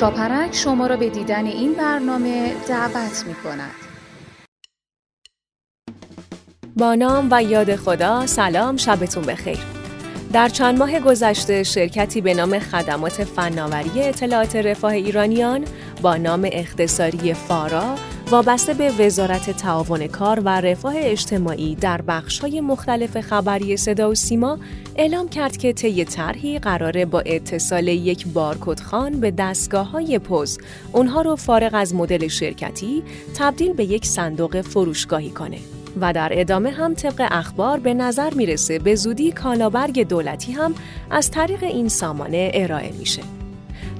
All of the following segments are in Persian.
شاپرک شما را به دیدن این برنامه دعوت می کند. با نام و یاد خدا سلام شبتون بخیر. در چند ماه گذشته شرکتی به نام خدمات فناوری اطلاعات رفاه ایرانیان با نام اختصاری فارا وابسته به وزارت تعاون کار و رفاه اجتماعی در بخش‌های مختلف خبری صدا و سیما اعلام کرد که طی طرحی قراره با اتصال یک بارکدخان به دستگاه‌های پوز اونها رو فارغ از مدل شرکتی تبدیل به یک صندوق فروشگاهی کنه. و در ادامه هم طبق اخبار به نظر می‌رسه به زودی کالابرگ دولتی هم از طریق این سامانه ارائه میشه.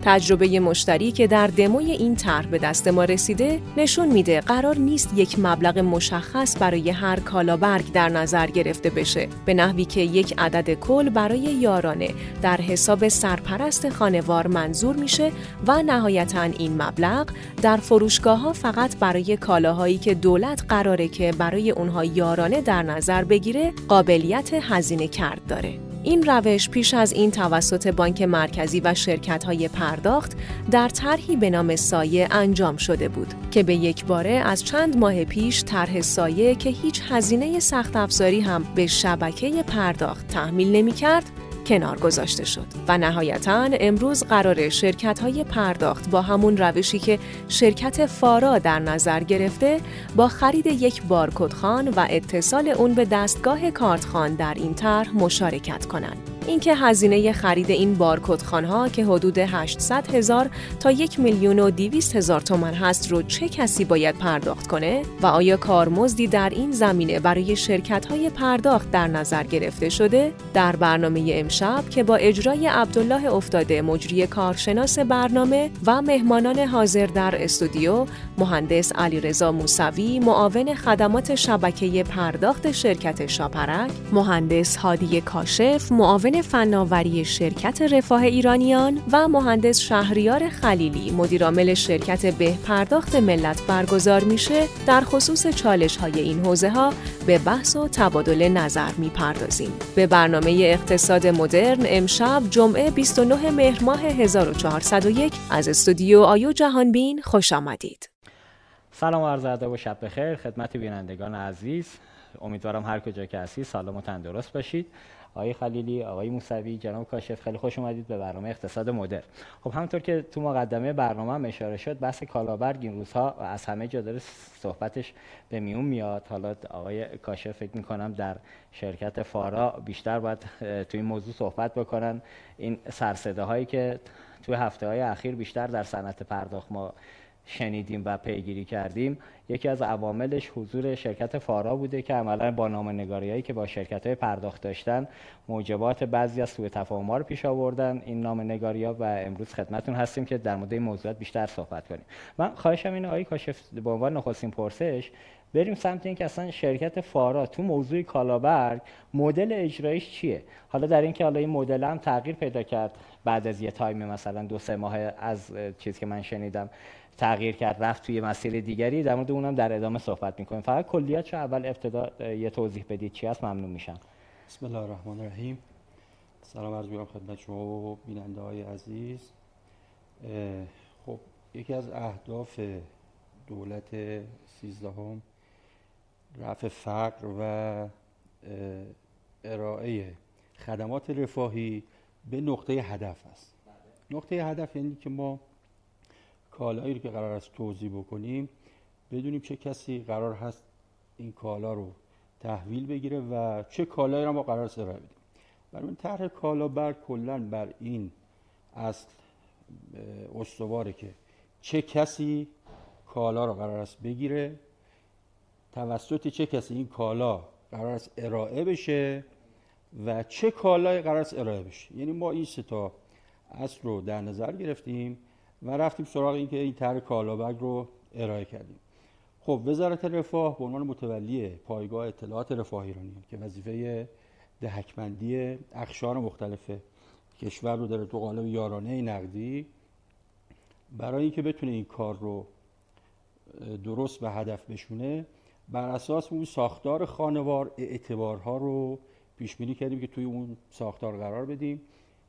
تجربه مشتری که در دموی این طرح به دست ما رسیده نشون میده قرار نیست یک مبلغ مشخص برای هر کالابرگ در نظر گرفته بشه به نحوی که یک عدد کل برای یارانه در حساب سرپرست خانوار منظور میشه و نهایتا این مبلغ در فروشگاه ها فقط برای کالاهایی که دولت قراره که برای اونها یارانه در نظر بگیره قابلیت هزینه کرد داره. این روش پیش از این توسط بانک مرکزی و شرکت های پرداخت در طرحی به نام سایه انجام شده بود که به یک باره از چند ماه پیش طرح سایه که هیچ هزینه سخت افزاری هم به شبکه پرداخت تحمیل نمی کرد کنار گذاشته شد و نهایتا امروز قرار شرکت های پرداخت با همون روشی که شرکت فارا در نظر گرفته با خرید یک بارکدخان و اتصال اون به دستگاه کارتخان در این طرح مشارکت کنند. اینکه هزینه خرید این ها که حدود 800 هزار تا یک میلیون و 200 هزار تومن هست رو چه کسی باید پرداخت کنه؟ و آیا کارمزدی در این زمینه برای شرکت های پرداخت در نظر گرفته شده؟ در برنامه امشب که با اجرای عبدالله افتاده مجری کارشناس برنامه و مهمانان حاضر در استودیو مهندس علیرضا موسوی معاون خدمات شبکه پرداخت شرکت شاپرک مهندس هادی کاشف معاون فناوری شرکت رفاه ایرانیان و مهندس شهریار خلیلی. مدیرعامل شرکت به پرداخت ملت برگزار میشه. در خصوص چالش های این حوزه ها به بحث و تبادل نظر می‌پردازیم. به برنامه اقتصاد مدرن امشب جمعه 29 مهر ماه 1401 از استودیو آیو جهانبین خوش آمدید. سلام عرض ادب و شب بخیر. خدمت بینندگان عزیز. امیدوارم هر کجا که هستید سالم و تندرست باشید. آقای خلیلی آقای موسوی جناب کاشف خیلی خوش اومدید به برنامه اقتصاد مدر خب همونطور که تو مقدمه برنامه هم اشاره شد بحث کالابرگ این روزها از همه جا داره صحبتش به میون میاد. حالا آقای کاشف فکر می‌کنم در شرکت فارا بیشتر باید تو این موضوع صحبت بکنن. این سرسده هایی که توی هفته های اخیر بیشتر در صنعت پرداخت ما شنیدیم و پیگیری کردیم. یکی از عواملش حضور شرکت فارا بوده که عملا با هایی که با شرکت های پرداخت داشتن موجبات بعضی از سوء تفاهم رو پیش آوردن. این نگاری ها و امروز خدمتون هستیم که در مورد این موضوعات بیشتر صحبت کنیم. من خواهشم اینه آقای کاشف به عنوان نخستین پرسش بریم سمت اینکه اصلا شرکت فارا تو موضوع کالابرگ مدل اجرایش چیه؟ حالا در اینکه حالا این مدل هم تغییر پیدا کرد بعد از یه تایم مثلا دو سه ماه از چیزی که من شنیدم. تغییر کرد رفت توی مسیر دیگری. در مورد اونم در ادامه صحبت می‌کنیم. فقط کلیات اول ابتدا یه توضیح بدید چی هست ممنون میشم. بسم الله الرحمن الرحیم. سلام عرض می‌کنم خدمت شما و بیننده های عزیز. خب یکی از اهداف دولت سیزدهم رفع فقر و ارائه خدمات رفاهی به نقطه هدف است. نقطه هدف یعنی که ما کالایی رو که قرار است توضیح بکنیم بدونیم چه کسی قرار هست این کالا رو تحویل بگیره و چه کالایی رو ما قرار است ارائه بدیم. برای طرح کالا بر کلا بر این اصل استواره که چه کسی کالا رو قرار است بگیره توسط چه کسی این کالا قرار است ارائه بشه و چه کالایی قرار است ارائه بشه. یعنی ما این سه تا اصل رو در نظر گرفتیم. و رفتیم سراغ اینکه این طرح کالابگ رو ارائه کردیم. خب وزارت رفاه به عنوان متولی پایگاه اطلاعات رفاه ایرانی که وظیفه دهکمندی اخشار مختلف کشور رو داره تو قالب یارانه نقدی برای اینکه بتونه این کار رو درست به هدف بشونه بر اساس اون ساختار خانوار اعتبارها رو پیش بینی کردیم که توی اون ساختار قرار بدیم.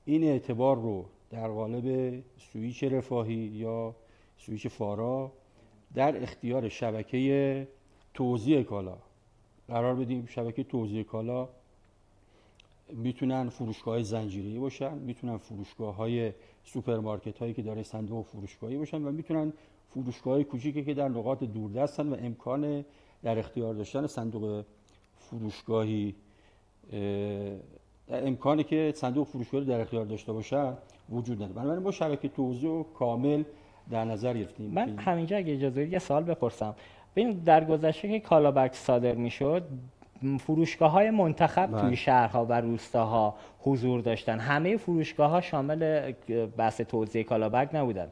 این اعتبار رو در قالب سویچ رفاهی یا سویچ فارا در اختیار شبکه توزیع کالا. قرار بدیم شبکه توزیع کالا می‌تونن فروشگاه زنجیری باشن می‌تونن فروشگاه های سوپرمارکت هایی که داره صندوق فروشگاهی باشن و می‌تونن فروشگاه کوچیکی که در نقاط دوردستن و امکان در اختیار داشتن صندوق فروشگاهی امکانی که صندوق فروشگاهی در اختیار داشته باشن وجود نداره. بنابراین ما شبکه توزیع کامل در نظر گرفتیم. من همینجا اگه اجازه یه سوال بپرسم. ببین در گذشته که کالابرگ صادر می‌شد فروشگاه های منتخب بله. توی شهرها و روستاها حضور داشتن. همه فروشگاه ها شامل بحث توزیع کالابرگ نبودن.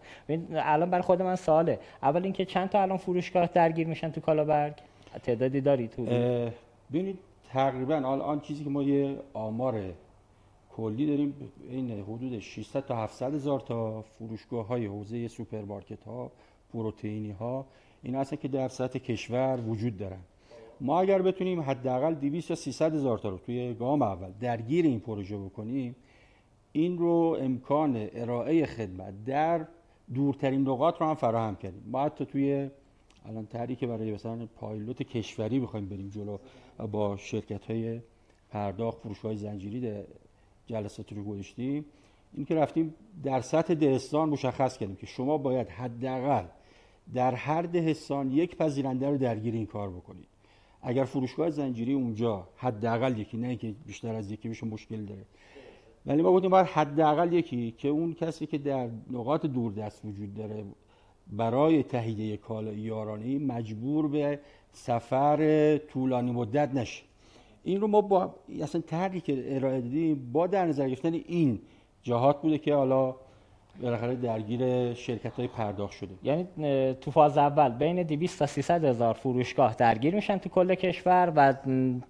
الان برای خود من سواله. اول اینکه چند تا الان فروشگاه درگیر میشن تو کالابرگ؟ تعدادی داری تو؟ ببینید تقریبا الان چیزی که ما یه آمار کلی داریم این حدود 600 تا 700 هزار تا فروشگاه های حوزه سوپرمارکت ها پروتئینی ها این هستن که در سطح کشور وجود دارن. ما اگر بتونیم حداقل 200 تا 300 هزار تا رو توی گام اول درگیر این پروژه بکنیم این رو امکان ارائه خدمت در دورترین نقاط رو هم فراهم کردیم. ما حتی توی الان طرحی که برای مثلا پایلوت کشوری بخوایم بریم جلو با شرکت های پرداخت فروشگاه زنجیری ده- جلسات رو گذاشتیم. این که رفتیم در سطح دهستان مشخص کردیم که شما باید حداقل در هر دهستان یک پذیرنده رو درگیر این کار بکنید. اگر فروشگاه زنجیری اونجا حداقل یکی نه اینکه بیشتر از یکی بشه مشکل داره. ولی ما گفتیم باید حداقل یکی که اون کسی که در نقاط دوردست وجود داره برای تهیه کالای یارانه مجبور به سفر طولانی مدت نشه. این رو ما با اصلا طرحی که ارائه دادیم با در نظر گرفتن این جهات بوده که حالا بالاخره درگیر شرکت های پرداخت شده. یعنی تو فاز اول بین 200 تا 300 هزار فروشگاه درگیر میشن تو کل کشور و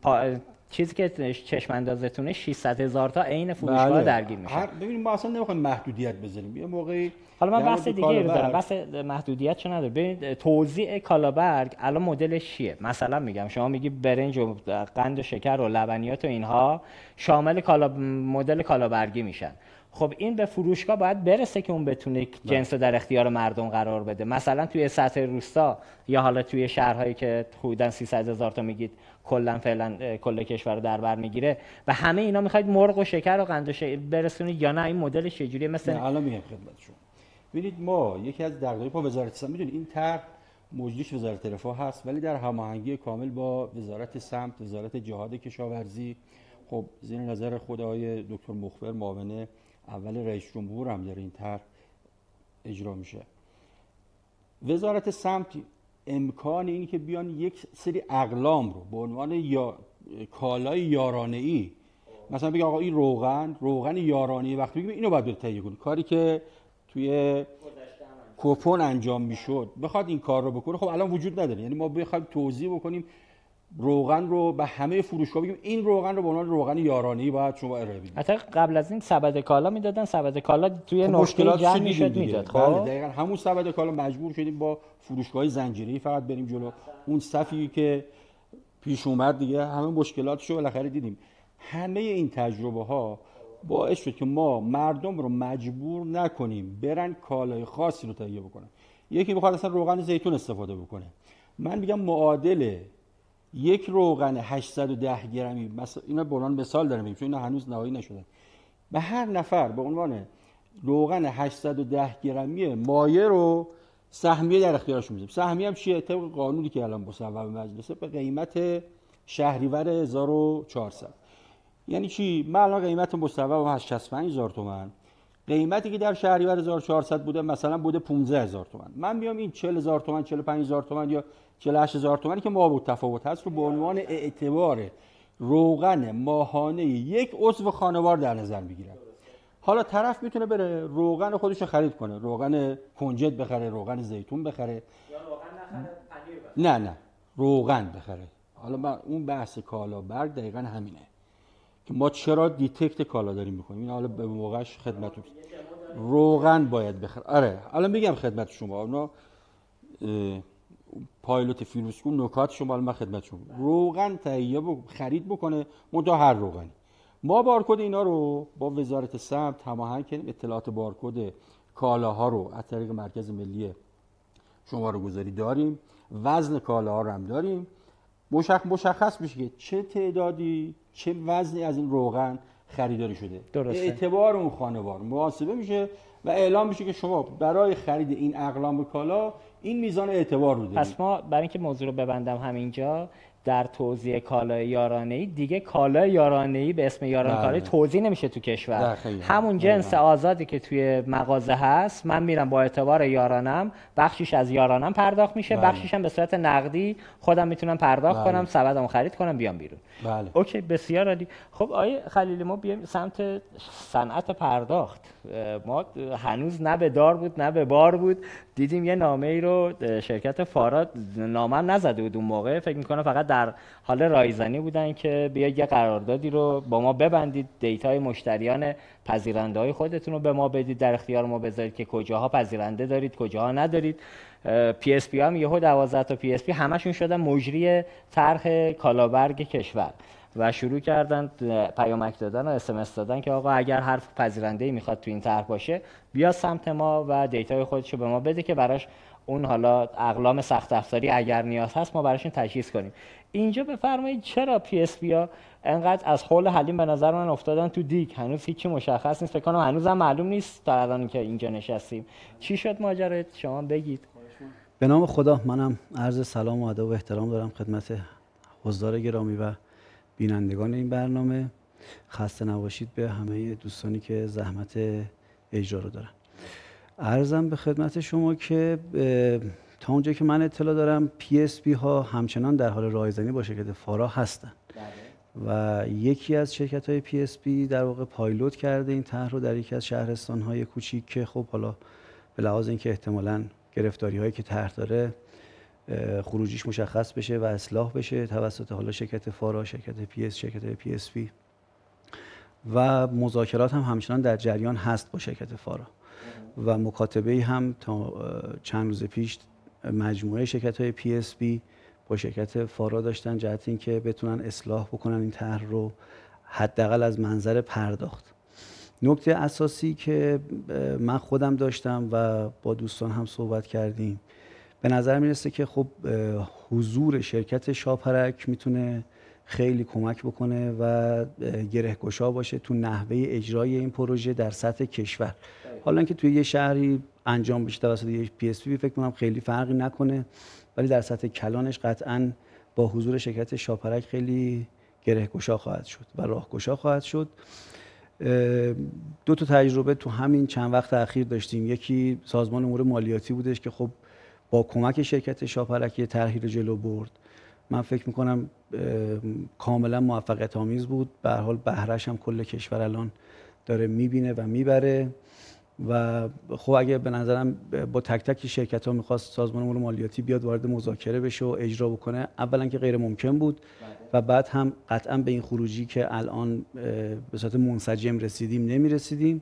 پا- چیزی که چشم اندازتونه 600 هزار تا عین فروشگاه بله. درگیر میشن. هر ببینیم ما اصلا نمی‌خوایم محدودیت بزنیم یه موقعی حالا من در بحث دیگه رو دارم. بحث محدودیت چه نداره ببینید توزیع کالابرگ الان مدلش چیه؟ مثلا میگم شما میگی برنج و قند و شکر و لبنیات و اینها شامل کالا مدل کالابرگی میشن. خب این به فروشگاه باید برسه که اون بتونه جنس رو در اختیار مردم قرار بده. مثلا توی سطح روستا یا حالا توی شهرهایی که حدودا 300 هزار تا میگید کلا فعلا کل کشور رو در بر می‌گیره و همه اینا می‌خواید مرغ و شکر و قند و شکر برسونید یا نه این مدلش چجوریه؟ مثل نه الان میگم خدمت شما. ببینید ما یکی از دغدغه‌های با وزارت سمت می‌دونید این طرح مجریش وزارت رفاه هست ولی در هماهنگی کامل با وزارت سمت وزارت جهاد کشاورزی. خب زیر نظر خود آقای دکتر مخبر معاون اول رئیس جمهور هم داره این طرح اجرا میشه. وزارت سمت امکان این که بیان یک سری اقلام رو به عنوان یا کالای یارانه ای مثلا بگه آقا این روغن روغن یارانه وقتی بگیم اینو باید تهیه کنی کاری که توی کوپن انجام می‌شد. بخواد این کار رو بکنه خب الان وجود نداره. یعنی ما بخوایم توضیح بکنیم روغن رو به همه فروشگاه بگیم این روغن رو به عنوان روغن یارانه ای باید شما ارائه بدید. حتی قبل از این سبد کالا می‌دادن سبد کالا توی خب نقطه مشکلات جمع می‌شد. می‌داد. بله خب. دقیقا همون سبد کالا مجبور شدیم با فروشگاه زنجیری فقط بریم جلو. اون صفی که پیش اومد دیگه همه مشکلاتشو بالاخره دیدیم. همه این تجربه ها باعث شد که ما مردم رو مجبور نکنیم برن کالای خاصی رو تهیه بکنن. یکی می‌خواد اصلا روغن زیتون استفاده بکنه. من میگم معادل یک روغن 810 گرمی مثلا اینا عنوان مثال دارم میگم چون اینا هنوز نهایی نشدن. به هر نفر به عنوان روغن 810 گرمی مایع رو سهمیه در اختیارش می‌ذاریم. سهمیه هم چیه طبق قانونی که الان مصوب مجلسه به قیمت شهریور 1400 یعنی چی؟ من الان قیمت مصوبم هست 65000 تومان. قیمتی که در شهریور 1400 بوده مثلا بوده 15000 تومان. من میام این 40000 تومان 45000 تومان یا 48000 تومانی که ما بود تفاوت هست رو به عنوان اعتبار روغن ماهانه یک عضو خانوار در نظر می‌گیرم حالا طرف می‌تونه بره روغن خودش رو خرید کنه. روغن کنجد بخره روغن زیتون بخره. نه نه. روغن بخره. حالا من اون بحث کالا برگ دقیقا همینه. ما چرا detect کالا داریم می‌کنیم این حالا به موقعش خدمتتون روغن باید بخره آره حالا میگم خدمت شما. اونا پایلوت فیروسکو نکات شما حالا من خدمت شما. روغن تهیه خرید بکنه منتها هر روغنی. ما بارکد اینا رو با وزارت صمت هماهنگ کردیم. اطلاعات بارکد کالاها رو از طریق مرکز ملی شماره گذاری داریم. وزن کالاها رو هم داریم. مشخص میشه که چه تعدادی چه وزنی از این روغن خریداری شده درسته. اعتبار اون خانوار محاسبه میشه و اعلام میشه که شما برای خرید این اقلام کالا این میزان اعتبار رو دارید پس ما برای اینکه موضوع رو ببندم همینجا در توزیع کالای یارانه ای دیگه کالای یارانه ای به اسم یارانه بله. کالای توزیع نمیشه تو کشور. همون جنس آزادی که توی مغازه هست من میرم با اعتبار یارانم بخشیش از یارانم پرداخت میشه بله. بخشیش هم به صورت نقدی خودم می‌تونم پرداخت بله. کنم سبدمو خرید کنم بیام بیرون بله OK بسیار عالی خب آقای خلیلی ما بیایم سمت صنعت پرداخت ما هنوز نه به دار بود نه به بار بود. دیدیم یه نامه ای رو شرکت فارا نامه نزده بود اون موقع. فکر می‌کنم فقط در حال رایزنی بودن که بیا یه قراردادی رو با ما ببندید. data ی مشتریان پذیرنده های خودتون رو به ما بدید. در اختیار ما بذارید که کجاها پذیرنده دارید کجاها ندارید. PSP هم یهو 12 تا PSP همشون شدن مجری طرح کالابرگ کشور. و شروع کردن پیامک دادن و SMS دادن که آقا اگر هر پذیرنده ای می‌خواد تو این طرح باشه بیا سمت ما و data ی خودش رو به ما بده که براش اون حالا اقلام سخت افزاری اگر نیاز هست ما براشون تجهیز کنیم. اینجا بفرمایید چرا PSP ها انقدر از هول حلیم به نظر من افتادن تو دیگ؟ هنوز هیچی مشخص نیست. فکر کنم هنوز هم معلوم نیست تا الان که اینجا نشستیم. چی شد ماجرا؟ شما بگید. به نام خدا منم عرض سلام و ادب و احترام دارم خدمت حضار گرامی و بینندگان این برنامه. خسته نباشید به همه دوستانی که زحمت اجرا رو دارن. عرضم به خدمت شما که تا اونجا که من اطلاع دارم PSP ها همچنان در حال رایزنی با شرکت فارا هستن. و یکی از شرکت های پی اس پی در واقع پایلوت کرده این طرح رو در یکی از شهرستان های کوچیک که خب حالا به لحاظ اینکه احتمالاً گرفتاری هایی که طرح داره خروجیش مشخص بشه و اصلاح بشه توسط حالا شرکت فارا شرکت PS شرکت PSP و مذاکرات هم همچنان در جریان هست با شرکت فارا. و مکاتبه هم تا چند روز پیش مجموعه شرکت های PSP با شرکت فارا داشتن جهت اینکه بتونن اصلاح بکنن این طرح رو حداقل از منظر پرداخت. نکته اساسی که من خودم داشتم و با دوستان هم صحبت کردیم به نظر می‌رسه که خب حضور شرکت شاپرک می‌تونه خیلی کمک بکنه و گرهگشا باشه تو نحوه اجرای این پروژه در سطح کشور. حالا اینکه توی یه شهری انجام بشه توسط یه PSP فکر کنم خیلی فرقی نکنه ولی در سطح کلانش قطعا با حضور شرکت شاپرک خیلی گرهگشا خواهد شد و راهگشا خواهد شد. دو تا تجربه تو همین چند وقت اخیر داشتیم. یکی سازمان امور مالیاتی بودش که خب با کمک شرکت شاپرک یه طرحی رو جلو برد. من فکر می‌کنم کاملا موفقیت آمیز بود. به هر حال بهرش هم کل کشور الان داره می‌بینه و می‌بره. و خب اگه به نظرم با تک تک شرکت ها می‌خواست سازمان امور مالیاتی بیاد وارد مذاکره بشه و اجرا بکنه اولا که غیر ممکن بود. و بعد هم قطعا به این خروجی که الان به صورت منسجم رسیدیم نمی‌رسیدیم.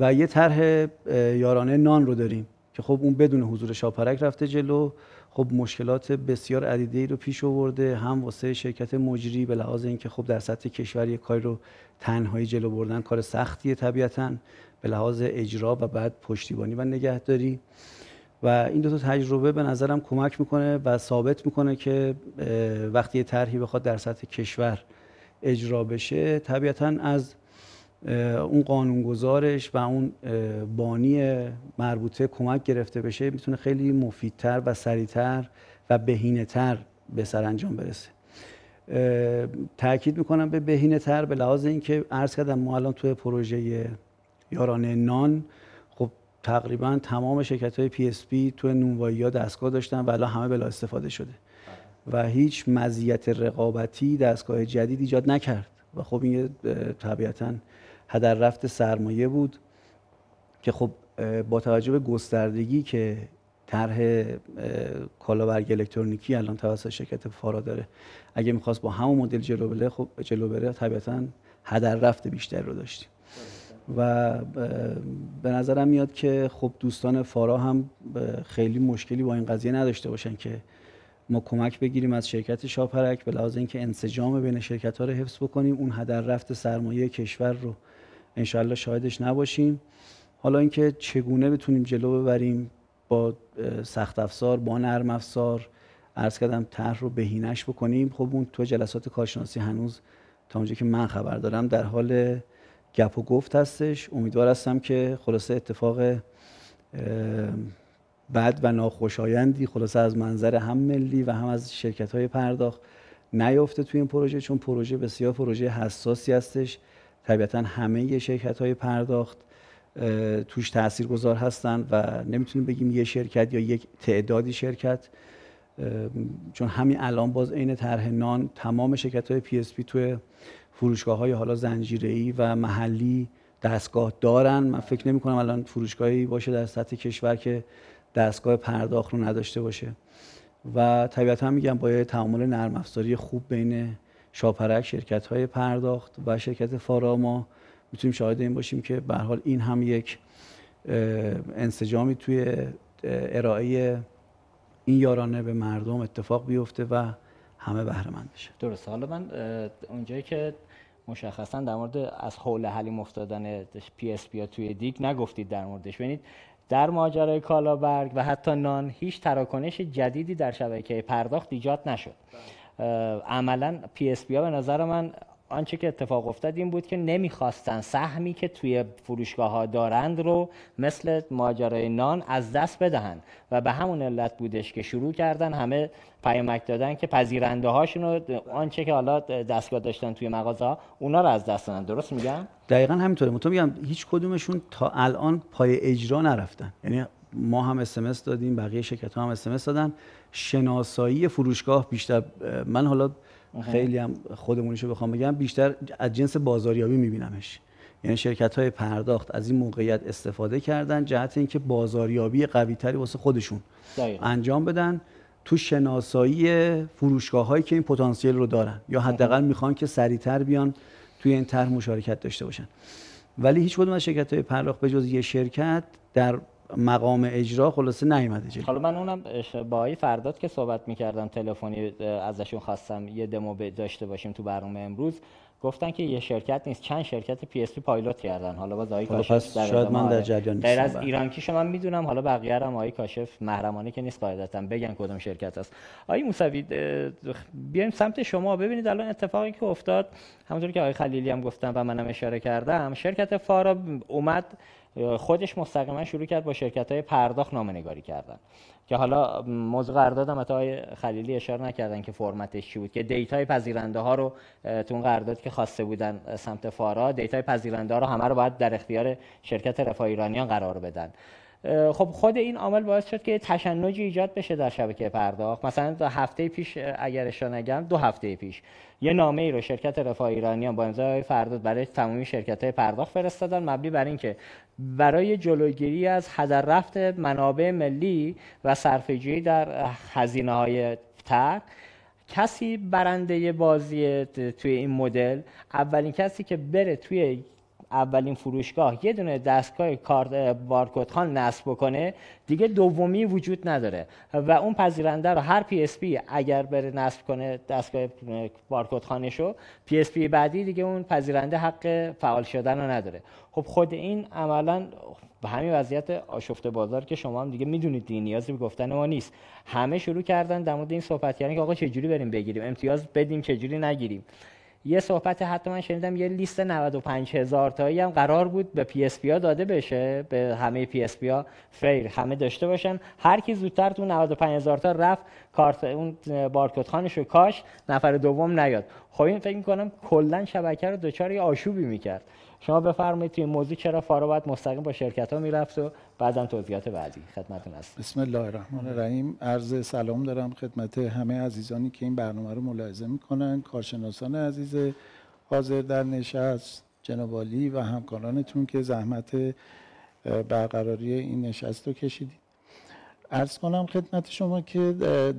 و یه طرح یارانه نان رو داریم. که خب اون بدون حضور شاپرک رفته جلو خب مشکلات بسیار عدیده ای رو پیش آورده هم واسه شرکت مجری به لحاظ اینکه خب در سطح کشور یه کاری رو تنهایی جلو بردن کار سختیه طبیعتاً به لحاظ اجرا و بعد پشتیبانی و نگهداری. و این دو تا تجربه به نظرم کمک می‌کنه و ثابت می‌کنه که وقتی یه طرحی بخواد در سطح کشور اجرا بشه طبیعتا از اون قانونگذارش و اون بانی مربوطه کمک گرفته بشه می‌تونه خیلی مفیدتر و سریعتر و بهینه‌تر به سرانجام برسه. تاکید می‌کنم به بهینه تر به لحاظ اینکه عرض کردم ما الان توی پروژه یارانه نان خب تقریبا تمام شرکت های PSP توی نونوایی ها دستگاه داشتن و الان همه بلا استفاده شده. و هیچ مزیت رقابتی دستگاه جدید ایجاد نکرد. و خب این طبیعتا هدر رفت سرمایه بود که خب با توجه به گستردگی که طرح کالابرگ الکترونیکی الان توسط شرکت فارا داره اگه می‌خواست با همون مدل جلو بره خب جلو بره طبیعتا هدر رفت بیشتر رو داشتیم. و به نظرم میاد که خب دوستان فارا هم خیلی مشکلی با این قضیه نداشته باشن که ما کمک بگیریم از شرکت شاپرک به لحاظ اینکه انسجام بین شرکت ها رو حفظ بکنیم اون هدر رفت سرمایه کشور رو انشالله شاهدش نباشیم. حالا اینکه چگونه بتونیم جلو ببریم با سخت افزار با نرم افزار عرض کردم طرح رو بهینش بکنیم. خب اون تو جلسات کارشناسی هنوز تا اونجا که من خبر دارم در حال گپ و گفت هستش. امیدوار هستم که خلاصه اتفاق بد و ناخوشایندی خلاصه از منظر هم ملی و هم از شرکت های پرداخت نیافته توی این پروژه چون پروژه بسیار پروژه حساسی هستش. طبیعتا همه شرکت های پرداخت توش تأثیر گذار هستن و نمی‌تونیم بگیم یه شرکت یا یک تعدادی شرکت چون همین الان باز عین طرح نان تمام شرکت های PSP توی فروشگاه های حالا زنجیره و محلی دستگاه دارن. من فکر نمی کنم الان فروشگاهی باشه در سطح کشور که دستگاه پرداخت رو نداشته باشه. و طبیعتا میگم با تعامل نرم افزاری خوب بین شاپرک شرکت های پرداخت و شرکت فارا ما می‌تونیم شاهد این باشیم که به حال این هم یک انسجامی توی ارائه این یارانه به مردم اتفاق بیفته و همه بهره مند بشه. درسته. حالا من اونجایی که مشخصا در مورد از هول حلیم افتادن PSP توی دیگ نگفتید در موردش. ببینید در ماجرای کالابرگ و حتی نان هیچ تراکنش جدیدی در شبکه پرداخت ایجاد نشد. عملا PSP ها به نظر من آنچه که اتفاق افتاد این بود که نمی‌خواستن سهمی که توی فروشگاه ها دارند رو مثل ماجرای نان از دست بدهن و به همون علت بودش که شروع کردن همه پیامک دادن که پذیرنده هاشون رو آنچه که حالا دستگاه داشتن توی مغازه ها اونا رو از دست دادن. درست میگم؟ دقیقا همینطوره. مطمئن میگم هیچ کدومشون تا الان پای اجرا نرفتن. یعنی ما هم SMS دادیم بقیه شرکت ها هم SMS دادن. شناسایی فروشگاه بیشتر من حالا خیلی هم خودمونیشو بخوام بگم بیشتر از جنس بازاریابی میبینمش. یعنی شرکت های پرداخت از این موقعیت استفاده کردن جهت اینکه بازاریابی قوی تری واسه خودشون انجام بدن تو شناسایی فروشگاه هایی که این پتانسیل رو دارن. یا حداقل می‌خوان که سریعتر بیان توی این طرح مشارکت داشته باشن. ولی هیچ کدوم از شرکت های پرداخت به جز یه شرکت در مقام اجرا خلاصه نیومده جلو. حالا من اونم با آقای فرداد که صحبت می‌کردم تلفنی ازشون خواستم یه دمو داشته باشیم تو برنامه امروز. گفتن که یه شرکت نیست. چند شرکت PSP پایلوت کردن. حالا باز آقای کاشف در شاید من در جریان نیستم. از ایران کیش من می‌دونم. حالا بقیه هم آقای کاشف محرمانه که نیست قاعدتا. بگن کدوم شرکت است. آقای موسوی بیایم سمت شما. ببینید الان اتفاقی که افتاد همونطور که آقای خلیلی هم گفتن و منم اشاره کردم شرکت فارا اومد خودش مستقیما شروع کرد با شرکت های پرداخت نامه نگاری کردن. که حالا موضوع قرارداد هم آقای خلیلی اشاره نکردن که فرمتش چی بود که data ی پذیرنده ها رو تو اون قرارداد که خواسته بودن سمت فارا data ی پذیرنده ها رو همه رو باید در اختیار شرکت رفاه ایرانیان قرار بدن. خب خود این عامل باعث شد که تشنجی ایجاد بشه در شبکه پرداخت. مثلا دو هفته پیش اگر اشتباه نگم دو هفته پیش یه نامه ای رو شرکت رفاه ایرانیان با امضای فرداد برای تمامی شرکت های پرداخت فرستادن مبنی بر اینکه برای جلوگیری از هدر رفت منابع ملی و صرفه‌جویی در هزینه های تک کسی برنده بازی توی این مدل اولین کسی که بره توی اولین فروشگاه. یه دونه دستگاه کارت بارکد خوان نصب بکنه دیگه دومی وجود نداره. و اون پذیرنده رو هر PSP اگر بره نصب کنه دستگاه بارکد خوانشو PSP بعدی دیگه اون پذیرنده حق فعال شدن رو نداره. خب خود این عملا به همین وضعیت آشفته بازار که شما هم دیگه می‌دونید دیگه نیازی به گفتن ما نیست. همه شروع کردن در مورد این صحبت کردن که آقا چجوری بریم بگیریم؟ امتیاز بدیم چجوری نگیریم؟ یه صحبت حتی من شنیدم یه لیست 95 هزار تایی هم قرار بود به PSP ها داده بشه به همه PSP ها. fair همه داشته باشن. هر کی زودتر تو 95 هزار تا رفت کارت اون بارکد خوانش رو کاشت نفر دوم نیاد. خب این فکر می‌کنم کلا شبکه رو دچار یه آشوبی می‌کرد. شما بفرمایید توی موضوع چرا فارا باید مستقیم با شرکت ها می‌رفت و بعدا توضیحات بعدی خدمتتون هست بسم الله الرحمن الرحیم. عرض سلام دارم خدمت همه عزیزانی که این برنامه رو ملاحظه می‌کنن. کارشناسان عزیز حاضر در نشست جناب و همکارانتون که زحمت برقراری این نشست رو کشیدید. ارز کنم خدمت شما که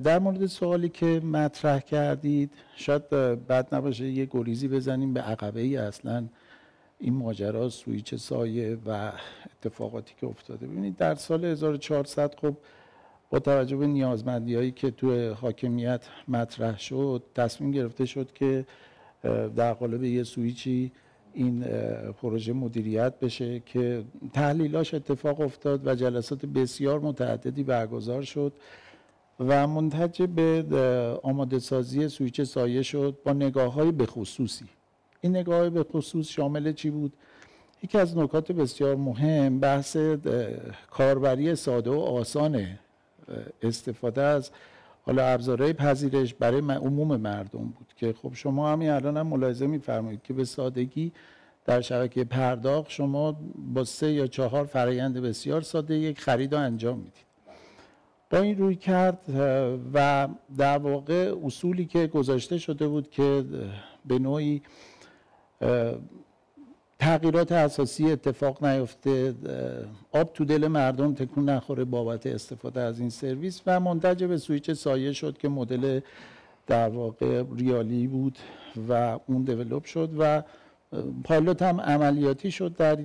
در مورد سوالی که مطرح کردید شاید بد نباشه یه گریزی بزنیم به عقبه ای اصلا. این ماجرا سویچ سایه و اتفاقاتی که افتاده. ببینید در سال 1400 خب با توجه به نیازمندی هایی که توی حاکمیت مطرح شد تصمیم گرفته شد که در قالب یه سویچی این پروژه مدیریت بشه که تحلیلاش اتفاق افتاد و جلسات بسیار متعددی برگزار شد و منتج به آماده سازی سویچ سایه شد با نگاه های بخصوصی این نگاه به خصوص شامل چی بود؟ یکی از نکات بسیار مهم بحث کاربری ساده و آسان استفاده از حالا ابزارهای پذیرش برای عموم مردم بود که خب شما همین الان هم ملاحظه میفرمایید که به سادگی در شبکه پرداخت شما با سه یا چهار فرایند بسیار ساده یک خرید رو انجام می‌دید با این روی کرد و در واقع اصولی که گذاشته شده بود که به نوعی تغییرات اساسی اتفاق نیفته آب تو دل مردم تکون نخوره بابت استفاده از این سرویس و منتج به سویچ سایه شد که مدل در واقع ریالی بود و اون دیولوب شد و پایلوت هم عملیاتی شد در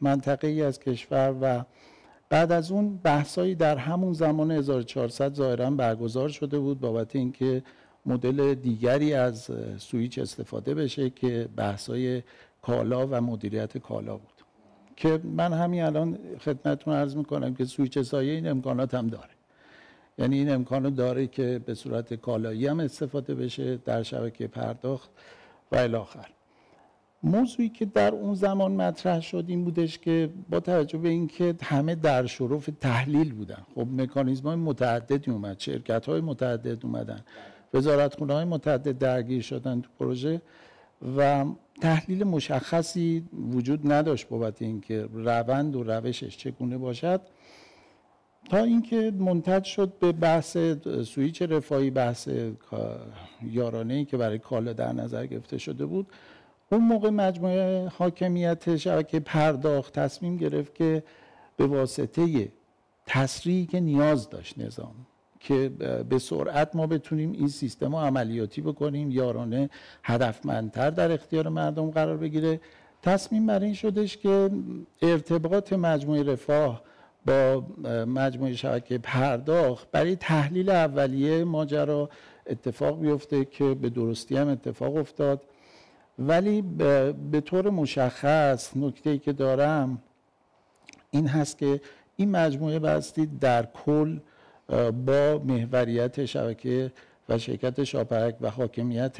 منطقه ای از کشور و بعد از اون بحثایی در همون زمان 1400 ظاهرا برگزار شده بود بابت اینکه مدل دیگری از سویچ استفاده بشه که بحثای کالا و مدیریت کالا بود. که من همین الان خدمتتون عرض می‌کنم که سویچ سایه این امکانات هم داره. یعنی این امکان داره که به صورت کالایی هم استفاده بشه در شبکه پرداخت و الاخر موضوعی که در اون زمان مطرح شد این بودش که با توجه به اینکه همه در شرف تحلیل بودن خب مکانیزم های متعددی اومد شرکت های متعدد اومدن. وزارت های متعدد درگیر شدن تو پروژه و تحلیل مشخصی وجود نداشت بابت اینکه روند و روشش چگونه باشد. تا اینکه منتج شد به بحث سویچ رفاهی بحث یارانه ای که برای کالا در نظر گرفته شده بود اون موقع مجموعه حاکمیت شبکه پرداخت تصمیم گرفت که به واسطه تسریعی که نیاز داشت نظام که به سرعت ما بتونیم این سیستم رو عملیاتی بکنیم. یارانه هدفمندتر در اختیار مردم قرار بگیره. تصمیم بر این شدش که ارتباط مجموعه رفاه با مجموعه شبکه پرداخت برای تحلیل اولیه ماجرا اتفاق بیفته که به درستی هم اتفاق افتاد. ولی به طور مشخص نکته ای که دارم این هست که این مجموعه بستی در کل با محوریت شبکه و شرکت شاپرک و حاکمیت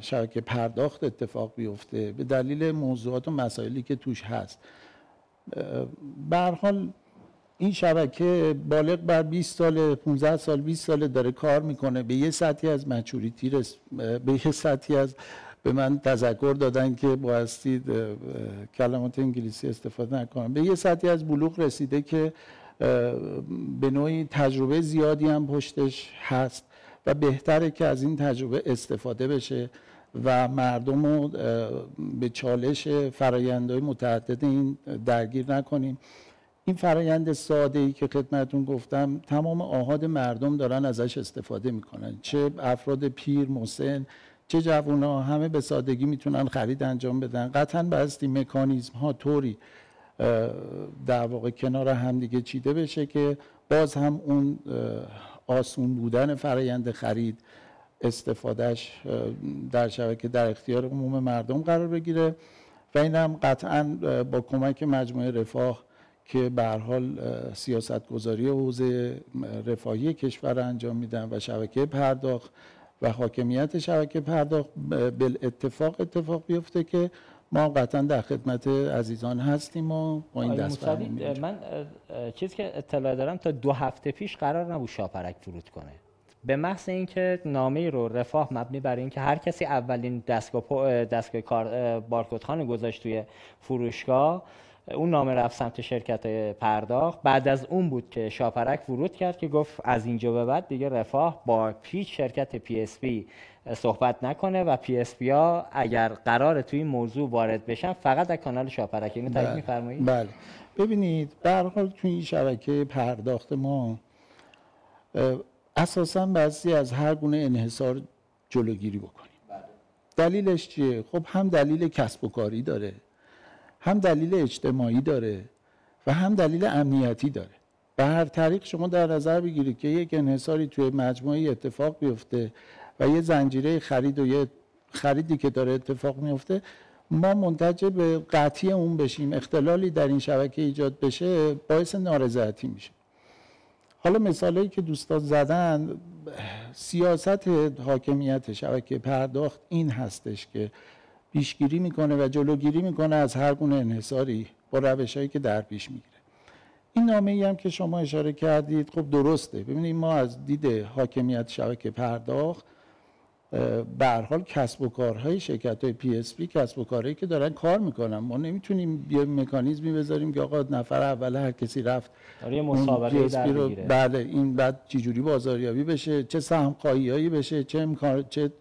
شبکه پرداخت اتفاق بیفته. به دلیل موضوعات و مسائلی که توش هست. به حال این شبکه بالغ بر 20 سال 15 سال 20 سال داره کار می‌کنه. به یه سطحی از مچوریتی رس... به یه سطحی از به من تذکر دادن که بایستی کلمات انگلیسی استفاده نکنم. به یه سطحی از بلوغ رسیده که به نوعی تجربه زیادی هم پشتش هست و بهتره که از این تجربه استفاده بشه و مردم رو به چالش فرایندهای متعدد این درگیر نکنیم. این فرایند ساده ای که خدمتون گفتم تمام آهاد مردم دارن ازش استفاده می‌کنن. چه افراد پیر مسن چه جوونا همه به سادگی می‌تونن خرید انجام بدن. قطعا بستی مکانیزم ها طوری. در واقع کنار هم دیگه چیده بشه که باز هم اون آسون بودن فرایند خرید استفادهش در شبکه در اختیار عموم مردم قرار بگیره و این هم قطعا با کمک مجموعه رفاه که به حال سیاست گذاری حوزه رفاهی کشور انجام میدن و شبکه پرداخت و حاکمیت شبکه پرداخت بل اتفاق اتفاق بیفته که ما قطعا در خدمت عزیزان هستیم و با این دست من چیزی که اطلاع دارم تا دو هفته پیش قرار نبود شاپرک فرود کنه. به محض اینکه نامه رو رفاه مبنی بر اینکه هر کسی اولین دستگاه دستگاه کار بارکدخوان گذاشت توی فروشگاه اون نامه رفت سمت شرکت پرداخت. بعد از اون بود که شاپرک ورود کرد که گفت از اینجا به بعد دیگه رفاه با هیچ شرکت PSP صحبت نکنه و PSP ها اگر قرار توی این موضوع وارد بشن فقط از کانال شاپرک. اینو تایید بله. میفرمایید؟ بله. ببینید به حال توی این شبکه پرداخت ما اساسا بعضی از هر گونه انحصار جلوگیری بکنیم. بله. دلیلش چیه؟ خب هم دلیل کسب و کاری داره. هم دلیل اجتماعی داره و هم دلیل امنیتی داره. به هر طریق شما در نظر بگیرید که یک انحصاری توی مجموعه اتفاق بیفته و یه زنجیره خرید و یه خریدی که داره اتفاق میفته ما منتج به قطعی اون بشیم اختلالی در این شبکه ایجاد بشه باعث نارضایتی میشه. حالا مثالایی که دوستان زدن سیاست حاکمیت شبکه پرداخت این هستش که پیشگیری می‌کنه و جلوگیری می‌کنه از هر گونه انحصاری با روش هایی که در پیش می‌گیره. این نامه ای هم که شما اشاره کردید خب درسته. ببینید ما از دید حاکمیت شبکه پرداخت به حال کسب و کارهای شرکت های PSP کسب و کارهایی که دارن کار می‌کنن. ما نمی‌تونیم یه مکانیزمی بذاریم که آقا نفر اول هر کسی رفت یه مسابقه در رو بله این بعد چجوری بازاریابی بشه چه سهم هایی بشه چه امکان چه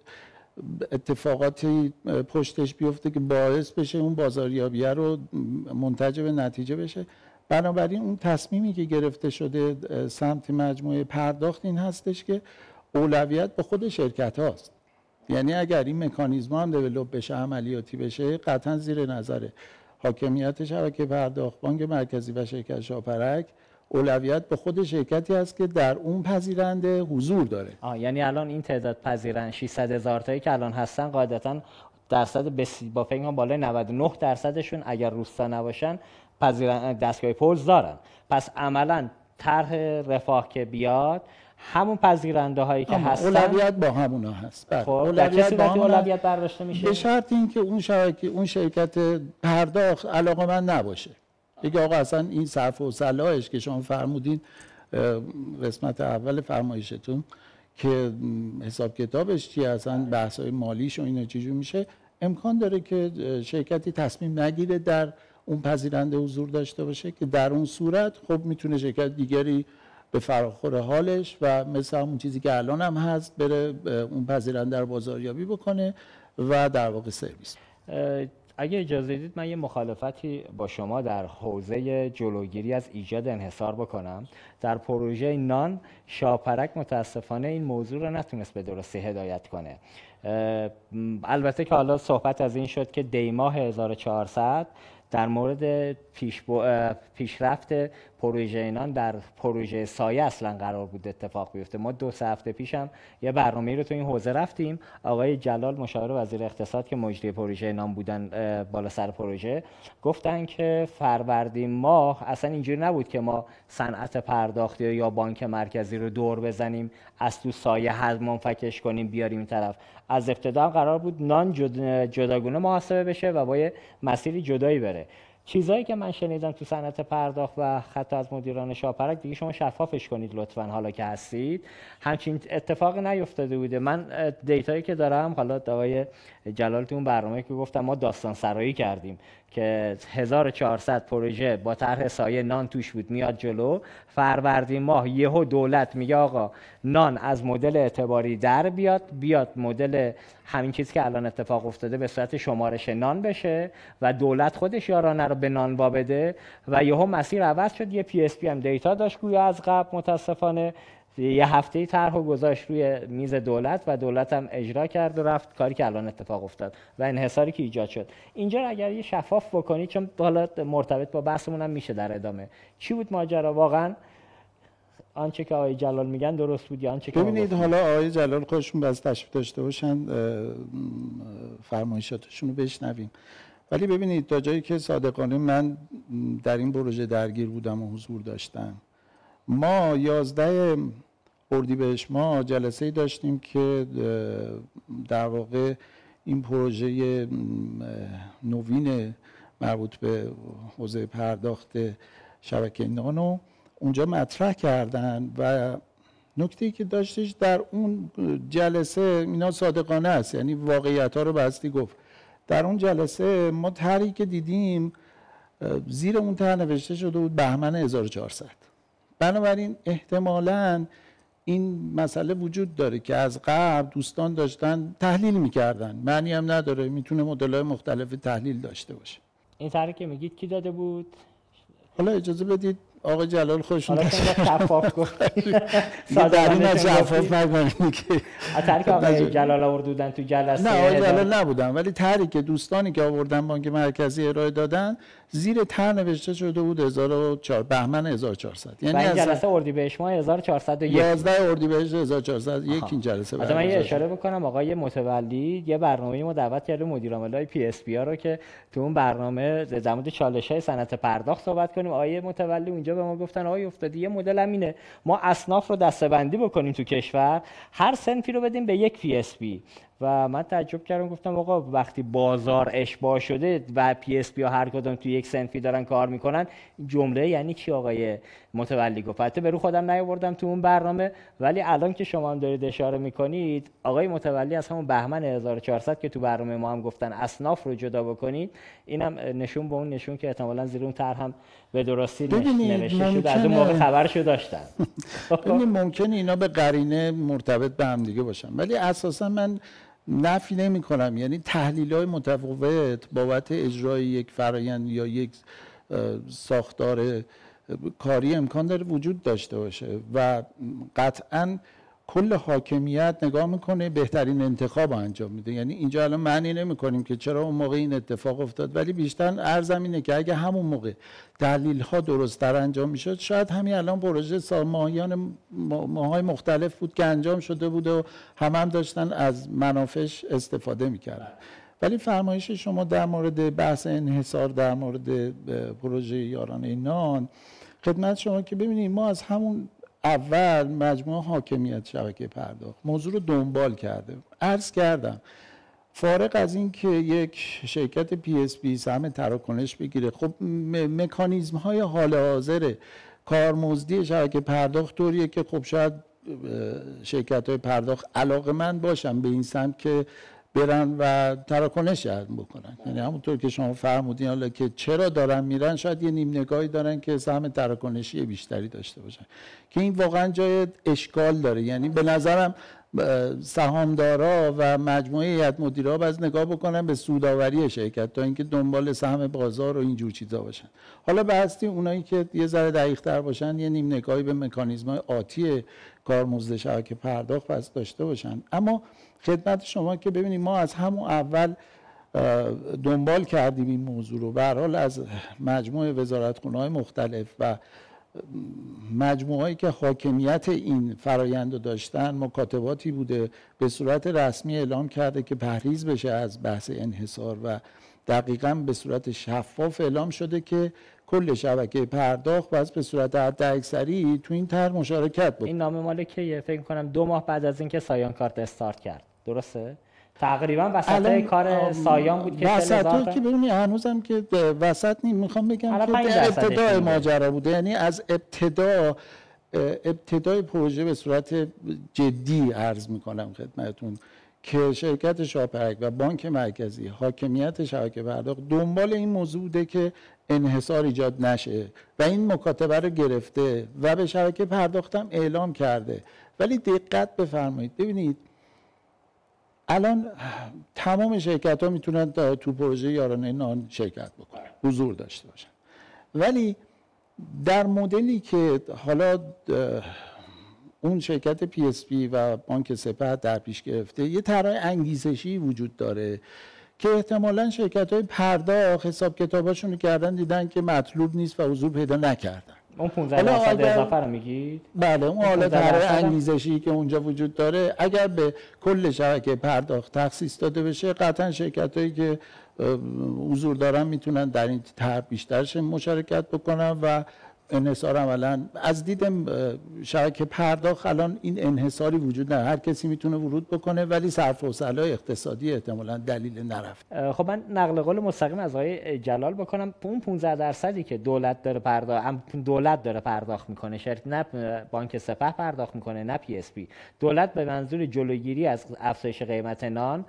اتفاقاتی پشتش بیفته که باعث بشه اون بازاریابی رو منتج به نتیجه بشه. بنابراین اون تصمیمی که گرفته شده سمت مجموعه پرداخت این هستش که اولویت به خود شرکت هاست. یعنی اگر این مکانیزم هم دیولوب بشه عملیاتی بشه قطعا زیر نظر حاکمیت شبکه پرداخت بانک مرکزی و شرکت شاپرک اولویت به خود شرکتی است که در اون پذیرنده حضور داره. آه یعنی الان این تعداد پذیرند 600 هزار تایی که الان هستن قاعدتا درصد بسی با فکر بالای 99 درصدشون اگر روستا نباشن پذیرند دستگاه پولز دارن. پس عملا طرح رفاه که بیاد همون پذیرنده هایی که هستن اولویت با همونا هست. بله. خب اولویت با اولویت برداشته میشه؟ به شرط اینکه اون شبکه اون شرکت پرداخت علاقه من نباشه. دیگه آقا اصلا این صرف و صلاحش که شما فرمودین قسمت اول فرمایشتون که حساب کتابش چی اصلا بحث های مالیش و اینا چجور میشه امکان داره که شرکتی تصمیم نگیره در اون پذیرنده حضور داشته باشه که در اون صورت خب می‌تونه شرکت دیگری به فراخور حالش و مثل همون چیزی که الان هم هست بره اون پذیرنده رو بازاریابی بکنه و در واقع سرویس. اگه اجازه دید من یه مخالفتی با شما در حوزه جلوگیری از ایجاد انحصار بکنم. در پروژه نان شاپرک متاسفانه این موضوع رو نتونست به درستی هدایت کنه. البته که حالا صحبت از این شد که دیماه 1400 در مورد پیش پیشرفت پروژه اینان در پروژه سایه اصلا قرار بود اتفاق بیفته. ما دو سه هفته پیشم یه برنامه رو تو این حوزه رفتیم. آقای جلال مشاور وزیر اقتصاد که مجری پروژه اینان بودن بالا سر پروژه گفتن که فروردین ماه اصلا اینجوری نبود که ما صنعت پرداختی یا بانک مرکزی رو دور بزنیم از تو سایه حد منفکش کنیم بیاریم این طرف. از ابتدا قرار بود نان جداگونه محاسبه بشه و با مسیری جدایی بره. چیزایی که من شنیدم تو صنعت پرداخت و حتی از مدیران شاپرک دیگه شما شفافش کنید لطفا حالا که هستید. همچین اتفاقی نیفتاده بوده. من data یی که دارم حالا آقای جلال تو اون برنامه که گفتم ما داستان سرایی کردیم که 1400 پروژه با طرح سایه نان توش بود میاد جلو. فروردین ماه یهو دولت میگه آقا نان از مدل اعتباری در بیاد بیاد مدل همین چیزی که الان اتفاق افتاده به صورت شمارش نان بشه و دولت خودش یارانه به نان بده و یهو مسیر عوض شد. یه PSP هم data داشت گویا از قبل متاسفانه. یه هفته طرح گذاشت روی میز دولت و دولت هم اجرا کرد و رفت. کاری که الان اتفاق افتاد و انحصاری که ایجاد شد. اینجا اگر یه شفاف بکنید چون حالا مرتبط با بحثمون هم میشه در ادامه. چی بود ماجرا؟ واقعا آنچه که آقای جلال میگن درست بود یا آنچه که ببینید حالا آقای جلال خودشون باز تشریف داشته باشن فرمایشاتشون رو بشنویم. ولی ببینید تا جایی که صادقانه من در این پروژه درگیر بودم و حضور داشتم. ما یازده بهش ما جلسه ای داشتیم که در واقع این پروژه نوین مربوط به حوزه پرداخت شبکه نانو اونجا مطرح کردن و نکته که داشتش در اون جلسه اینا صادقانه است. یعنی واقعیت ها رو بستی گفت. در اون جلسه ما طرحی که دیدیم زیر اون طرح نوشته شده بود بهمن 1400 بنابراین احتمالاً این مسئله وجود داره که از قبل دوستان داشتن تحلیل می‌کردن. معنی هم نداره می‌تونه مدل مختلف تحلیل داشته باشه. این طرح که میگید کی داده بود؟ حالا اجازه بدید آقا جلال خوشون حالا شفاف گفت در این از شفاف نکنید که. که آقای جلال آوردن تو جلسه. نه آقای جلال نبودن ولی طرحی که دوستانی که آوردن بانک مرکزی ارائه دادن زیر طرح نوشته شده بود 1004 بهمن 1400 یعنی این جلسه اردیبهشت ماه 1401 11 اردیبهشت 1401 این جلسه بعد من یه اشاره بکنم. آقای متولی یه برنامه ما دعوت کرده مدیر عامل PSP رو که تو اون برنامه در مورد چالش های صنعت پرداخت صحبت کنیم. آقای متولی اونجا به ما گفتن آقای افتادی یه مدل همینه ما اصناف رو دسته‌بندی بکنیم تو کشور هر صنفی رو بدیم به یک PSP و من تعجب کردم گفتم آقا وقتی بازار اشباع شده و PSP ها هر کدوم تو یک صنفی دارن کار می‌کنن جمله یعنی چی آقای متولی گفت؟ حتی به رو خودم نیاوردم تو اون برنامه ولی الان که شما هم دارید اشاره می‌کنید آقای متولی از همون بهمن 1400 که تو برنامه ما هم گفتن اصناف رو جدا بکنید اینم نشون به اون نشون که احتمالاً زیر اون طرح هم به درستی نوشته شده. از اون موقع خبرشو داشتن. ممکنه اینا به قرینه مرتبط به هم دیگه باشن. ولی اساسا من نفی نمی کنم یعنی تحلیل های متفاوت بابت اجرای یک فرایند یا یک ساختار کاری امکان داره وجود داشته باشه و قطعا کل حاکمیت نگاه می‌کنه بهترین انتخاب انجام میده. یعنی اینجا الان معنی نمی کنیم که چرا اون موقع این اتفاق افتاد ولی بیشتر ارزم اینه که اگه همون موقع دلیل ها درست تر انجام می‌شد شاید همین الان پروژه ماهیان ماهای مختلف بود که انجام شده بود و هم هم داشتن از منافش استفاده می‌کردن. ولی فرمایش شما در مورد بحث انحصار در مورد پروژه یارانه نان خدمت شما که ببینید ما از همون اول مجموعه حاکمیت شبکه پرداخت. موضوع رو دنبال کرده عرض کردم فارق از این که یک شرکت پی اس پی سهم تراکنش بگیره خب مکانیزم های حال حاضر کارمزدی شبکه پرداخت طوریه که خب شاید شرکت های پرداخت علاقه‌مند باشن به این سمت که برن و تراکنش بکنن. یعنی همونطور که شما فرمودین حالا که چرا دارن میرن شاید یه نیم نگاهی دارن که سهم تراکنشی بیشتری داشته باشن. که این واقعا جای اشکال داره. یعنی به نظرم سهامدارا و مجموعه هیئت مدیرا باید نگاه بکنن به سوداوری شرکت تا اینکه دنبال سهم بازار و اینجور چیزا باشن. حالا بحثی اونایی که یه ذره دقیق باشن یه نیم نگاهی به مکانیزم آتی کارمزد شبکه پرداخت پس داشته باشن. اما خدمت شما که ببینید ما از همون اول دنبال کردیم این موضوع رو. به حال از مجموعه وزارتخونه های مختلف و مجموعه که حاکمیت این فرایند رو داشتن مکاتباتی بوده به صورت رسمی اعلام کرده که پرهیز بشه از بحث انحصار و دقیقا به صورت شفاف اعلام شده که کل شبکه پرداخت باز به صورت حد اکثری تو این طرح مشارکت بود. این نامه مال کیه؟ فکر کنم دو ماه بعد از اینکه سایان کارت استارت کرد. درسته؟ تقریبا وسط کار سایان بود که وسط که ببینی هنوزم که وسط نیم می‌خوام بگم که ابتدای ماجرا بوده. یعنی از ابتدا ابتدای پروژه به صورت جدی عرض می‌کنم خدمتون که شرکت شاپرک و بانک مرکزی حاکمیت شبکه پرداخت دنبال این موضوع بوده که انحصار ایجاد نشه و این مکاتبه رو گرفته و به شبکه پرداختم اعلام کرده. ولی دقت بفرمایید. ببینید الان تمام شرکت ها می‌تونن تو پروژه یارانه نان شرکت بکنن. حضور داشته باشن. ولی در مدلی که حالا اون شرکت پی اس پی و بانک سپه در پیش گرفته یه طرح انگیزشی وجود داره که احتمالا شرکت های پرداخت حساب کتاباشون کردن دیدن که مطلوب نیست و حضور پیدا نکردن. اون 15 درصد اضافه رو میگید؟ بله اون حالت طرح انگیزشی که اونجا وجود داره اگر به کل شبکه پرداخت تخصیص داده بشه قطعا شرکت هایی که حضور دارن می‌تونن در این طرح بیشترش مشارکت بکنن و انحصار عملا. از دید شبکه پرداخت الان این انحصاری وجود نداره. هر کسی می‌تونه ورود بکنه ولی صرف و اقتصادی احتمالا دلیل نرفت خب من نقل قول مستقیم از آقای جلال بکنم. اون 15 درصدی که دولت داره پرداخت دولت داره پرداخت می‌کنه شرکت نه بانک سپه پرداخت می‌کنه نه پی اس پی دولت به منظور جلوگیری از افزایش قیمت نان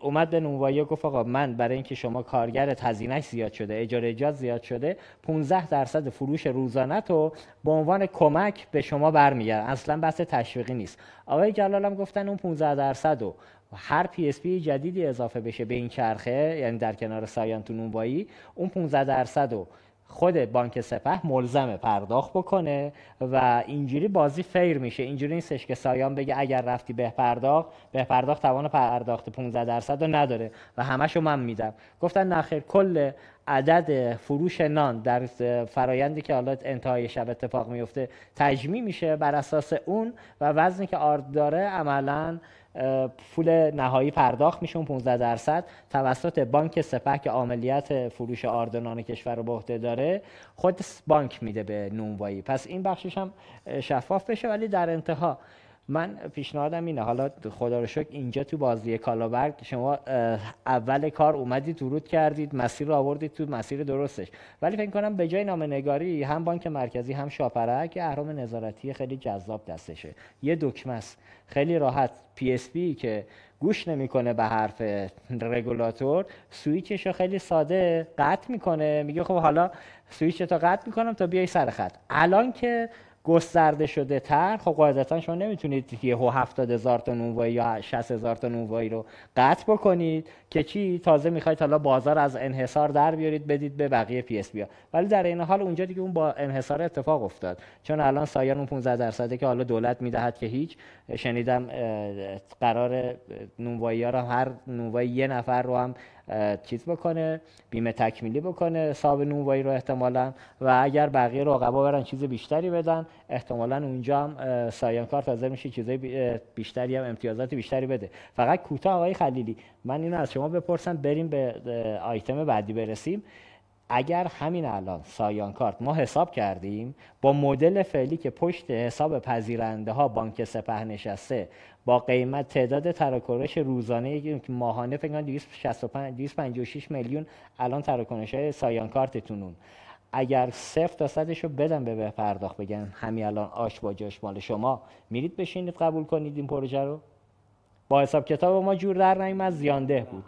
اومد به نونوایی گفت آقا من برای اینکه شما کارگر هزینهش زیاد شده اجاره‌ات زیاد شده 15 درصد فروش روزانه تو به عنوان کمک به شما برمیگرده اصلا بحث تشویقی نیست. آقای جلال هم گفتن اون 15 درصد و هر پی اس پی جدیدی اضافه بشه به این چرخه یعنی در کنار سایان تو نونوایی اون 15 درصد و خود بانک سپه ملزم پرداخت بکنه و اینجوری بازی فیر میشه. اینجوری نیستش که سایان بگه اگر رفتی به پرداخت به پرداخت توان پرداخت 15 درصد رو نداره و همشو من میدم. گفتن نخیر کل عدد فروش نان در فرایندی که حالا انتهای شب اتفاق میفته تجمی میشه بر اساس اون و وزنی که آرد داره عملا پول نهایی پرداخت میشه 15 درصد توسط بانک سپه که عملیات فروش آردنان کشور رو به داره. خود بانک میده به نونوایی. پس این بخشش هم شفاف بشه ولی در انتها من پیشنهادم اینه. حالا خدا رو شکر اینجا تو بازی کالابرگ شما اول کار اومدید ورود کردید مسیر رو آوردید تو مسیر درستش. ولی فکر کنم به جای نامه نگاری هم بانک مرکزی هم شاپرک اهرام نظارتی خیلی جذاب دستشه. یه دکمه است. خیلی راحت. پی اس پی که گوش نمی‌کنه به حرف رگولاتور. سویچش رو خیلی ساده قطع می‌کنه. میگه خب حالا سویچتو قطع می‌کنم تا بیای سر خط. الان که گسترده شده تر خب قاعدتا شما نمی‌تونید یه 70 هزار تا نونوایی یا 60 هزار تا نونوایی رو قطع بکنید که چی؟ تازه می‌خواید حالا بازار از انحصار در بیارید بدید به بقیه پی اس پیا ولی در این حال اونجا دیگه اون با انحصار اتفاق افتاد. چون الان سایان اون 15 درصده که حالا دولت می‌دهد که هیچ شنیدم قرار نونوایی ها رو هر نونوایی یه نفر رو هم چیز بکنه بیمه تکمیلی بکنه حساب نونوایی رو احتمالا. و اگر بقیه رقبا برن چیز بیشتری بدن احتمالا اونجا هم سایان کارت حاضر میشه چیزای بیشتری هم امتیازات بیشتری بده. فقط کوتاه آقای خلیلی من اینو از شما بپرسم بریم به آیتم بعدی برسیم. اگر همین الان سایان کارت ما حساب کردیم با مدل فعلی که پشت حساب پذیرنده ها بانک سپه نشسته با قیمت تعداد تراکنش روزانه که ماهانه فکر کنم 256 میلیون الان تراکنش های سایان کارتتون اگر صفر تا صدش رو بدن به پرداخت بگن همین الان آش با جاش مال شما میرید بشینید قبول کنید این پروژه رو؟ با حساب کتاب ما جور در نیومد زیانده بود.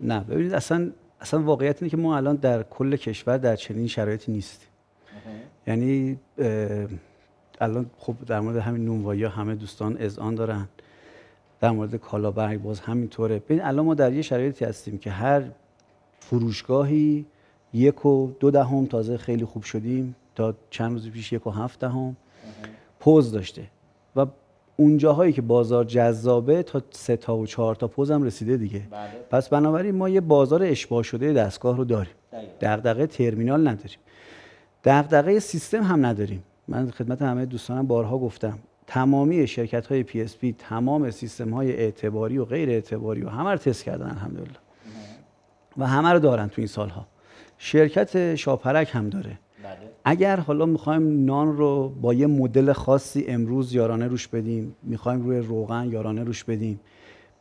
نه ببینید اصلا اصلا واقعیت اینه که ما الان در کل کشور در چنین شرایطی نیستیم. یعنی الان خب در مورد همین نونوایی همه دوستان اذعان دارن. در مورد کالابرگ باز همینطوره. ببین الان ما در یه شرایطی هستیم که هر فروشگاهی یک و دو دهم تازه خیلی خوب شدیم تا چند روز پیش یک و هفت دهم پوز داشته. و اونجاهایی که بازار جذابه تا سه تا و چهار تا پوز هم رسیده دیگه. بله. پس بنابراین ما یه بازار اشباه شده دستگاه رو داریم. دغدغه ترمینال نداریم. دغدغه سیستم هم نداریم. من خدمت همه دوستانم بارها گفتم. تمامی شرکت های پی اس پی تمام سیستم های اعتباری و غیر اعتباری و همه رو تست کردن الحمدلله. و همه رو دارن تو این سالها. شرکت شاپرک هم داره. اگر حالا می‌خوایم نان رو با یه مدل خاصی امروز یارانه روش بدیم می‌خوایم روی روغن یارانه روش بدیم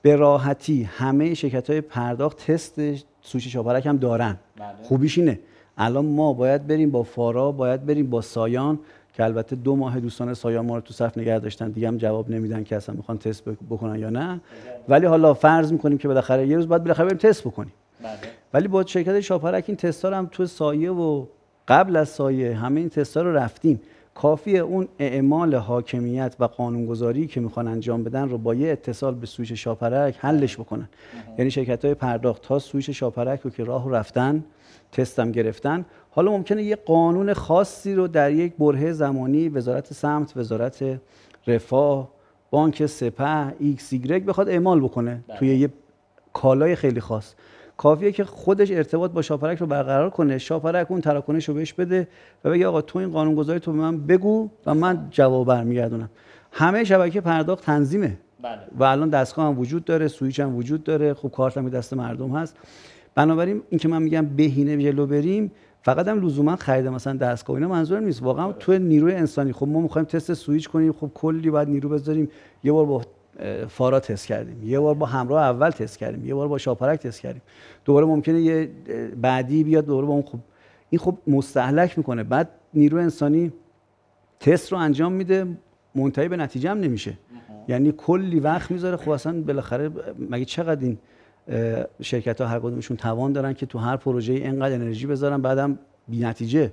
به راحتی همه شرکت های پرداخت تست سویچ شاپرک هم دارن. بله. خوبیش اینه. الان ما باید بریم با فارا باید بریم با سایان که البته دو ماه دوستان سایان ما رو تو صف نگه داشتن. دیگه هم جواب نمیدن که اصلا می‌خوان تست بکنن یا نه. ولی حالا فرض می‌کنیم که بالاخره یه روز باید بالاخره بریم تست بکنیم. بله. ولی با شرکت شاپرک این تستا هم تو سایه و قبل از سایه همه این تستا رو رفتیم. کافی اون اعمال حاکمیت و قانونگذاری که می‌خوان انجام بدن رو با یه اتصال به سویچ شاپرک حلش بکنن. یعنی شرکت های پرداخت تا سویچ شاپرک رو که راه رفتن تستم گرفتن. حالا ممکنه یه قانون خاصی رو در یک برهه زمانی وزارت سمت وزارت رفاه بانک سپه ایکس ایگرگ بخواد اعمال بکنه بله. توی یه کالای خیلی خاص. کافیه که خودش ارتباط با شاپرک رو برقرار کنه. شاپرک اون تراکنش رو بهش بده و بگه آقا تو این قانونگذاری تو به من بگو و من جواب برمیگردونم. همه شبکه پرداخت تنظیمه. بله. و الان دستگاه هم وجود داره سویچ هم وجود داره. خب کارت هم دست مردم هست. بنابراین این که من میگم بهینه جلو بریم فقط هم لزوما خرید مثلا دستگاه اینا منظور نیست. واقعا تو نیروی انسانی خب ما می‌خوایم تست سویچ کنیم خب کلی باید نیرو بذاریم. یه بار با فارا تست کردیم. یه بار با همراه اول تست کردیم. یه بار با شاپرک تست کردیم. دوباره ممکنه یه بعدی بیاد دوباره با اون خب این خب مستهلک می‌کنه. بعد نیرو انسانی تست رو انجام میده منتهی به نتیجه هم نمیشه. یعنی کلی وقت می‌ذاره. خب اصلا بالاخره مگه چقدر این شرکت ها هر کدومشون توان دارن که تو هر پروژه اینقدر انرژی بذارن بعدم بی نتیجه؟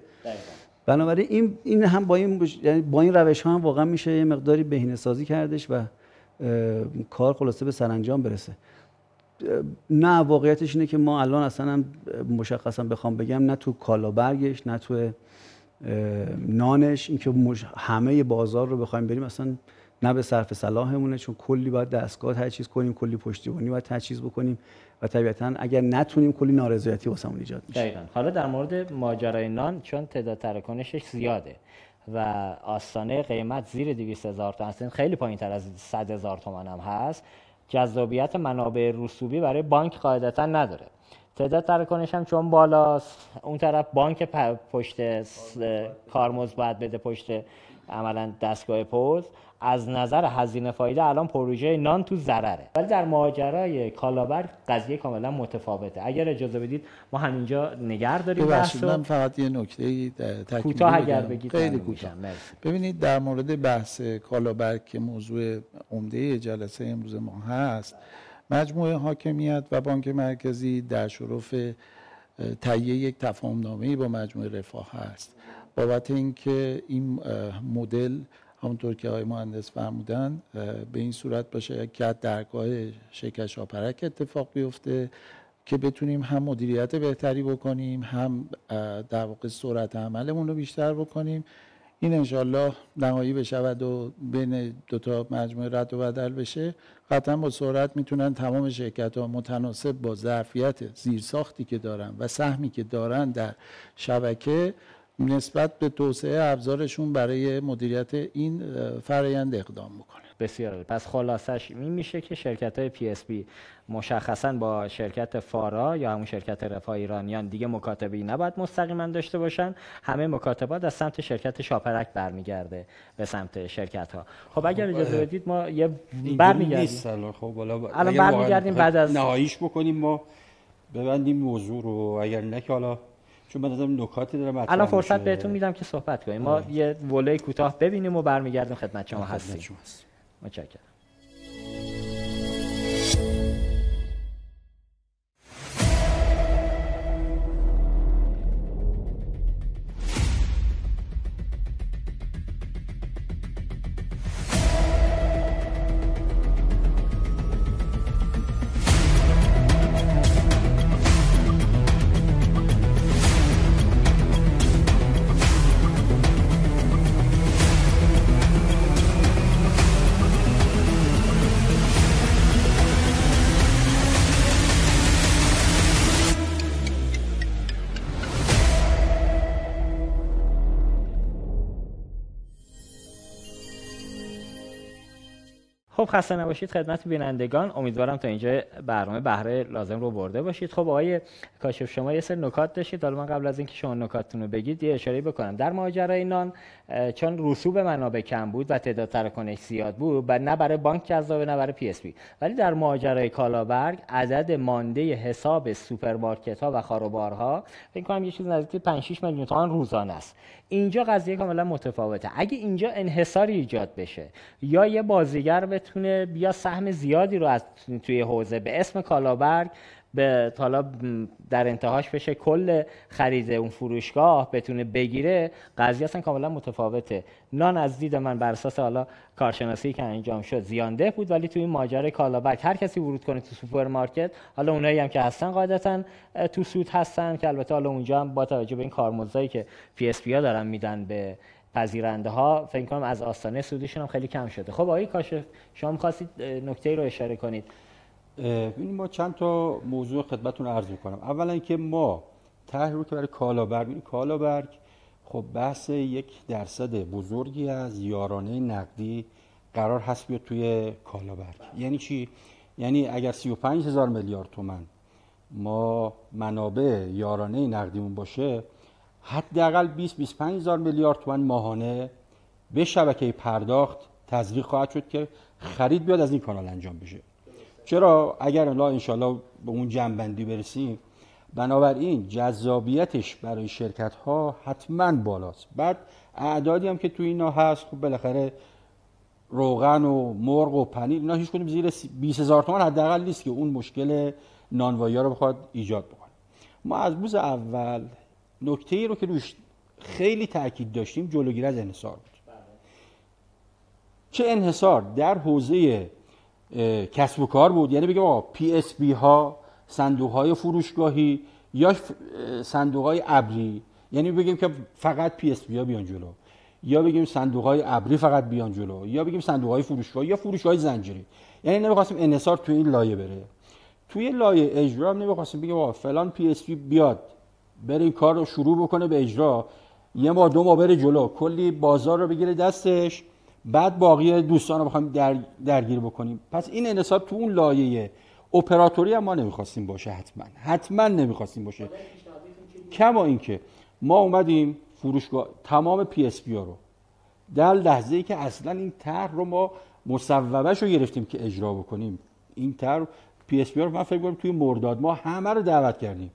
بنابراین این این هم با این یعنی با این روش ها هم واقعا میشه یه مقداری بهینه سازی کردش و کار خلاصه به سرانجام برسه. نه واقعیتش اینه که ما الان اصلا هم مشخصا بخوام بگم نه تو کالا برگش نه تو نانش اینکه همه بازار رو بخوایم بریم اصلا نه به صرف صلاحمونه چون کلی باید دستگاه تجهیز کنیم کلی پشتیبانی باید تجهیز بکنیم و طبیعتا اگر نتونیم کلی نارضایتی واسمون ایجاد میشه. دقیقاً. حالا در مورد ماجرای نان چون تعداد تراکنشش زیاده. و آستانه قیمت زیر 200 هزار تومان هست خیلی پایین تر از 100 هزار تومان هم هست. جذابیت منابع رسوبی برای بانک قاعدتا نداره. تعداد تراکنش هم چون بالاست اون طرف بانک پشت کارمز باید بده پشت عملا دستگاه پوز از نظر هزینه فایده الان پروژه نان تو ضرره. ولی در ماجرای کالابر قضیه کاملا متفاوته. اگر اجازه بدید ما همینجا نگر داریم بحث من فقط یه نکته کوتاه اگر بگید خیلی کوتاه. ببینید در مورد بحث کالابر که موضوع عمده جلسه امروز ما هست مجموعه حاکمیت و بانک مرکزی در شرف تهیه یک تفاهمنامه با مجموعه رفاه هست. بابت اینکه این مدل همونطور که آقای مهندس فرمودن به این صورت باشه که درگاه شکش آپرک اتفاق بیفته که بتونیم هم مدیریت بهتری بکنیم هم در واقع سرعت عملمون رو بیشتر بکنیم. این انشالله نهایی بشود و بین دوتا مجموعه رد و بدل بشه. قطعا با سرعت می‌تونن تمام شرکت ها متناسب با ظرفیت زیرساختی که دارن و سهمی که دارن در شبکه نسبت به توسعه ابزارشون برای مدیریت این فرایند اقدام بکنه. بسیار پس خلاصش این میشه که شرکت های پی اس پی مشخصا با شرکت فارا یا همون شرکت رفاه ایرانیان دیگه مکاتبه نباید مستقیما داشته باشن. همه مکاتبات از سمت شرکت شاپرک برمیگرده به سمت شرکت ها خب اگر اجازه بدید ما یه برمیگردیم. خب الان برمیگردیم بعد از نهاییش بکنیم ما ببندیم موضوع رو. اگر نه که حالا چون من دادم نکاتی دارم الان فرصت بهتون میدم که صحبت کنیم. ما یه وله کوتاه ببینیم و برمیگردیم خدمت شما هستیم. متشکرم. خب خسته نباشید خدمت بینندگان. امیدوارم تا اینجا برنامه بهره لازم رو برده باشید. خب آقای کاشف شما یه سری نکات داشتید. حالا من قبل از اینکه شما نکاتتون رو بگید یه اشاره بکنم. در ماجرای نان چون رسوب منابع کم بود و تعداد تراکنش زیاد بود و نه برای بانک جذابه نه برای پی اس پی ولی در ماجرای کالابرگ عدد مانده حساب سوپرمارکت ها و خواروبارها فکر کنم یه چیز نزدیک 5 6 میلیون تومان روزانه است. اینجا قضیه کاملا متفاوته. اگه اینجا انحصاری ایجاد بشه یا یه بازیگر بتونه بیاد سهم زیادی رو از توی حوزه به اسم کالابرگ به حالا در انتهاش بشه کل خرید اون فروشگاه بتونه بگیره قضیه اصلا کاملا متفاوته. نان از دید من بر اساس حالا کارشناسی که انجام شد زیانده بود ولی توی این ماجرای کالابرگ هر کسی ورود کنه تو سوپرمارکت حالا اونایی هم که هستن قاعدتا تو سود هستن که البته حالا اونجا هم با توجه به این کارمزدایی که پی اس پی ها دارن میدن به پذیرنده ها فکر کنم از آستانه سودشون هم خیلی کم شده. خب آقای کاشف شما می‌خواستید نکته رو اشاره کنید. ببینید ما چند تا موضوع خدمتتون عرض می‌کنم. اولا که ما طرح رو که برای کالابرگ کالابرگ خب بحث یک درصد بزرگی از یارانه نقدی قرار هست بیاد توی کالابرگ یعنی چی؟ یعنی اگر 35 هزار میلیارد تومن ما منابع یارانه نقدیمون باشه حداقل 20 25 هزار میلیارد تومن ماهانه به شبکه پرداخت تزریق خواهد شد که خرید بیاد از این کانال انجام بشه. چرا اگر الله انشالله به اون جنبندی برسیم بنابراین جذابیتش برای شرکت ها حتما بالاست. بعد اعدادی هم که تو اینا هست خب بالاخره روغن و مرغ و پنیر اینا هیچ کنیم زیر 20 هزار تومان حداقل نیست که اون مشکل نانوایی رو بخواد ایجاد بکنه. ما از روز اول نکته ای رو که روش خیلی تاکید داشتیم جلوگیری از انحصار بود. چه انحصار؟ در حوزه کسب و کار بود. یعنی بگیم آقا PSP ها صندوق های فروشگاهی یا صندوق های ابری. یعنی بگیم که فقط PSP ها بیان جلو. یا بگیم صندوق های ابری فقط بیان جلو. یا بگیم صندوق های فروشگاهی یا فروشگاه زنجیری. یعنی نمی‌خواستیم انحصار تو این لایه بره. توی لایه اجرا هم نمی‌خواستیم بگیم فلان PSP بیاد بره این کار رو شروع بکنه به اجرا. یه ماه دو ماه بره جلو. کلی بازار رو بگیره دستش. بعد باقی دوستان رو بخوایم در درگیر بکنیم. پس این انحصار تو اون لایه اپراتوری هم ما نمی‌خواستیم باشه حتما. حتما نمی‌خواستیم باشه. کما اینکه ما اومدیم فروشگاه تمام PSP ها رو. در لحظه ای که اصلا این طرح رو ما مصوبهش رو گرفتیم که اجرا بکنیم. این طرح PSP رو من فکر کنم توی مرداد ما همه رو دعوت کردیم.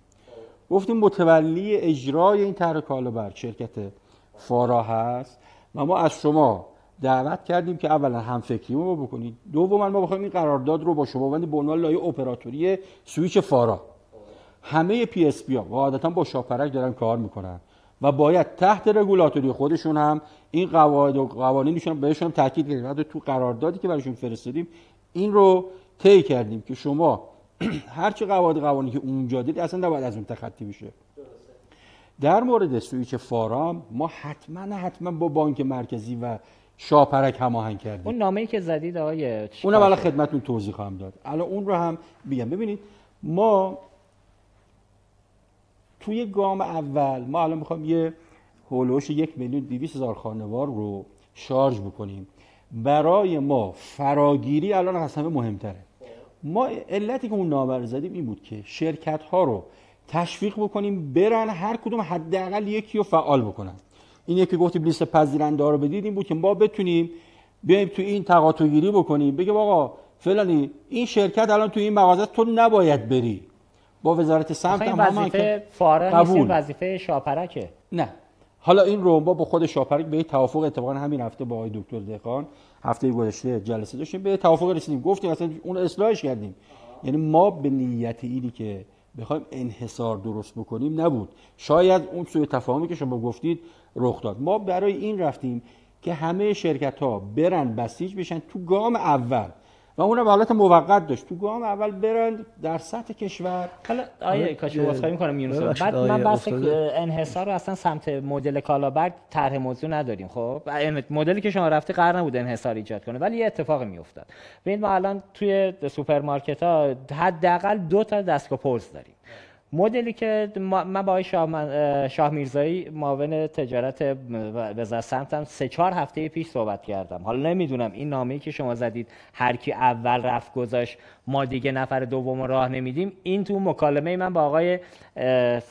گفتیم متولی اجرای این طرح کالابرگ شرکت فارا هست و ما از شما دعوت کردیم که اولا هم فکری ما بکنید. دوما ما بخوایم این قرارداد رو با شما ببندیم. به عنوان لایه اپراتوری سویچ فارا. همه PSP ها قاعدتا با شاپرک دارن کار می‌کنن و باید تحت رگولاتوری خودشون هم این قواعد و قوانینشون بهشون تاکید کردیم حتی تو قراردادی که براشون فرستادیم این رو طی کردیم که شما هر چه قواعد قوانینی که اونجا دید اصلا نباید از اون تخطی بشه. در مورد سویچ فارام ما حتما حتما با بانک مرکزی و شاپرک هماهنگ کردیم اون نامه‌ای که زدید آقای اونم الان خدمتتون توضیح خواهم داد. الان اون رو هم بگم ببینید ما توی گام اول ما الان می‌خوام یه هولوش یک میلیون دیویس هزار خانوار رو شارژ بکنیم. برای ما فراگیری الان از همه مهمتره. ما علتی که اون نامه رو زدیم این بود که شرکت ها رو تشویق بکنیم برن هر کدوم حداقل یکی رو فعال بکنن. این یکی گفتیم لیست پذیرنده ها رو بدید این بود که ما بتونیم بیایم تو این تقاطع گیری بکنیم بگیم آقا فلانی این شرکت الان تو این مغازه تو نباید بری. با وزارت سمت هم وظیفه قبول. وظیفه شاپرکه. نه. حالا این رو با خود شاپرک به توافق اتفاقا همین هفته با آقای دکتر دهقان هفته گذشته جلسه داشتیم به توافق رسیدیم. گفتیم اصلا اون اصلاحش کردیم. یعنی ما به نیت اینی که بخوایم انحصار درست بکنیم نبود. شاید اون سوء تفاهمی که شما گفتید رخ داد. ما برای این رفتیم که همه شرکت ها برن بسیج بشن تو گام اول. و اونم حالت موقت داشت. تو گام اول برن در سطح کشور. حالا آیه کاش عذرخواهی می‌کنم یونس بعد من بحث. انحصار رو اصلا سمت مدل کالابرگ طرح موضوع نداریم خب؟ مدلی که شما رفتی قرار نبود انحصار ایجاد کنه ولی یه اتفاقی میافتاد. ببین ما الان توی سوپرمارکت ها حداقل دو تا دستگاه پوز داریم. مدلی که من با آقای شاه, شاه میرزایی معاون تجارت وزارت سمتم سه چهار هفته پیش صحبت کردم. حالا نمی‌دونم این نامه‌ای که شما زدید هر کی اول رفت گذاشت ما دیگه نفر دوم راه نمیدیم. این تو مکالمه من با آقای اه،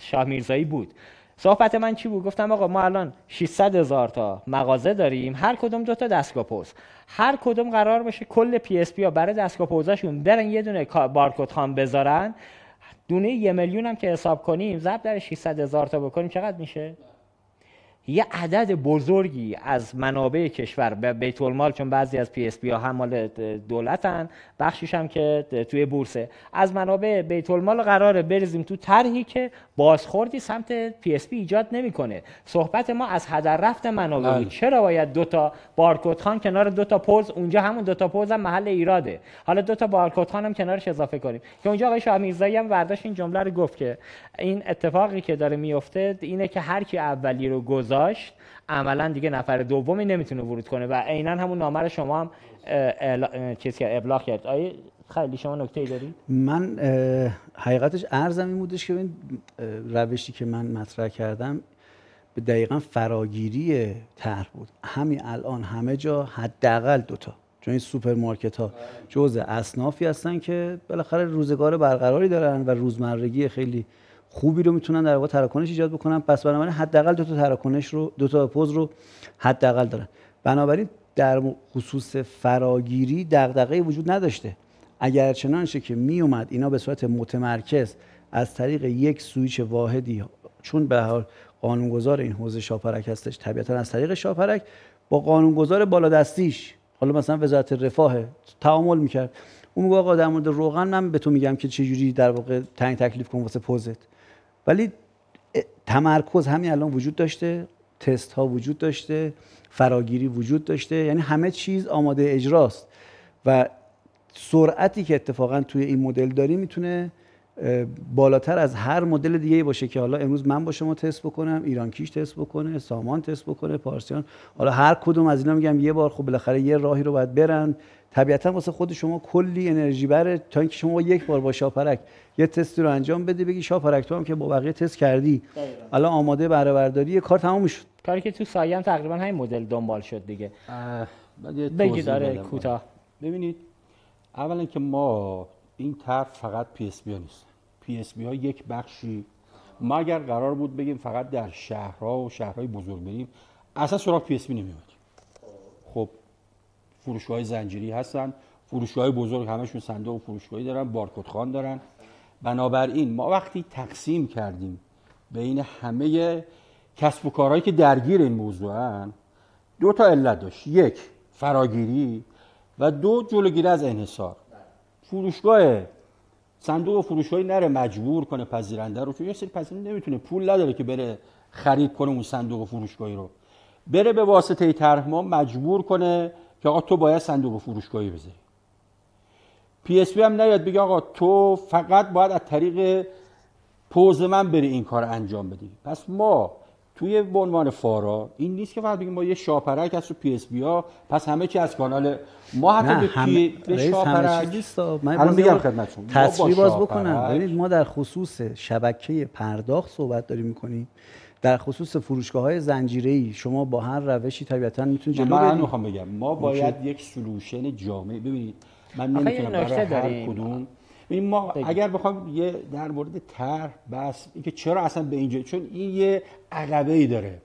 شاه میرزایی بود. صحبت من چی بود؟ گفتم آقا ما الان 600 هزار تا مغازه داریم هر کدوم دو تا دستگاه پوز. هر کدوم قرار باشه کل PSP ها برای دستگاه پوزاشون برن یه دونه بارکد خوان بذارن. دونه یه میلیون هم که حساب کنیم ضرب در 600 هزار تا بکنیم چقدر میشه؟ یه عدد بزرگی از منابع کشور به بیت المال چون بعضی از PSP ها هم مال دولتن بخشیش هم که توی بورسه. از منابع بیت المال قراره بریزیم تو طرحی که بازخوردی سمت PSP ایجاد نمی‌کنه. صحبت ما از هدر رفت منابع. بله. چرا باید دو تا بارکد خوان کنار دو تا پوز؟ اونجا همون دو تا پوز هم محل ایراده. حالا دو تا بارکد خوان هم کنارش اضافه کنیم. که اونجا آقای شاه میرزایی هم برداشت این جمله رو گفت که این اتفاقی که داره میفته اینه که هر کی اولی رو گذاشت عملا دیگه نفر دومی نمی‌تونه ورود کنه و عینا همون نامه رو شما هم چیز کرد ابلاغ کرد. آیه خیلی شما نکته ای دارید من حقیقتش عرضم این بودش که روشی که من مطرح کردم به دقیقا فراگیری طرح بود. همین الان همه جا حداقل دوتا چون این سوپرمارکت ها جزء اصنافی هستن که بالاخره روزگار برقراری دارن و روزمرگی خیلی خوبی رو می‌تونن در واقع تراکنش ایجاد بکنن. پس بنابراین حداقل دو تا تراکنش رو دو تا پوز رو حداقل دارن. بنابراین در خصوص فراگیری دغدغه‌ای وجود نداشته. اگر چنانشه که می اومد اینا به صورت متمرکز از طریق یک سویچ واحدی چون به حال قانونگذار این حوزه شاپرک هستش طبیعتا از طریق شاپرک با قانونگذار بالادستیش حالا مثلا وزارت رفاه تعامل می‌کرد. اون میگه آقا در مورد روغن من به تو میگم که چجوری در واقع تعیین تکلیف کن واسه پوزت. ولی تمرکز همین الان وجود داشته تست ها وجود داشته فراگیری وجود داشته یعنی همه چیز آماده اجراست. و سرعتی که اتفاقا توی این مدل داری می‌تونه بالاتر از هر مدل دیگه باشه که حالا امروز من با شما تست بکنم ایران کیش تست بکنه سامان تست بکنه پارسیان. حالا هر کدوم از اینا میگم یه بار خب بالاخره یه راهی رو باید برن. طبیعتا واسه خود شما کلی انرژی بره تا اینکه شما یک بار با شاپرک یه تستی رو انجام بدی بگی شاپرک تو هم که با بقیه تست کردی. حالا آماده بهره برداری کار تموم شد کاری که تو سایه هم تقریبا همین مدل دنبال شد دیگه. بگی داره کوتاه. ببینید اولا که ما این طرف فقط PSP ها نیست. PSP ها یک بخشی. ما اگر قرار بود بگیم فقط در شهرها و شهرهای بزرگ بریم اصلا سراغ PSP نمیومدیم خب فروشگاه زنجیری هستن فروشگاه بزرگ همشون صندوق فروشگاهی دارن بارکد خوان دارن. بنابراین ما وقتی تقسیم کردیم بین همه کسب و کارهایی که درگیر این موضوعن دو تا علت داشت. یک فراگیری. و دو جلوگیری از انحصار. فروشگاه صندوق فروشگاهی نره مجبور کنه پذیرنده رو چون یه سری پذیرنده نمی‌تونه پول نداره که بره خرید کنه اون صندوق فروشگاهی رو. بره به واسطه طرح ما مجبور کنه که آقا تو باید صندوق فروشگاهی بذاری. PSP هم نیاد بگه آقا تو فقط باید از طریق پوز من بری این کار انجام بدی. پس ما توی به عنوان فارا این نیست که فقط بگیم ما یه شاپرک هست تو PSP ها پس همه چی از کانال ما حتی به, پی... به شاپرک. من میگم خدمتتون تصویر باز بکنم. ببینید ما در خصوص شبکه پرداخت صحبت داریم می‌کنیم. در خصوص فروشگاه های زنجیره شما با هر روشی طبیعتا می‌تونید جلو من می‌خوام بگم ما باید یک سلوشن جامع ببینید من نمی‌تونم برای هر کدوم این ما اگر بخوام یه در مورد طرح بس اینکه چرا اصلا به اینجا چون این یه عقبه ای داره.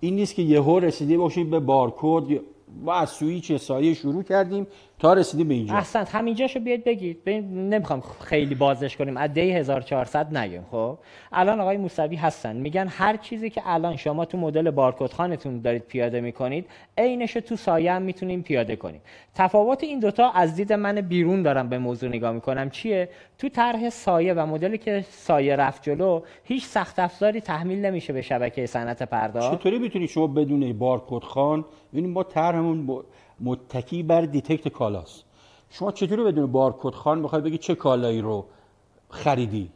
این نیست که یهو رسیدی باشیم به بارکد ما از سویچ سایه شروع کردیم. تا رسیدیم به اینجا. احسن همینجاشو بیاد بگید. نمی‌خوام خیلی بازش کنیم. از دی 1400 نگیم خب؟ الان آقای موسوی هستن. میگن هر چیزی که الان شما تو مدل بارکد خوانتون دارید پیاده می‌کنید عینش تو سایه هم می‌تونیم پیاده کنیم. تفاوت این دوتا از دید من بیرون دارم به موضوع نگاه می‌کنم. چیه؟ تو طرح سایه و مدلی که سایه رفت جلو هیچ سخت افزاری تحمیل نمیشه به شبکه صنعت پرداخت. چطوری می‌تونی شما بدون بارکد خوان؟ ببینید ما طرحمون متکی بر detect کالاست. شما چطوری بدون بارکد خوان می‌خوای بگی چه کالایی رو خریدی؟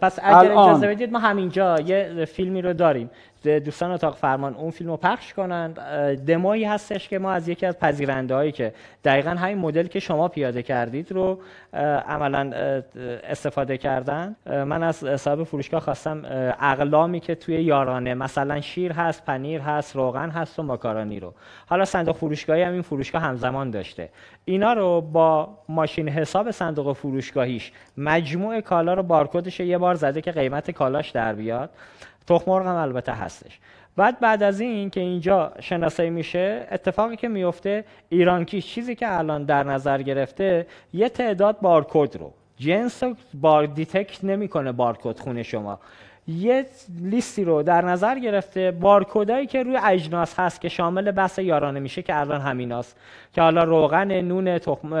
پس اگر اجازه بدید ما همینجا یه فیلمی رو داریم. دوستان اتاق فرمان اون فیلم رو پخش کنند. دمایی هستش که ما از یکی از پذیرنده هایی که دقیقا همین مدل که شما پیاده کردید رو عملا استفاده کردن من از صاحب فروشگاه خواستم اقلامی که توی یارانه مثلا شیر هست پنیر هست روغن هست و ماکارونی رو. حالا صندوق فروشگاهی هم این فروشگاه همزمان داشته. اینا رو با ماشین حساب صندوق فروشگاهیش مجموع کالا رو بارکدش یه بار زده که قیمت کالاش در بیاد. تخم مرغ هم البته هستش. بعد بعد از این که اینجا شناسایی میشه اتفاقی که میفته ایران کیش چیزی که الان در نظر گرفته یه تعداد بارکد رو. جنس بار detect نمی‌کنه بارکد خون شما. یه لیستی رو در نظر گرفته بارکدایی که روی اجناس هست که شامل بحث یارانه میشه که الان همیناست که حالا روغن نون تخم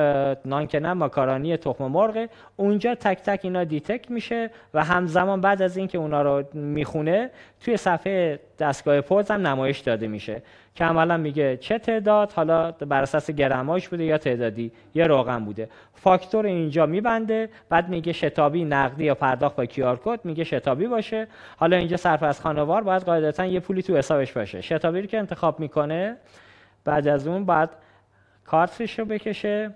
نانکنم ماکارانی تخم مرغ. اونجا تک تک اینا detect میشه و همزمان بعد از اینکه اونا رو می‌خونه توی صفحه دستگاه پوز هم نمایش داده میشه. که عملا میگه چه تعداد؟ حالا بر اساس گرماژش بوده یا تعدادی؟ یا روغن بوده. فاکتور اینجا میبنده بعد میگه شتابی نقدی یا پرداخت با QR code میگه شتابی باشه. حالا اینجا سرپرست خانوار باید قاعدتا یه پولی تو حسابش باشه. شتابی رو که انتخاب می‌کنه بعد از اون بعد کارتش رو بکشه.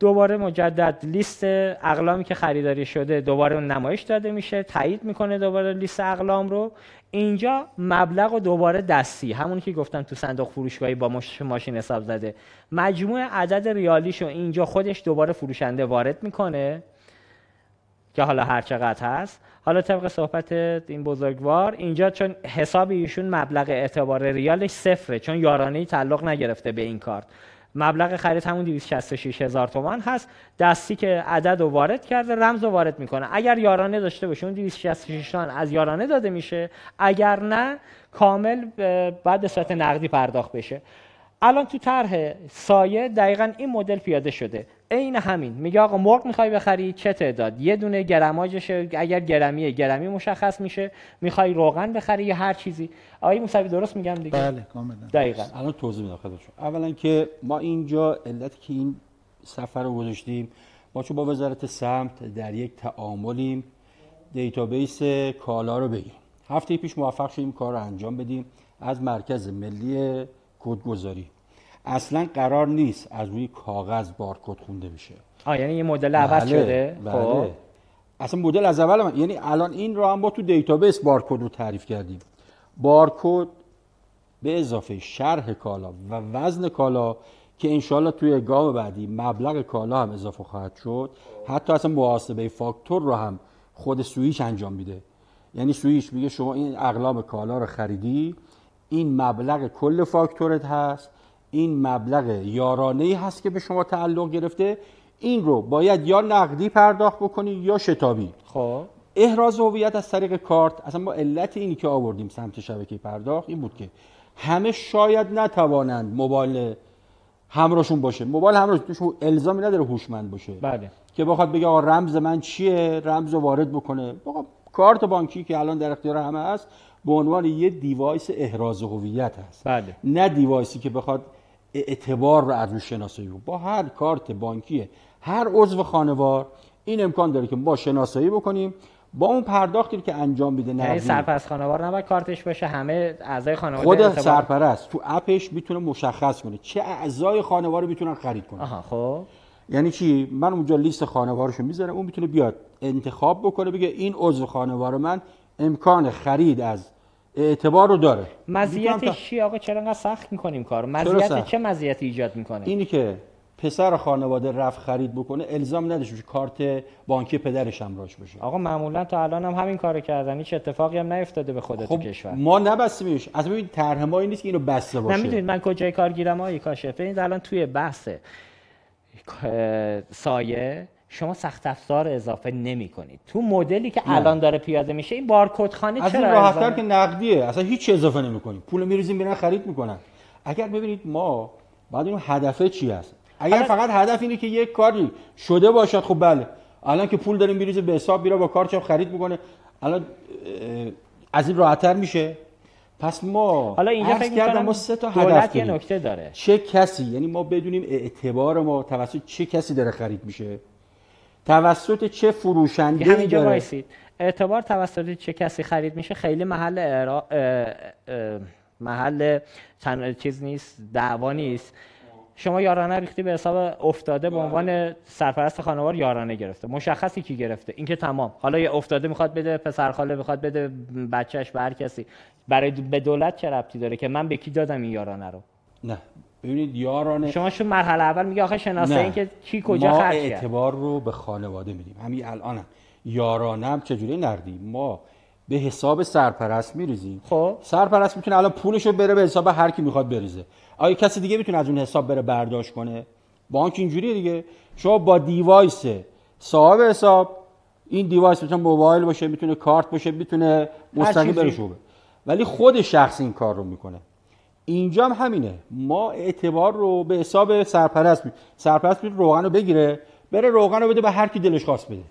دوباره مجدد لیست اقلامی که خریداری شده دوباره نمایش داده میشه. تایید می‌کنه دوباره لیست اقلام رو. اینجا مبلغ و دوباره دستی. همون که گفتم تو صندوق فروشگاهی با ماشین حساب زده. مجموع عدد ریالیشو اینجا خودش دوباره فروشنده وارد می‌کنه. که حالا هر چقدر هست. حالا طبق صحبت این بزرگوار اینجا چون حساب ایشون مبلغ اعتبار ریالش صفره چون یارانه تعلق نگرفته به این کارت. مبلغ خرید همون 266 هزار تومان هست. دستی که عدد رو وارد کرده رمز رو وارد می‌کنه. اگر یارانه داشته باشه اون 266 از یارانه داده میشه. اگر نه کامل بعد به صورت نقدی پرداخت بشه. الان تو طرح سایه دقیقا این مدل پیاده شده. عین همین. میگه آقا مرغ می‌خوای بخری؟ چه تعداد؟ یه دونه گرماجشه. اگر گرمیه گرمی مشخص میشه. می‌خوای روغن بخری یا هر چیزی؟ آقای موسوی درست میگم دیگه؟ بله کاملا. دقیقا. الان توضیح میدم خدمتشون. اولا که ما اینجا علت که این سفر رو گذاشتیم ما چون با وزارت سمت در یک تعاملیم database کالا رو بگیم. هفته پیش موفق شدیم کار رو انجام بدیم. از مرکز ملی کدگذاری. اصلا قرار نیست از روی کاغذ بارکد خونده بشه. آه یعنی یه مدل عوض بله، شده؟ بله. خب. اصلا مدل از اول من یعنی الان این رو هم با تو database بارکد رو تعریف کردیم. بارکد به اضافه شرح کالا و وزن کالا که انشالله توی گام بعدی مبلغ کالا هم اضافه خواهد شد. حتی اصلا محاسبه فاکتور رو هم خود سویش انجام میده. یعنی سویش میگه شما این اقلام کالا رو خریدی این مبلغ کل فاکتورت هست این مبلغ یارانه ای هست که به شما تعلق گرفته. این رو باید یا نقدی پرداخت بکنی یا شتابی. خب. احراز هویت از طریق کارت. اصلا ما علت اینی که آوردیم سمت شبکه پرداخت این بود که همه شاید نتوانند موبایل همراهشون باشه. موبایل همراهشون الزامی نداره هوشمند باشه. بله. که بخواد بگه آقا رمز من چیه؟ رمز رو وارد بکنه. آقا کارت بانکی که الان در اختیار همه هست به عنوان یه device احراز هویت هست. بله. نه device ی که بخواد اعتبار رو از شناسایی با هر کارت بانکی هر عضو خانوار این امکان داره که ما شناسایی بکنیم. با اون پرداختی که انجام میده یعنی نقدی. سرپرست خانوار نباید کارتش باشه همه اعضای خانواده خود اعتبار- سرپرست تو اپش می‌تونه مشخص کنه چه اعضای خانوار رو می‌تونن خرید کنن آها خب. یعنی چی؟ من اونجا لیست خانوارشو می‌ذارم اون می‌تونه بیاد انتخاب بکنه بگه این عضو خانوار من امکان خرید از اعتبار رو داره. مزیتش چی آقا؟ چرا انقدر سخت می‌کنیم کارو؟ چرا مزیت؟ چه مزیتی ایجاد می‌کنه؟ اینی که پسر خانواده رفت خرید بکنه الزام نداشته باشه کارت بانکی پدرش همراهش باشه آقا معمولا تا الان هم همین کارو کردن. هیچ اتفاقی هم نیفتاده به خود تو خب کشور. ما نبستیمش. از ببین طرح ما این نیست که اینو بسته باشه. نه می‌دونید من کجای کار گیرم آقای کاشف ببینید الان توی بحث سایه شما سخت افزار اضافه نمی کنید. تو مدلی که نه. الان داره پیاده میشه این بارکد خانه از چرا این راحتتر؟ که نقدیه. اصلا هیچ اضافه نمی‌کنیم پول میریزیم میرن خرید می‌کنن. اگر ببینید ما باید این هدفه چی هست؟ اگر حالا- فقط هدف اینه که یک کاری شده باشد خب بله. الان که پول داریم میریزه به حساب میره با کارت خرید می‌کنه. الان از این راحتتر میشه. پس ما حالا اینجا فکر کردم ما سه تا هدف یه. نکته داره. چه کسی؟ یعنی ما بدونیم اعتبار ما توسط چه کسی داره خرید میشه؟ توسط چه فروشنده همینجا داره؟ وایسید. اعتبار توسط چه کسی خرید میشه خیلی محل. اه، اه، محل تن... چیز نیست دعوا نیست. شما یارانه ریختی به حساب افتاده به عنوان سرپرست خانوار یارانه گرفته. مشخصی کی گرفته؟ این که تمام. حالا یه افتاده می‌خواد بده پسر خاله می‌خواد بده بچهش به هر کسی. برای به دولت چه ربطی داره که من به کی دادم این یارانه رو؟ نه. ببینید یارانه شما شو مرحله اول میگه آخه شناسه این که کی کجا ما خرج کرد اعتبار رو به خانواده میدیم. همین الان هم. یارانه هم چجوری نقدی ما به حساب سرپرست میریزیم. خب. سرپرست می‌تونه الان پولشو بره به حساب هر کی می‌خواد بریزه. آیا کسی دیگه می‌تونه از اون حساب بره برداشت کنه؟ بانک اینجوریه دیگه. شما با device صاحب حساب این device می‌تونه موبایل باشه می‌تونه کارت باشه می‌تونه مستقیم. بره شعبه ولی خود شخص این کار رو می‌کنه. اینجا هم همینه. ما اعتبار رو به حساب سرپرست می سرپرست می‌تونه روغن رو بگیره بره روغن رو بده به هر کی دلش خواست بده.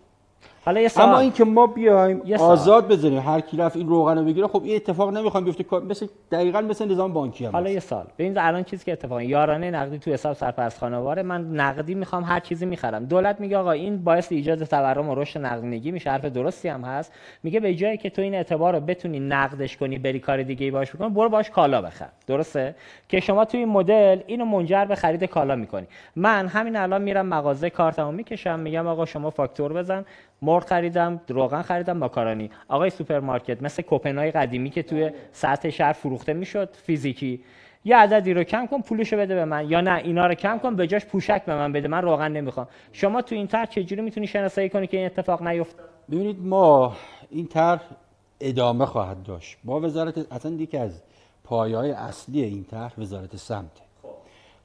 حالا یه سوال اما اینکه ما بیایم. آزاد بذاریم هر کی رفت این روغن رو بگیره خب این اتفاق نمی‌خوام بیفته. مثل دقیقا مثل نظام بانکی هم حالا. یه سال. ببینید الان چیزی که اتفاقا یارانه نقدی تو حساب سرپرست خانواره. من نقدی می‌خوام هر چیزی می‌خرم. دولت میگه آقا این باعث ایجاد تورم و رشد نقدینگی میشه. حرف درستی هم هست. میگه به جایی که تو این اعتبار رو بتونی نقدش کنی بری کار دیگه ای باش بکن برو باش کالا بخر. درسته؟ که شما توی این مدل اینو منجر به خرید کالا می‌کنی. من همین الان میرم مغازه کارتمو می‌کشم. میگم آقا شما فاکتور بزن. مرغ خریدم روغن خریدم ماکارونی. آقای سوپرمارکت مثل کوپنای قدیمی که توی سطح شهر فروخته می‌شد فیزیکی. یه عددی رو کم کن پولشو بده به من. یا نه اینا رو کم کن به جاش پوشک به من بده. من روغن نمی‌خوام. شما تو این طرح چجوری می‌تونی شناسایی کنی که این اتفاق نیفته ببینید ما این طرح ادامه خواهد داشت. با وزارت اصلا یکی از پایه‌های اصلی این طرح وزارت سمت.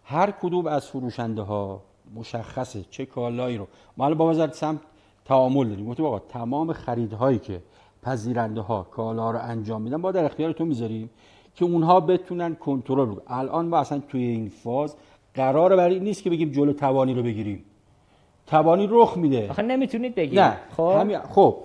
هر کدوم از فروشنده ها مشخصه چه کالایی رو. ما با وزارت سمت تعامل داریم. گفتیم آقا تمام خریدهایی که پذیرنده ها کالا رو انجام میدن با در اختیار تو می‌ذاریم که اونها بتونن کنترل رو الان ما اصلا توی این فاز قرار برای این نیست که بگیم جلو توانی رو بگیریم. توانی رخ میده. آخه نمی‌تونید بگید نه. خب. همین خب.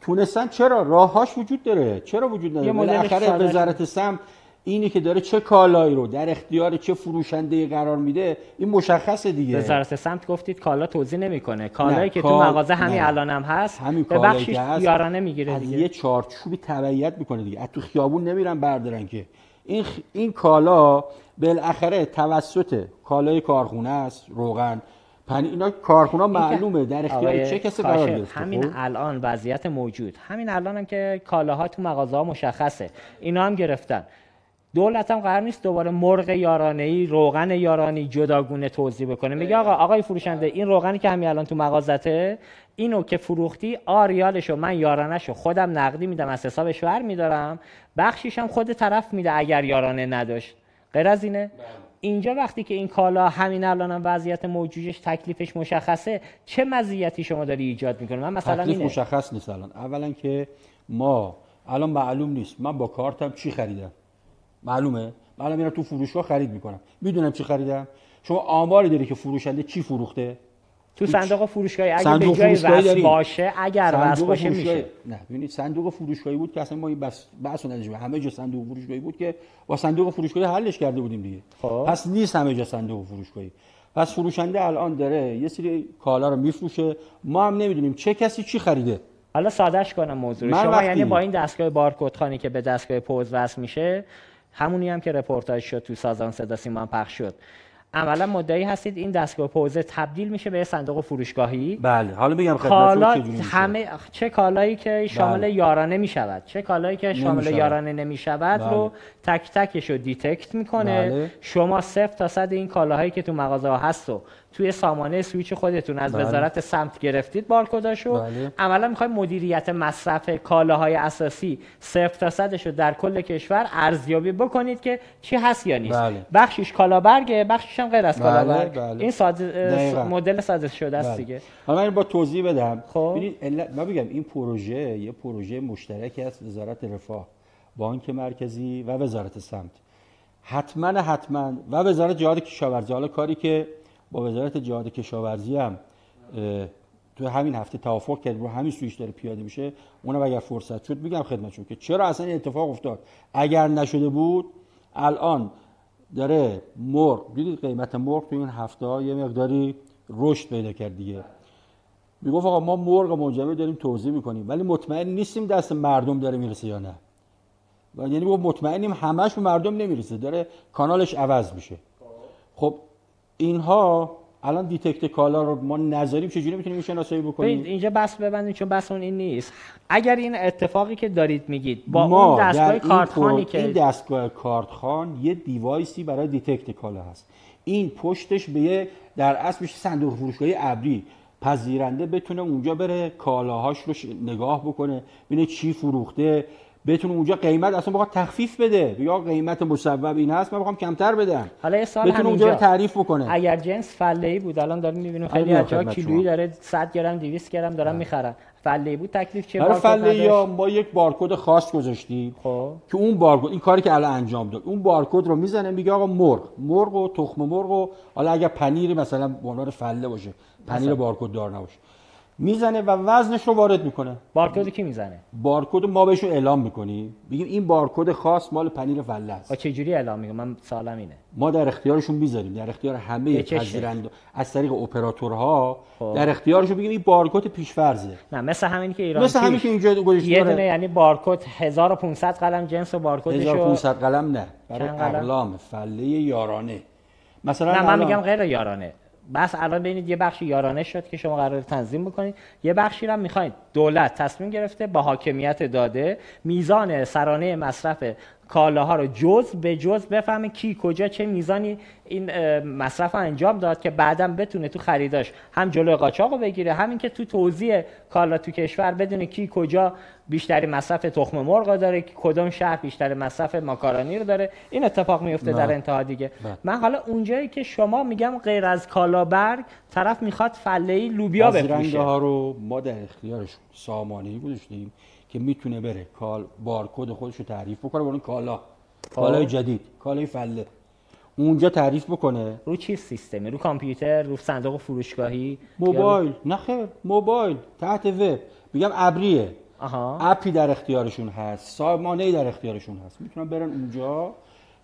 تونستن چرا؟ راههاش وجود داره. چرا وجود نداره؟ بالاخره. وزارت سم اینی که داره چه کالایی رو در اختیار چه فروشنده قرار میده این مشخصه دیگه. وزارت سمت گفتید کالا توضیح نمی‌کنه. کالایی نه، که تو کال- مغازه همین نه. الان هم هست همین به بخشش یارانه می‌گیره از دیگه. یه چارچوبی تبعیت می‌کنه دیگه. از تو خیابون نمیرن بردارن که. این خ- این کالا بالاخره توسط کالای کارخونه است روغن. پنیر اینا کارخونه معلومه. در اختیار چه کسی قرار گرفته همین خب؟ الان وضعیت موجود. همین الان هم که کالاها تو مغازه ها مشخصه. اینا هم گرفتن. دولت هم قرار نیست دوباره مرغ یارانه ای روغن یارانی جداگونه توضیح بکنه. میگه آقا آقای فروشنده این روغنی که همین الان تو مغازته اینو که فروختی آریالشو من یارانهشو خودم نقدی میدم از حسابش ور میدارم. بخشیش هم خود طرف میده اگر یارانه نداشت. غیر از اینه اینجا وقتی که این کالا همین الان هم وضعیت موجودش تکلیفش مشخصه چه مزیتی شما داری ایجاد می‌کنه من مثلا تکلیف اینه. مشخص نیست الان. اولا که ما الان معلوم نیست. من با کارتم چی خریدم؟ معلومه؟ من الان میرم تو فروشگاه خرید می‌کنم. می‌دونم چی خریدم؟ شما آماری داری که فروشنده چی فروخته؟ تو صندوق فروشگاهی اگه صندوق به جای وصل. باشه اگر وصل باشه میشه. نه ببینید صندوق فروشگاهی بود که اصلا ما این بس بحث همه جا صندوق فروشگاهی بود که با صندوق فروشگاهی حلش کرده بودیم دیگه. خب. پس نیست همه جا صندوق فروشگاهی. پس فروشنده الان داره یه سری کالا رو میفروشه. ما هم نمی‌دونیم چه کسی چی خریده. حالا سادهش کنم موضوع شما یعنی با این دستگاه بارکد خانی که به دستگاه پوز وصل میشه همونی هم که رپورتاج شد تو سازان صدا سیما پخش شد عملا مدعی هستید این دستگاه پوزه تبدیل میشه به یه صندوق فروشگاهی بله حالا بگم کالا. همه چه کالایی که شامل بله. یارانه می شود چه کالایی که شامل نمی‌شود. یارانه نمی شود بله. رو تک تکش رو detect می‌کنه بله. شما صفر تا صد این کالاهایی که تو مغازه ها هست و توی سامانه سویچ خودتون از بله. وزارت سمت گرفتید بارکداشو بله. عملا می‌خوایم مدیریت مصرف کالاهای اساسی صفر تا صدش رو در کل کشور ارزیابی بکنید که چی هست یا نیست بله. بخشش کالابرگه بخشش هم غیر از بله، کالابرگ بله. این دقیقاً. مدل ساده شده است بله. دیگه حالا من با توضیح بدم خب. ببینید علت- من بگم این پروژه یه پروژه مشترکی است وزارت رفاه بانک مرکزی و وزارت سمت حتما حتما و وزارت جهاد کشاورزی حالا کاری که با وزارت جهاد کشاورزی هم تو همین هفته توافق کرد رو همین سویش داره پیاده میشه. اونم اگر فرصت شد میگم خدمتشون که چرا اصلا این اتفاق افتاد؟ اگر نشده بود الان داره مرغ دیدید قیمت مرغ تو این هفته یه مقداری رشد پیدا کرد دیگه. می‌گفت آقا ما مرغ منجمد داریم توضیح می‌کنیم ولی مطمئن نیستیم دست مردم داره می‌رسه یا نه. و یعنی مطمئنیم همش به مردم نمی‌رسه داره کانالش عوض میشه. خب اینها الان detect کالا رو ما نذاریم چجوری می‌تونیم شناسایی بکنیم؟ اینجا بس ببندید چون بس اون این نیست. اگر این اتفاقی که دارید میگید با ما اون دستگاه کارتخوانی که این دستگاه کارتخوان یه device ی برای detect کالا هست. این پشتش به یه در اصل میشه صندوق فروشگاهی ابری. پذیرنده بتونه اونجا بره کالاهاش رو نگاه بکنه ببینه چی فروخته. بتونه اونجا قیمت اصلا بخواد تخفیف بده. یا قیمت مصوب این هست من بخوام کمتر بدم. حالا یه سال بتونه اونجا تعریف بکنه. اگر جنس فله ای بود الان داریم می‌بینیم خیلی میام از کیلویی. داره 100 گرم 200 گرم دارن می‌خرن. فله ای بود تکلیف برای بارکد فله یا؟ ما یک بارکد خاص گذاشتیم خب. که اون بارکد این کاری که الان انجام داد اون بارکد رو می‌زنه میگه آقا مرغ مرغ و تخم مرغ و حالا اگر پنیر مثلا به عنوان فله باشه پنیر بارکد دار نباشه. می‌زنه و وزنش رو وارد می‌کنه. بارکد کی می‌زنه؟ بارکد ما بهشون اعلام می‌کنیم. بگیم این بارکد خاص مال پنیر فله است. چه جوری اعلام میگم من سوالم اینه. ما در اختیارشون می‌ذاریم. در اختیار همه؟ پذیرنده از طریق اپراتورها. خب. در اختیارشون بگیم این بارکد پیشفرزه نه مثل همین که ایران مثل همین. که اینجا گذاشته یه. دونه یعنی bارکد 1500 قلم جنس و بارکدشو 1500 قلم نه. برای؟ اقلام فله یارانه. مثلا نه من میگم غیر یارانه. بس الان ببینید یه بخشی یارانه شد که شما قرار تنظیم بکنید. یه بخشی هم می‌خواید. دولت تصمیم گرفته با حاکمیت داده میزان سرانه مصرف کالاها رو جز به جز بفهمه کی کجا چه میزانی این مصرف رو انجام داد که بعدا بتونه تو خریداش هم جلوی قاچاق رو بگیره. همین که تو توزیع کالا تو کشور بدونه کی کجا بیشتری مصرف تخم مرغ داره کی کدوم شهر بیشتر مصرف ماکارونی رو داره. این اتفاق میفته در. انتها دیگه. بله. من حالا اونجایی که شما میگم غیر از کالابرگ طرف می‌خواد فله لوبیا بفروشه. ها رو ما در اختیارشون سامانه ای گذاشتیم که می‌تونه بره. کال بارکد خودش رو تعریف بکنه. اون کالا. کالای جدید. کالای فله. اونجا تعریف بکنه. رو چی سیستمی رو کامپیوتر؟ رو صندوق فروشگاهی؟ موبایل. نه خیر. موبایل. تحت وب. میگم ابریه. آها. اپی در اختیارشون هست. سامانه در اختیارشون هست. می‌تونن برن اونجا.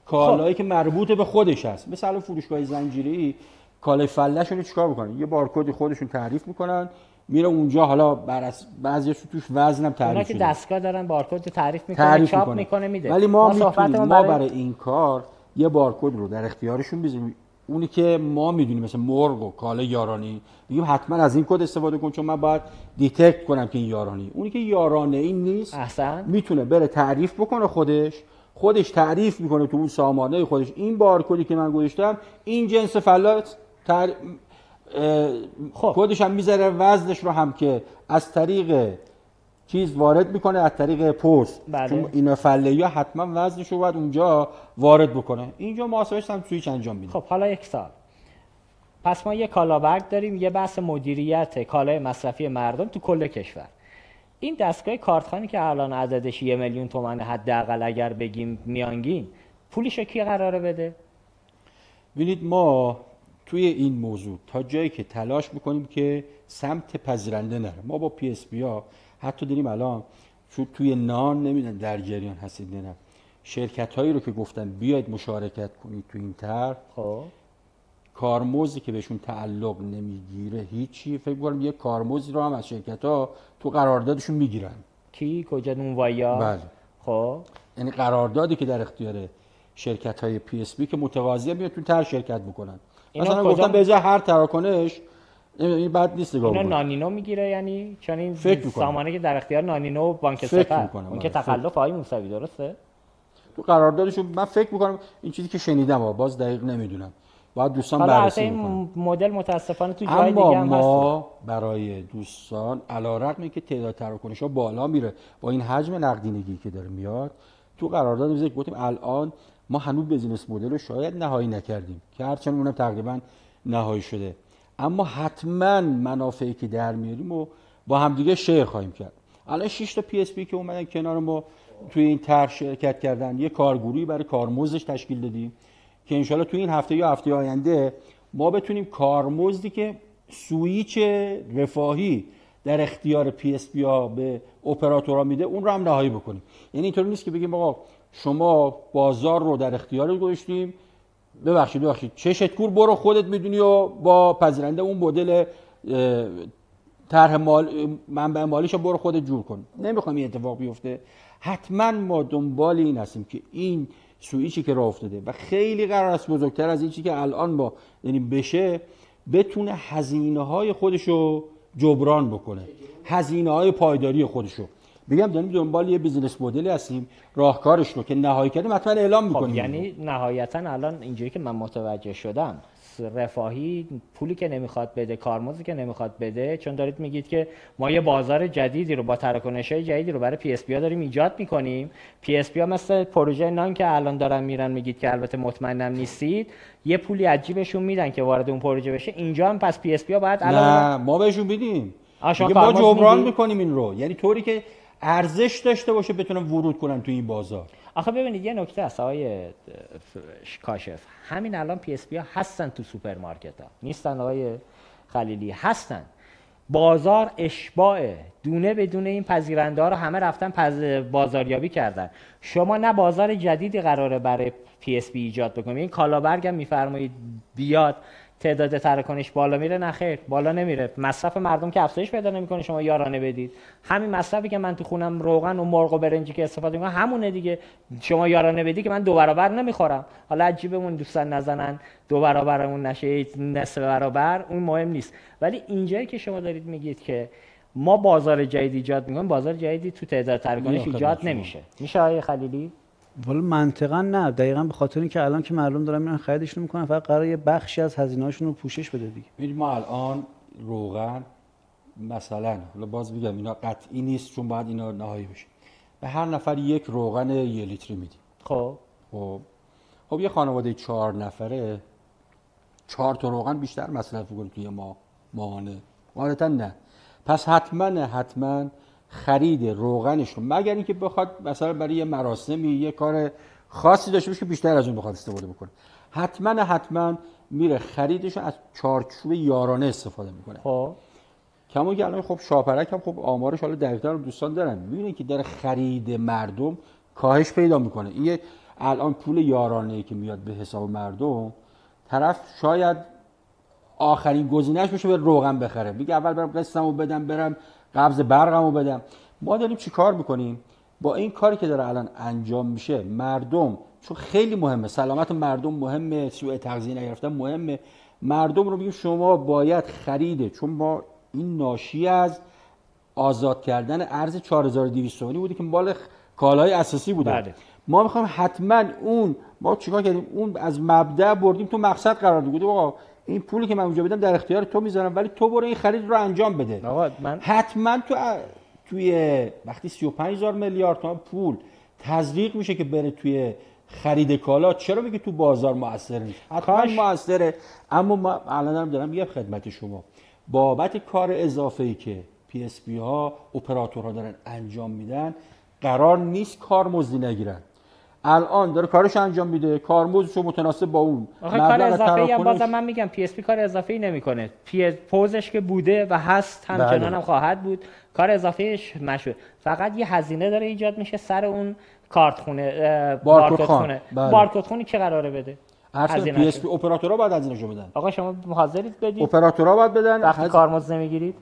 کالایی که مربوط به خودش هست. مثلا فروشگاه زنجیری. کالای فلهشون رو چیکار می‌کنن یه بارکدی خودشون تعریف می‌کنن. میره اونجا حالا بر از بعضی توش وزنم تعریف که شده. دستگاه دارن بارکد تعریف می‌کنه تعریف چاپ می‌کنه. می‌کنه میده. ولی ما, صحبتمون می‌تونیم ما برای این کار یه بارکد رو در اختیارشون بذاریم. اونی که ما می‌دونیم مثل مرغ و کالا یارانه‌ای میگیم حتما از این کد استفاده کن چون من باید detect کنم که این یارانه‌ای. اونی که یارانه این نیست احسن. می‌تونه بره تعریف بکنه خودش. خودش تعریف می‌کنه تو اون سامانه خودش. این بارکدی که من گذاشتم این جنس فلات تر... خب. کدش هم می‌ذاره وزنش رو هم که از طریق چیز وارد می‌کنه از طریق پست بله. چون اینا فله یا حتما وزنش رو باید اونجا وارد بکنه. اینجا محاسبش هم سویچ انجام میده. خب حالا یک سال. پس ما یه کالابرگ داریم یه بحث مدیریت کالای مصرفی مردم تو کل کشور. این دستگاه کارتخوانی که الان عددش یه میلیون تومن حداقل اگر بگیم میانگین پولش رو کی قراره بده؟ ببینید ما توی این موضوع تا جایی که تلاش می‌کنیم که سمت پذیرنده نره ما با PSP ها حتی داریم الان چون توی نان نمی‌دونم در جریان هستید نه. شرکت هایی رو که گفتن بیاید مشارکت کنید تو این طرح. خب. کارمزدی که بهشون تعلق نمی‌گیره هیچی. فکر کنم یه کارمزدی رو هم از شرکت ها تو قراردادشون می‌گیرن. کی؟ کجا؟ نونوایی بله. خب. یعنی قراردادی که در اختیار شرکت های PSP که متقاضی میاد تو طرح شرکت بکنن. اینا مثلا گفتم به ازای هر تراکنش این بد نیست نگاه اینا. نانینو می‌گیره یعنی چون این فکر. سامانه که در اختیار نانینو و بانک سپه. می‌کنم، اون که آره، تخلف های موسوی درسته؟ تو قراردادشون من فکر می‌کنم این چیزی که شنیدم ها، باز دقیق نمی‌دونم. باید دوستان بررسی این مدل متاسفانه تو جای دیگه هم هست ما برای دوستان علیرغم که تعداد تراکنش ها بالا میره. با این حجم نقدینگی که داره میاد تو قرارداد می‌ذاریم گفتیم الان ما هنوز business model رو شاید نهایی نکردیم که هرچند اونم تقریبا نهایی شده. اما حتما منافعی که در میاریم و با همدیگه share خواهیم کرد. الان 6 تا PSP که اومدن کنار ما توی این طرح شرکت کردن یه کارگروهی برای کارمزدش تشکیل دادیم که انشالله توی این هفته یا هفته آینده ما بتونیم کارمزدی که سویچ رفاهی در اختیار PSP ها به اپراتورها میده اون رو هم نهایی بکنیم. یعنی اینطوری نیست که بگیم آقا شما بازار رو در اختیار گذاشتیم. ببخشید ببخشید. چشت کور برو خودت می‌دونی و با پذیرنده اون مدل طرح مال منبع مالیش رو برو خودت جور کن. نمی‌خوام این اتفاق بیفته. حتما ما دنبال این هستیم که این سویچی که راه افتاده و خیلی قرار است بزرگتر از این چیزی که الان ما یعنی بشه بتونه هزینه های خودش رو جبران بکنه. هزینه های پایداری خودش رو بگم داریم دنبال یه business model ی هستیم راهکارش رو که نهایی کردیم حتما اعلام خب می‌کنیم. یعنی نهایتا الان اینجوری که من متوجه شدم رفاهی پولی که نمی‌خواد بده کارمزدی که نمی‌خواد بده چون دارید میگید که ما یه بازار جدیدی رو با تراکنش های جدیدی رو برای پی اس ها داریم ایجاد می‌کنیم. PSP ها مثل پروژه نان که الان دارن میرن میگید که البته مطمئنم نیستید یه پولی از جیبشون میدن که وارد اون پروژه بشه. اینجا هم پس PSP ها باید الان نه ما بهشون میدیم. دیگه ما جبران؟ می‌کنیم این رو. یعنی طوری که ارزش داشته باشه بتونن ورود کنن تو این بازار. آخه ببینید یه نکته است آقای کاشف. همین الان PSP ها هستن تو سوپرمارکت ها نیستن آقای خلیلی هستن. بازار اشباعه. دونه به دونه این پذیرنده ها رو همه رفتن پوز... بازاریابی کردن. شما نه بازار جدیدی قراره برای PSP ایجاد بکنید. این کالابرگ هم میفرمایید بیاد تعداد تراکنش بالا میره نه خیر بالا نمیره. مصرف مردم که افزایش پیدا نمی‌کنه شما یارانه بدید. همین مصرفی که من تو خونم روغن و مرغ و برنجی که استفاده می‌کنم همونه دیگه. شما یارانه بدی که من دو برابر نمی‌خورم. حالا از جیبمون دوستان نزنن دو برابرمون نشه نصف برابر اون مهم نیست. ولی اینجایی که شما دارید میگید که ما بازار جدید ایجاد می‌کنیم بازار جدیدی تو تعداد تراکنش ایجاد. نمیشه. میشه آقای خلیلی؟ والا منطقا نه. دقیقا به خاطر اینکه الان که مردم دارن میرن خریدشون می‌کنن فقط قرار یه بخشی از هزینه‌هاشون رو پوشش بده دیگه. ما الان روغن مثلا حالا باز میگم اینا قطعی نیست چون باید اینا نهایی بشه. به هر نفر یک روغن یه لیتری میدیم. خب. خب. خب یه خانواده چهار نفره چهار تا روغن بیشتر مصرف کنیم توی ما ماهانه. غالبا نه. پس حتما حتما خرید روغنش رو. مگر اینکه بخواد مثلا برای یه مراسمی یه کار خاصی داشته باشه که بیشتر از اون بخواد استفاده بکنه. حتما حتما میره خریدش از چارچوب یارانه استفاده می‌کنه. خب. کما که الان خب شاپرک هم خب آمارش حالا دقیق‌تر رو دوستان دارن. می‌بینه که در خرید مردم کاهش پیدا می‌کنه. این الان پول یارانه که میاد به حساب مردم طرف شاید آخرین گزینهش بشه به روغن بخره. میگه اول برم قسطمو بدم برم قبض برقمو بدم. ما داریم چی کار می‌کنیم؟ با این کاری که داره الان انجام میشه مردم چون خیلی مهمه سلامت مردم مهمه سوء تغذیه نگرفتن مهمه. مردم رو میگیم شما باید خریده چون ما این ناشی از آزاد کردن ارز 4200 تومانی بوده که مال کالای اساسی بوده. بله. ما می‌خوایم حتما اون ما چیکار کردیم؟ اون از مبدا بردیم تو مقصد قرار دادیم آقا این پولی که من اونجا بدم در اختیار تو می‌ذارم ولی تو برو این خرید رو انجام بده. آقا من حتما تو توی وقتی 35 هزار میلیارد تومان پول تزریق میشه که بره توی خرید کالا چرا میگه تو بازار موثر نیست؟ حتما کاش. موثره. اما ما الان دارم دارم میگم خدمت شما. بابت کار اضافه ای که PSP ها اپراتورها دارن انجام میدن قرار نیست کارمزدی نگیرن. الان داره کارش انجام میده. کارمزدش رو متناسب با اون. آخه کار اضافه ای هم بازم من میگم پی اس پی کار اضافه ای نمی‌کنه. پی پوزش که بوده و هست همچنان بله. هم خواهد بود. کار اضافهش مشهور فقط یه هزینه داره ایجاد میشه سر اون کارت خونه بارکد. خونه بله. بارکد خونی که قراره بده. اصلا هزینه پی اس. پی اپراتورها باید هزینه‌شو بدن. آقا شما حاضرید بدید؟ اپراتورها باید بدن. وقتی هز- کارمزد نمی‌گیرید؟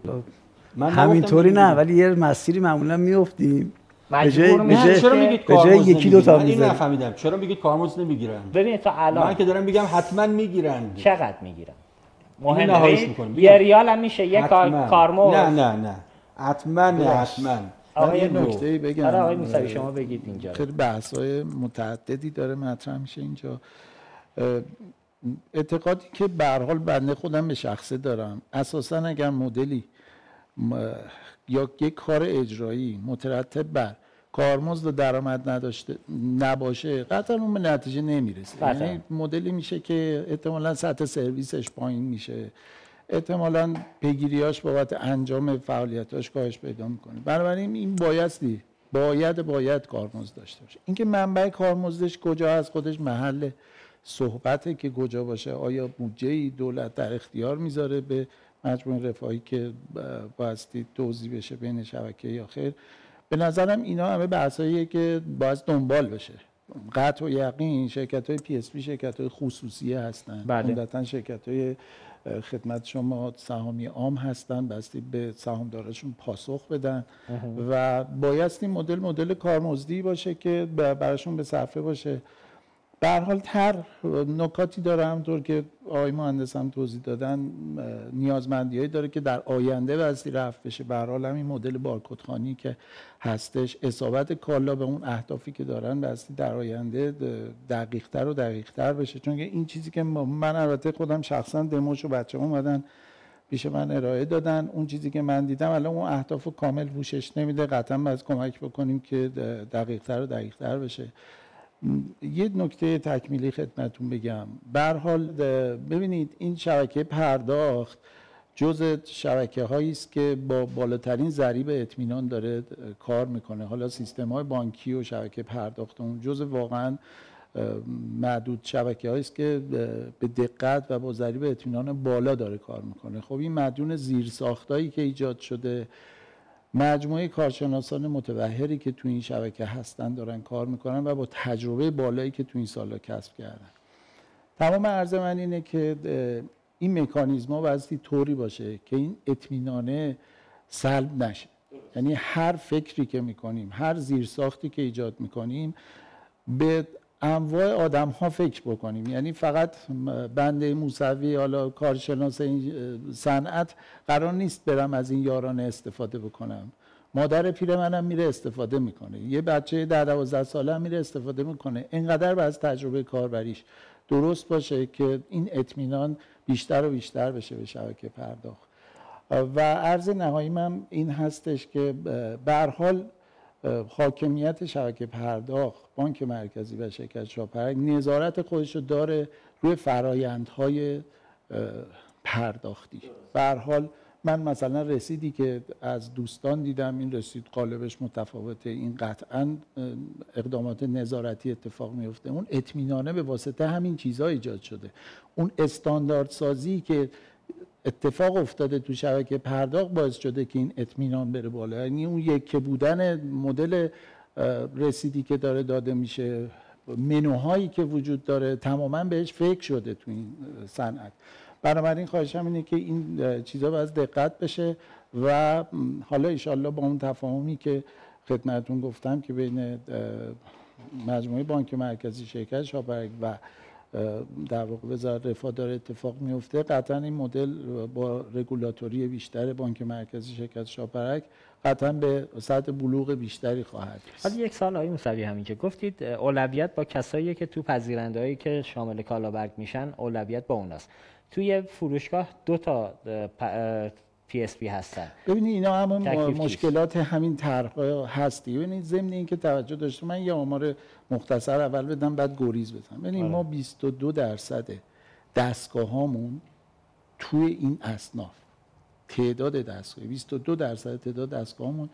من همینطوری نه ولی یه مسیری معمولا میفتیم مجبور نه چرا میگید کارمزد یکی دو تا نمی‌گیرن؟ من. نفهمیدم. چرا میگید کارمزد نمی‌گیرن؟ ببینید تا الان. من که دارم میگم حتما می‌گیرن. چقدر می‌گیرن؟ مهم نیست. یه. ریال هم میشه یه کار حتما. کارمزد نه نه نه. حتما نه حتما. آقای یه. نکته بگم. آره آقای موسوی شما بگید اینجا. خیلی بحث های متعددی داره مطرح میشه اینجا. اعتقادی که به هر حال بنده خودم به شخصه دارم. اساسا اگر مدلی یا یک کار اجرایی مترتب بر کارمزد و درآمد نداشته نباشه قطعا اون به نتیجه نمی‌رسه. یعنی مدلی میشه که احتمالا سطح سرویسش پایین میشه. احتمالا پیگیریاش بابت انجام فعالیتاش کاهش پیدا می‌کنه. بنابراین این بایستی باید باید کارمزد داشته باشه. اینکه منبع کارمزدش کجا از خودش محل صحبته که کجا باشه آیا بودجه ای دولت در اختیار می‌ذاره به مجموعه رفاهی که بایستی توضیح بشه بین شبکه یا خیر. به نظرم اینا همه بحثاییه که باید دنبال بشه. قطع و یقین شرکت های PSP شرکت های خصوصیه هستن. بله. عمدتا شرکت های خدمت شما سهامی عام هستن بایستی به سهامدارشون پاسخ بدن. و بایستی مدل مدل کارمزدی باشه که براشون به صرفه باشه. به حال تر نکاتی داره همطور که آقای مهندس هم توضیح دادن نیازمندی داره که در آینده وزی رفت بشه. به حال همین مدل بارکدخانی که هستش اصابت کالا به اون اهدافی که دارن بستی در آینده دقیقتر و دقیقتر بشه. چون این چیزی که من البته خودم شخصا دموش و بچه اومدن پیش من ارائه دادن. اون چیزی که من دیدم الان اون اهداف کامل پوشش نمیده. قطعا باید کمک بکنیم که دقیقتر و دقیقتر بشه. یه نکته تکمیلی خدمتون بگم. به هر حال ببینید این شبکه پرداخت جز شبکه هایی است که با بالاترین ضریب اطمینان داره کار می‌کنه. حالا سیستم های بانکی و شبکه پرداخت اون جز واقعا معدود شبکه است که به دقت و با ضریب اطمینان بالا داره کار می‌کنه. خب این مدیون زیرساختایی که ایجاد شده مجموعه کارشناسان متوهری که تو این شبکه هستن دارن کار می‌کنن و با تجربه بالایی که تو این سالا کسب کردن. تمام عرض من اینه که این مکانیزما بایستی طوری باشه که این اطمینانه سلب نشه. یعنی هر فکری که می‌کنیم هر زیرساختی که ایجاد می‌کنیم به انواع آدم ها فکر بکنیم. یعنی فقط بنده موسوی حالا کارشناس صنعت قرار نیست برم از این یارانه استفاده بکنم. مادر پیر منم میره استفاده می‌کنه. یه بچه در دوازده ساله میره استفاده می‌کنه. اینقدر از تجربه کاربریش درست باشه که این اطمینان بیشتر و بیشتر بشه به شبکه پرداخت. و عرض نهایی من این هستش که به حال حاکمیت شبکه پرداخت بانک مرکزی و شرکت شاپرک نظارت خودش رو داره روی فرایندهای پرداختی. به حال من مثلا رسیدی که از دوستان دیدم این رسید قالبش متفاوته این قطعا اقدامات نظارتی اتفاق میفته اون اطمینانه به واسطه همین چیزها ایجاد شده. اون استاندارد سازی که اتفاق افتاده تو شبکه پرداخت باعث شده که این اطمینان بره بالا. یعنی اون یکی بودن مدل رسیدی که داره داده میشه منوهایی که وجود داره تماما بهش فکر شده تو این صنعت. بنابراین خواهشم اینه که این چیزها باید دقت بشه و حالا ایشالله با اون تفاهمی که خدمتون گفتم که بین مجموعه بانک مرکزی شرکت شاپرک و در واقع وزارت رفاه داره اتفاق میفته. قطعا این مدل با رگولاتوری بیشتر بانک مرکزی شرکت شاپرک قطعا به سطح بلوغ بیشتری خواهد حالا یک سال آقای موسوی همین که گفتید اولویت با کسایی که تو پذیرندهایی که شامل کالابرگ میشن اولویت با اوناست. توی فروشگاه دو تا PSP هستن. ببینید اینا همون مشکلات همین طرح هستی. ببینید ضمن اینکه توجه داشته من یه آمار مختصر اول بدم بعد گریز بزنم. ببینید ما 22 درصد دستگاه هامون توی این اصناف. تعداد دستگاه 22 درصد تعداد دستگاهمون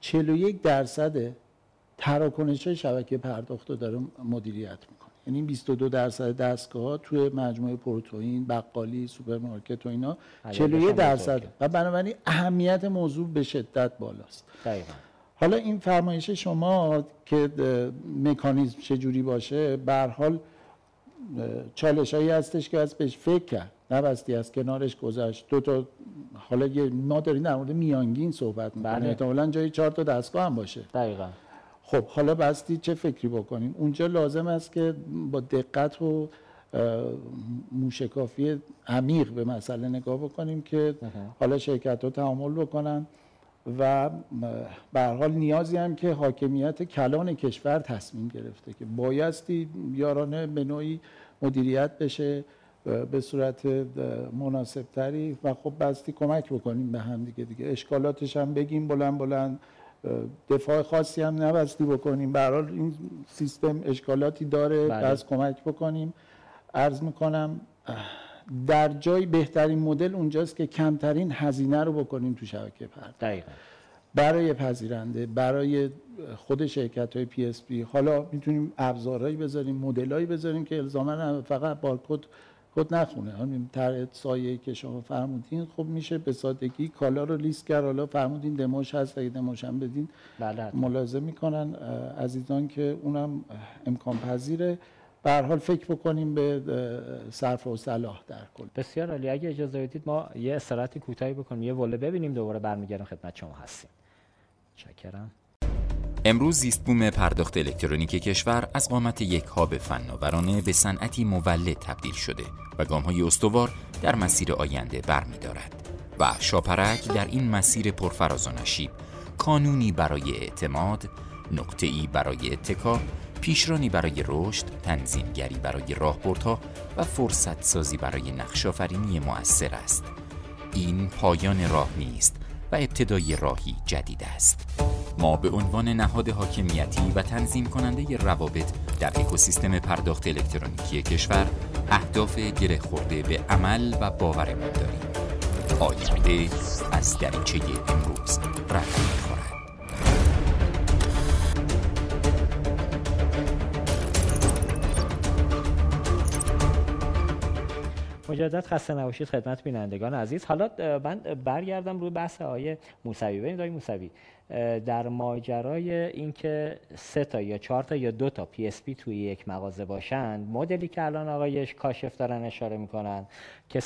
41 درصد تراکنش های شبکه پرداخت رو داره مدیریت می‌کنه. یعنی 22 درصد دستگاه ها توی مجموعه پروتئین، بقالی، سوپرمارکت و اینا 41 درصد. و بنابراین اهمیت موضوع به شدت بالاست. دقیقا. حالا این فرمایش شما که مکانیزم چجوری باشه به حال چالش هایی هستش که از بهش فکر کرد. نبستی از کنارش گذشت. دو تا حالا ما داریم در مورد میانگین صحبت می‌کنیم. بله. احتمالا جای چهار تا دستگاه هم باشه. دقیقا. خب حالا بستی چه فکری بکنیم؟ اونجا لازم است که با دقت و موشکافی عمیق به مسئله نگاه بکنیم که حالا شرکت ها تعامل بکنن. و به حال نیازی هم که حاکمیت کلان کشور تصمیم گرفته که بایستی یارانه به نوعی مدیریت بشه به صورت مناسب تری و خب بستی کمک بکنیم به هم دیگه دیگه اشکالاتش هم بگیم بلند بلند دفاع خاصی هم نبستی بکنیم به این سیستم اشکالاتی داره بله. بس کمک بکنیم عرض می‌کنم در جای بهترین مدل اونجاست که کمترین هزینه رو بکنیم تو شبکه پرد برای پذیرنده برای خود شرکت های PSP حالا می‌تونیم ابزارهایی بذاریم مدلایی بذاریم که الزاما فقط بارکد کد نخونه. همین طرح سایه که شما فرمودین خب میشه به سادگی کالا رو لیست کرد. حالا فرمودین دموش هست اگه دموش هم بدین بله ملاحظه می‌کنن. عزیزان که اونم امکان پذیره به حال فکر بکنیم به صرف و صلاح در کل. بسیار عالی. اگه اجازه بدید ما یه استراحتی کوتاهی بکنیم یه وله ببینیم دوباره برمیگردیم خدمت شما هستیم. چکرم. امروز زیست بوم پرداخت الکترونیک کشور از قامت یک هاب فناورانه به صنعتی مولد تبدیل شده و گام های استوار در مسیر آینده برمیدارد و شاپرک در این مسیر پرفراز و نشیب کانونی برای اعتماد، نقطه‌ای برای اتکا، پیشرانی برای رشد، تنظیمگری برای راهبردها و فرصت سازی برای نقشافرینی مؤثر است. این پایان راه نیست و ابتدای راهی جدید است. ما به عنوان نهاد حاکمیتی و تنظیم کننده روابط در اکوسیستم پرداخت الکترونیکی کشور اهداف گره خورده به عمل و باورمان داریم. آینده از دریچه امروز رقم می‌خورد. مجدد خسته نباشید خدمت بینندگان عزیز. حالا من برگردم روی بحث آقای موسوی. ببینید آقای موسوی در ماجرای اینکه سه تا یا چهار تا یا دو تا PSP توی یک مغازه باشند مدلی که الان آقای کاشف دارن اشاره می‌کنن که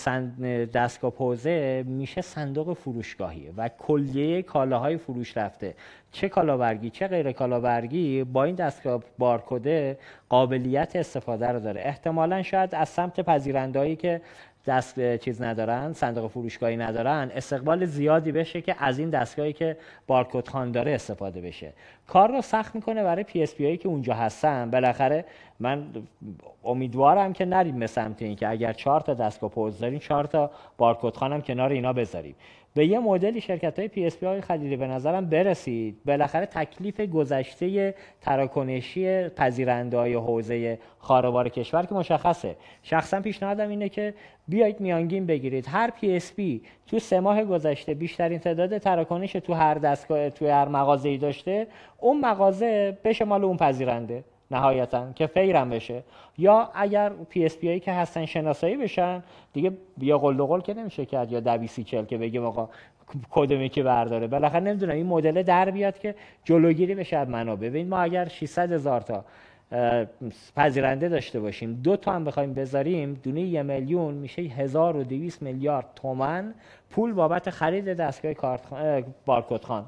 دستگاه پوزه میشه صندوق فروشگاهی و کلیه کالاهای فروش رفته. چه کالابرگی چه غیر کالابرگی با این دستگاه بارکده قابلیت استفاده رو داره. احتمالا شاید از سمت پذیرندهایی که دست چیز ندارن صندوق فروشگاهی ندارن استقبال زیادی بشه که از این دستگاهی که بارکدخوان داره استفاده بشه. کار رو سخت می‌کنه برای PSP هایی که اونجا هستن. بالاخره من امیدوارم که نریم به سمت این که اگر چهار تا دستگاه پوز داریم چهار تا بارکدخوانم کنار اینا بذاریم. به یه مدلی شرکت های PSP آقای خلیلی به نظرم برسید. بالاخره تکلیف گذشته تراکنشی پذیرنده های حوزه خواربار کشور که مشخصه. شخصا پیشنهادم اینه که بیایید میانگین بگیرید. هر PSP تو سه ماه گذشته بیشترین تعداد تراکنش تو هر دستگاه تو هر مغازه‌ای داشته اون مغازه بشه مال اون پذیرنده. نهایتا که fair هم بشه. یا اگر PSP هایی که هستن شناسایی بشن دیگه بیا قل قل که نمیشه کرد یا ده بیست سی چل که بگیم آقا کدومی که برداره. بالاخره نمی‌دونم این مدل در بیاد که جلوگیری بشه از منابع. ببین ما اگر 600 هزار تا پذیرنده داشته باشیم دو تا هم بخوایم بذاریم دونه یه میلیون میشه 1200 میلیارد تومن پول بابت خرید دستگاه بارکد خان.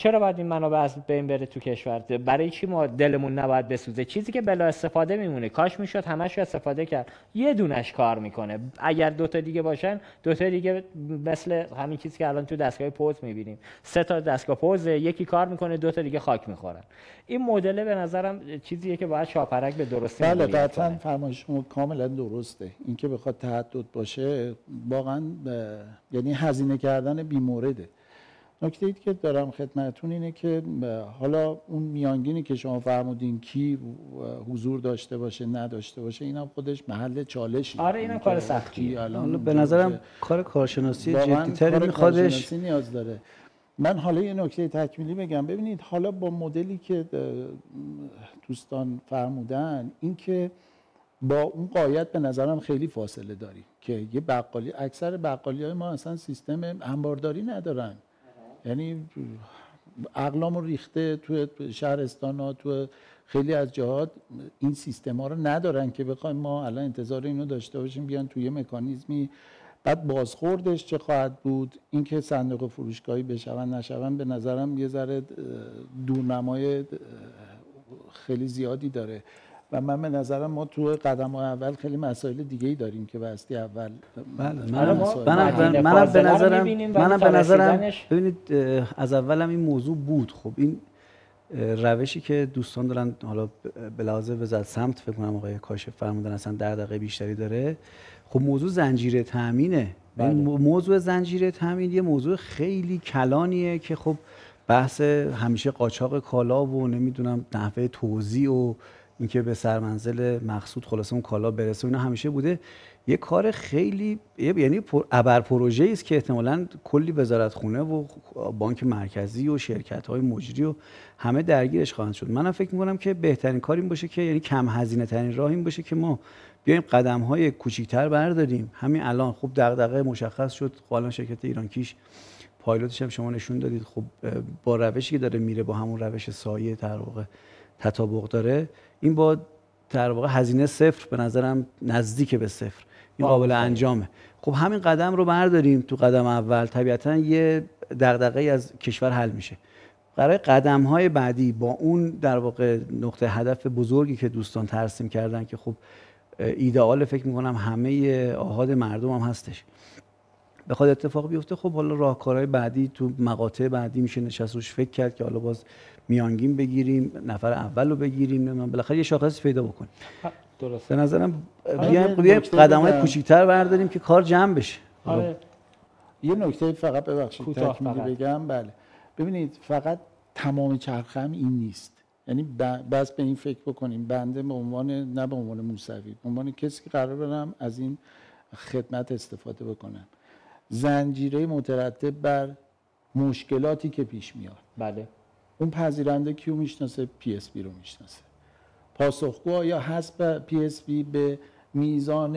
چرا باید این منابع از بین بره تو کشور؟ برای چی ما دلمون نباید بسوزه؟ چیزی که بلا استفاده میمونه. کاش می‌شد همش رو استفاده کرد. یه دونش کار می‌کنه. اگر دو تا دیگه باشن دو تا دیگه مثل همین چیزی که الان تو دستگاه پوز می‌بینیم. سه تا دستگاه پوز یکی کار می‌کنه دو تا دیگه خاک می‌خورن. این مدل به نظرم چیزیه که باید شاپرک به درستی بله قطعا فرمایش کاملا درسته. اینکه بخواد تحدد باشه واقعا یعنی هزینه کردن بیمورده. نکته ای که دارم خدمتون اینه که حالا اون میانگینی که شما فرمودین کی حضور داشته باشه نداشته باشه اینا خودش محل چالشی آره اینا کار سختی الان به نظرم کار کارشناسی جدیتری میخوادش نیاز داره. من حالا یه نکته تکمیلی بگم. ببینید حالا با مدلی که دوستان فرمودن اینکه با اون قایت به نظرم خیلی فاصله داریم که یه بقالی اکثر بقالی های ما اصلا سیستم انبارداری ندارن. یعنی رو ریخته توی شهرستان ها تو خیلی از جهات این سیستم ها رو ندارن که بخوایم ما الان انتظار اینو داشته باشیم بیان توی مکانیزمی. بعد بازخوردش چه خواهد بود؟ اینکه صندوق فروشگاهی بشون نشون به نظرم یه ذره دورنمای خیلی زیادی داره. و من به نظرم ما تو قدم اول خیلی مسائل دیگه ای داریم که بستی اول. بله منم منم منم به نظرم منم به نظرم ببینید از اولم این موضوع بود. خب این روشی که دوستان دارن حالا به لحاظ وزارت سمت فکر کنم آقای کاشف فرمودن اصلا در دقیقه بیشتری داره. خب موضوع زنجیره تامینه بله. موضوع زنجیره تامین یه موضوع خیلی کلانیه که خب بحث همیشه قاچاق کالا و نمی‌دونم نحوه توزیع و اینکه به سرمنزل مقصود خلاصه اون کالا برسه اینا همیشه بوده یه کار خیلی یعنی ابر پروژه است که احتمالا کلی وزارت خونه و بانک مرکزی و شرکت های مجری و همه درگیرش خواهند شد. منم فکر می‌کنم که بهترین کار این باشه که یعنی کم هزینه ترین راه این باشه که ما بیایم قدم های کوچیکتر برداریم. همین الان خوب دغدغه مشخص شد. خب الان شرکت ایران کیش پایلوتش هم شما نشون دادید. خب با روشی که داره میره با همون روش سایه در واقع تطابق داره. این با در واقع هزینه صفر به نظرم نزدیک به صفر. این قابل انجامه. خب همین قدم رو برداریم تو قدم اول. طبیعتا یه دغدغه از کشور حل میشه. برای قدم های بعدی با اون در واقع نقطه هدف بزرگی که دوستان ترسیم کردن که خب ایدئال فکر می‌کنم همه آهاد مردم هم هستش. بخواد اتفاق بیفته. خب حالا راهکارهای بعدی تو مقاطع بعدی میشه نشست روش فکر کرد که حالا باز میانگین بگیریم نفر اول رو بگیریم بالاخره یه شاخص پیدا بکنیم درست به نظرم بیایم بیایم قدم های کوچیک‌تر برداریم که کار جمع بشه. آره. یه نکته فقط ببخشید تکمیلی بگم بله. ببینید فقط تمام چرخه هم این نیست. یعنی بس به این فکر بکنیم. بنده به عنوان نه به عنوان موسوی به عنوان کسی که قرار برم از این خدمت استفاده بکنم زنجیره مترتب بر مشکلاتی که پیش میاد. بله. اون پذیرنده کیو می‌شناسه؟ PSP رو می‌شناسه. پاسخگو آیا هست PSP به میزان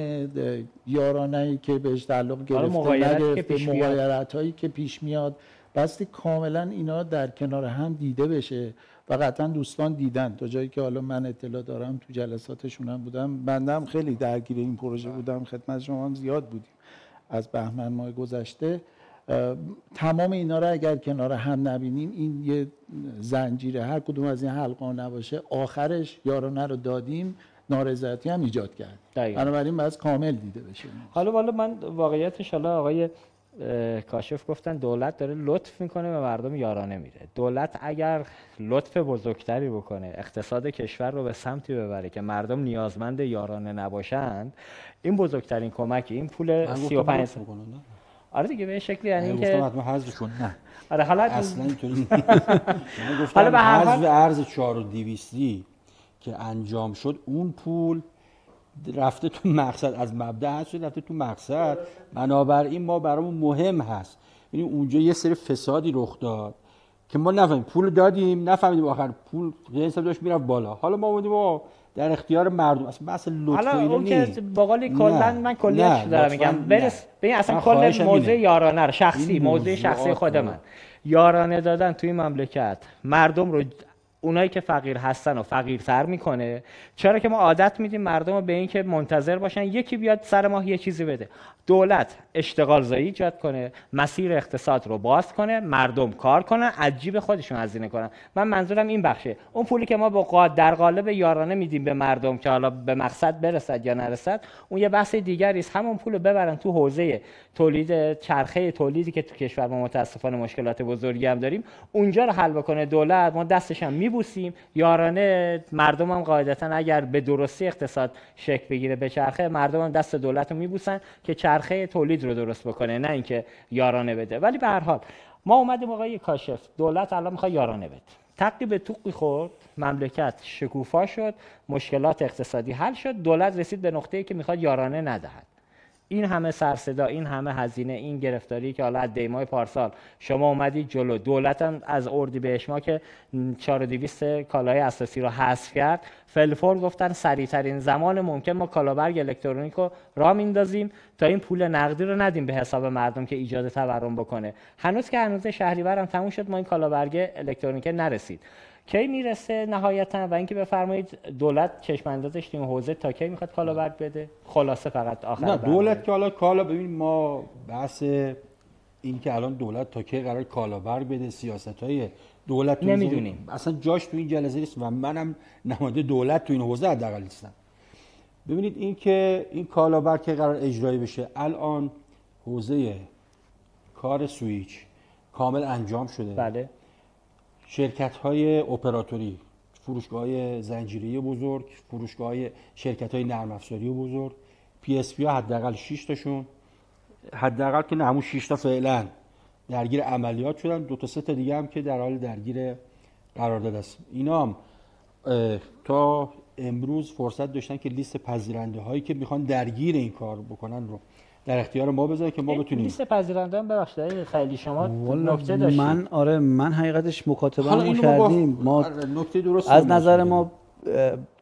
یارانه که بهش تعلق داره، گرفته نگرفته مغایرت هایی که پیش میاد. بستی کاملا اینا در کنار هم دیده بشه و قطعا دوستان دیدن. تا جایی که حالا من اطلاع دارم تو جلساتشون هم بودم بنده خیلی درگیر این پروژه بودم. خدمت شما هم زیاد بودیم. از بهمن ماه گذشته تمام اینا رو اگر کنار هم نبینیم این یه زنجیره هر کدوم از این حلقه نباشه. آخرش یارانه رو دادیم نارضایتی هم ایجاد کرد بنابراین باید کامل دیده بشه. حالا حالا من واقعیتش حالا آقای کاشف گفتن دولت داره لطف می‌کنه به مردم یارانه میره دولت اگر لطف بزرگتری بکنه اقتصاد کشور رو به سمتی ببره که مردم نیازمند یارانه نباشند این بزرگترین کمک این پول 35 آره دیگه به شکلی یعنی اینکه گفتم حتما حذف کن نه. آره حالا اصلا اینطوری حالا به هر حال- حذف ارز 4200 که انجام شد اون پول رفته تو مقصد از مبدا هست شد رفته تو مقصد. بنابراین ما برامون مهم هست. یعنی اونجا یه سری فسادی رخ داد که ما نفهمیم. پول دادیم نفهمیدیم. آخر پول حساب داشت می‌رفت بالا. حالا ما آقا در اختیار مردم. اصلا بحث لطف حالا اون که. باقالی کلا من کلیش دارم میگم. برس ببین اصلا کل موضوع. یارانه شخصی موضوع شخصی خود من. یارانه دادن توی مملکت. مردم رو اونایی که فقیر هستن و فقیرتر می‌کنه. چرا که ما عادت میدیم مردم رو به این که منتظر باشن یکی بیاد سر ماه یه چیزی بده. دولت اشتغال زایی ایجاد کنه مسیر اقتصاد رو باز کنه مردم کار کنن از جیب خودشون هزینه کنن. من منظورم این بخشه. اون پولی که ما با در قالب یارانه میدیم به مردم که حالا به مقصد برسد یا نرسد اون یه بحث دیگری است. همون پول رو ببرن تو حوزه تولید چرخه تولیدی که تو کشور ما متاسفانه مشکلات بزرگی هم داریم اونجا رو حل بکنه دولت. ما دستش هم میبوسیم. یارانه مردم هم قاعدتا اگر به درستی اقتصاد شکل بگیره به چرخه مردم هم دست دولت رو میبوسن که چرخه تولید رو درست بکنه نه اینکه یارانه بده. ولی به هر حال ما اومدیم آقای کاشف. دولت الان می‌خواد یارانه بده. تقی به توقی خورد مملکت شکوفا شد مشکلات اقتصادی حل شد دولت رسید به نقطه‌ای که می‌خواد یارانه ندهد. این همه سرصدا این همه هزینه این گرفتاری که حالا از دیمای پارسال. شما اومدید جلو. دولت هم از اردی بهش ما که 4200 کالای اساسی رو حذف کرد. فلفور گفتن سریع ترین زمان ممکن ما کالابرگ الکترونیک رو را میندازیم تا این پول نقدی رو ندیم به حساب مردم که ایجاد تورم بکنه. هنوز که هنوز شهریور هم تموم شد ما این کالابرگ الکترونیک نرسید. کی می‌رسه نهایتا؟ و اینکه بفرمایید دولت چشم اندازش تو این حوزه تا کی می‌خواد کالابرگ بده؟ خلاصه فقط آخر نه. دولت که حالا کالا ببین ما بحث این که الان دولت تا کی قرار کالابر بده سیاست های دولت نمی‌دونیم. اصلا جاش تو این جلسه نیست و منم نماینده دولت تو این حوزه حداقل نیستم. ببینید این که این کالابرگ که قرار اجرایی بشه الان حوزه کار سویچ کامل انجام شده. بله. شرکت های اپراتوری فروشگاه های زنجیره بزرگ فروشگاه های شرکت های نرم افزاری بزرگ. PSP ها حداقل 6 تاشون. حداقل که نه همون 6 تا فعلا درگیر عملیات شدن. دو تا سه تا دیگه هم که در حال درگیر قرارداد است. اینا هم تا امروز فرصت داشتن که لیست پذیرنده هایی که می‌خوان درگیر این کار بکنن رو در اختیار ما بذارن که ما بتونیم. لیست پذیرنده هم ببخشید خیلی شما نکته داشتید. من آره من حقیقتش مکاتبه با- کردیم. ما آره، نکته درست از رو نظر. ما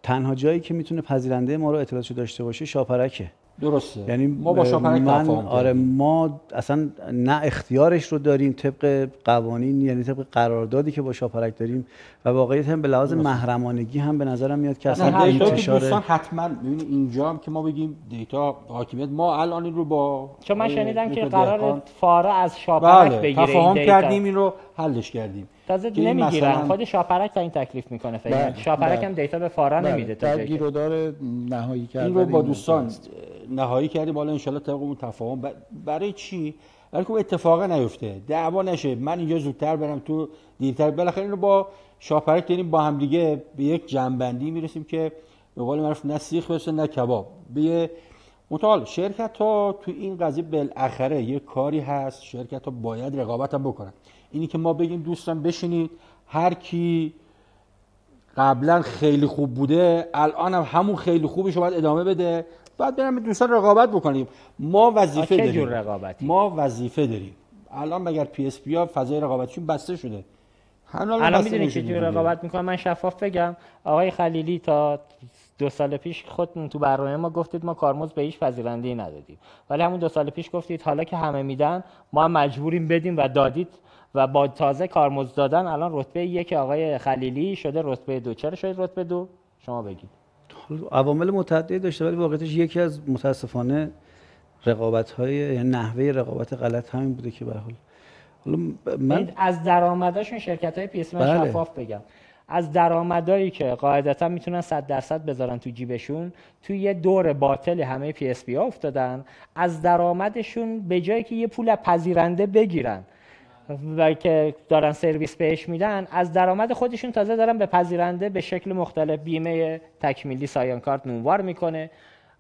تنها جایی که می‌تونه پذیرنده ما رو اطلاعاتشو داشته باشه شاپرکه. درسته. یعنی ما با شاپرک من آره. ما اصلا نه اختیارش رو داریم طبق قوانین یعنی طبق قراردادی که با شاپرک داریم و واقعیت هم به لحاظ محرمانگی هم به نظرم میاد که اصلا انتشار دوستان حتما. ببینید اینجا هم که ما بگیم دیتا حاکمیت ما الان این رو با چون من شنیدم که قرار فاره از شاپرک بله بگیره تفاهم این دیتا. کردیم این رو حلش کردیم. تازه نمی‌گیرن. مثلا- خود شاپرک تا این تکلیف می‌کنه فعلا. بله، شاپرک بله. هم دیتا به فاره بله، نمیده تا گیرودار نهایی کردن این رو با دوستان. نهایی کردیم حالا انشالله طبق اون تفاهم. ب- برای چی؟ برای که اتفاقا نیفته. دعوا نشه. من اینجا زودتر برم تو دیرتر. بالاخره اینو با شاپرک داریم با هم دیگه به یک جنبندی می‌رسیم که به قول معروف نه سیخ برسه نه کباب. به یه متعال شرکت ها تو این قضیه بالاخره یه کاری هست. شرکت ها باید رقابت هم بکنن. اینی که ما بگیم دوستان بشینید هر کی قبلا خیلی خوب بوده الان هم همون خیلی خوبش رو باید ادامه بده. باید بریم دوستان رقابت بکنیم. ما وظیفه داریم. جور رقابتی؟ ما وظیفه داریم. الان مگر PSP ها فضای رقابتیشون بسته شده؟ الان می‌دونی دیگه. رقابت می‌کنم؟ من شفاف بگم. آقای خلیلی تا دو سال پیش خودتون تو برنامه ما گفتید ما کارمزد به هیچ پذیرنده ای ندادیم. ولی همون دو سال پیش گفتید حالا که همه میدن ما هم مجبوریم بدیم و دادید. و با تازه کارمزد دادن الان رتبه یک آقای خلیلی شده رتبه دو. چرا شده رتبه دو؟ شما بگید. عوامل متعددی داشته ولی واقعیتش یکی از متاسفانه رقابت های یعنی نحوه رقابت غلط همین بوده که به حال. حالا من از درآمدشون شرکت های پی بله. شفاف بگم. از درآمدایی که قاعدتا می‌تونن 100 درصد بذارن تو جیبشون توی یه دور باطل همه PSP ها افتادن از درآمدشون به جایی که یه پول پذیرنده بگیرن. و که دارن سرویس بهش میدن از درآمد خودشون تازه دارن به پذیرنده به شکل مختلف بیمه تکمیلی سایان کارت نونوار می‌کنه.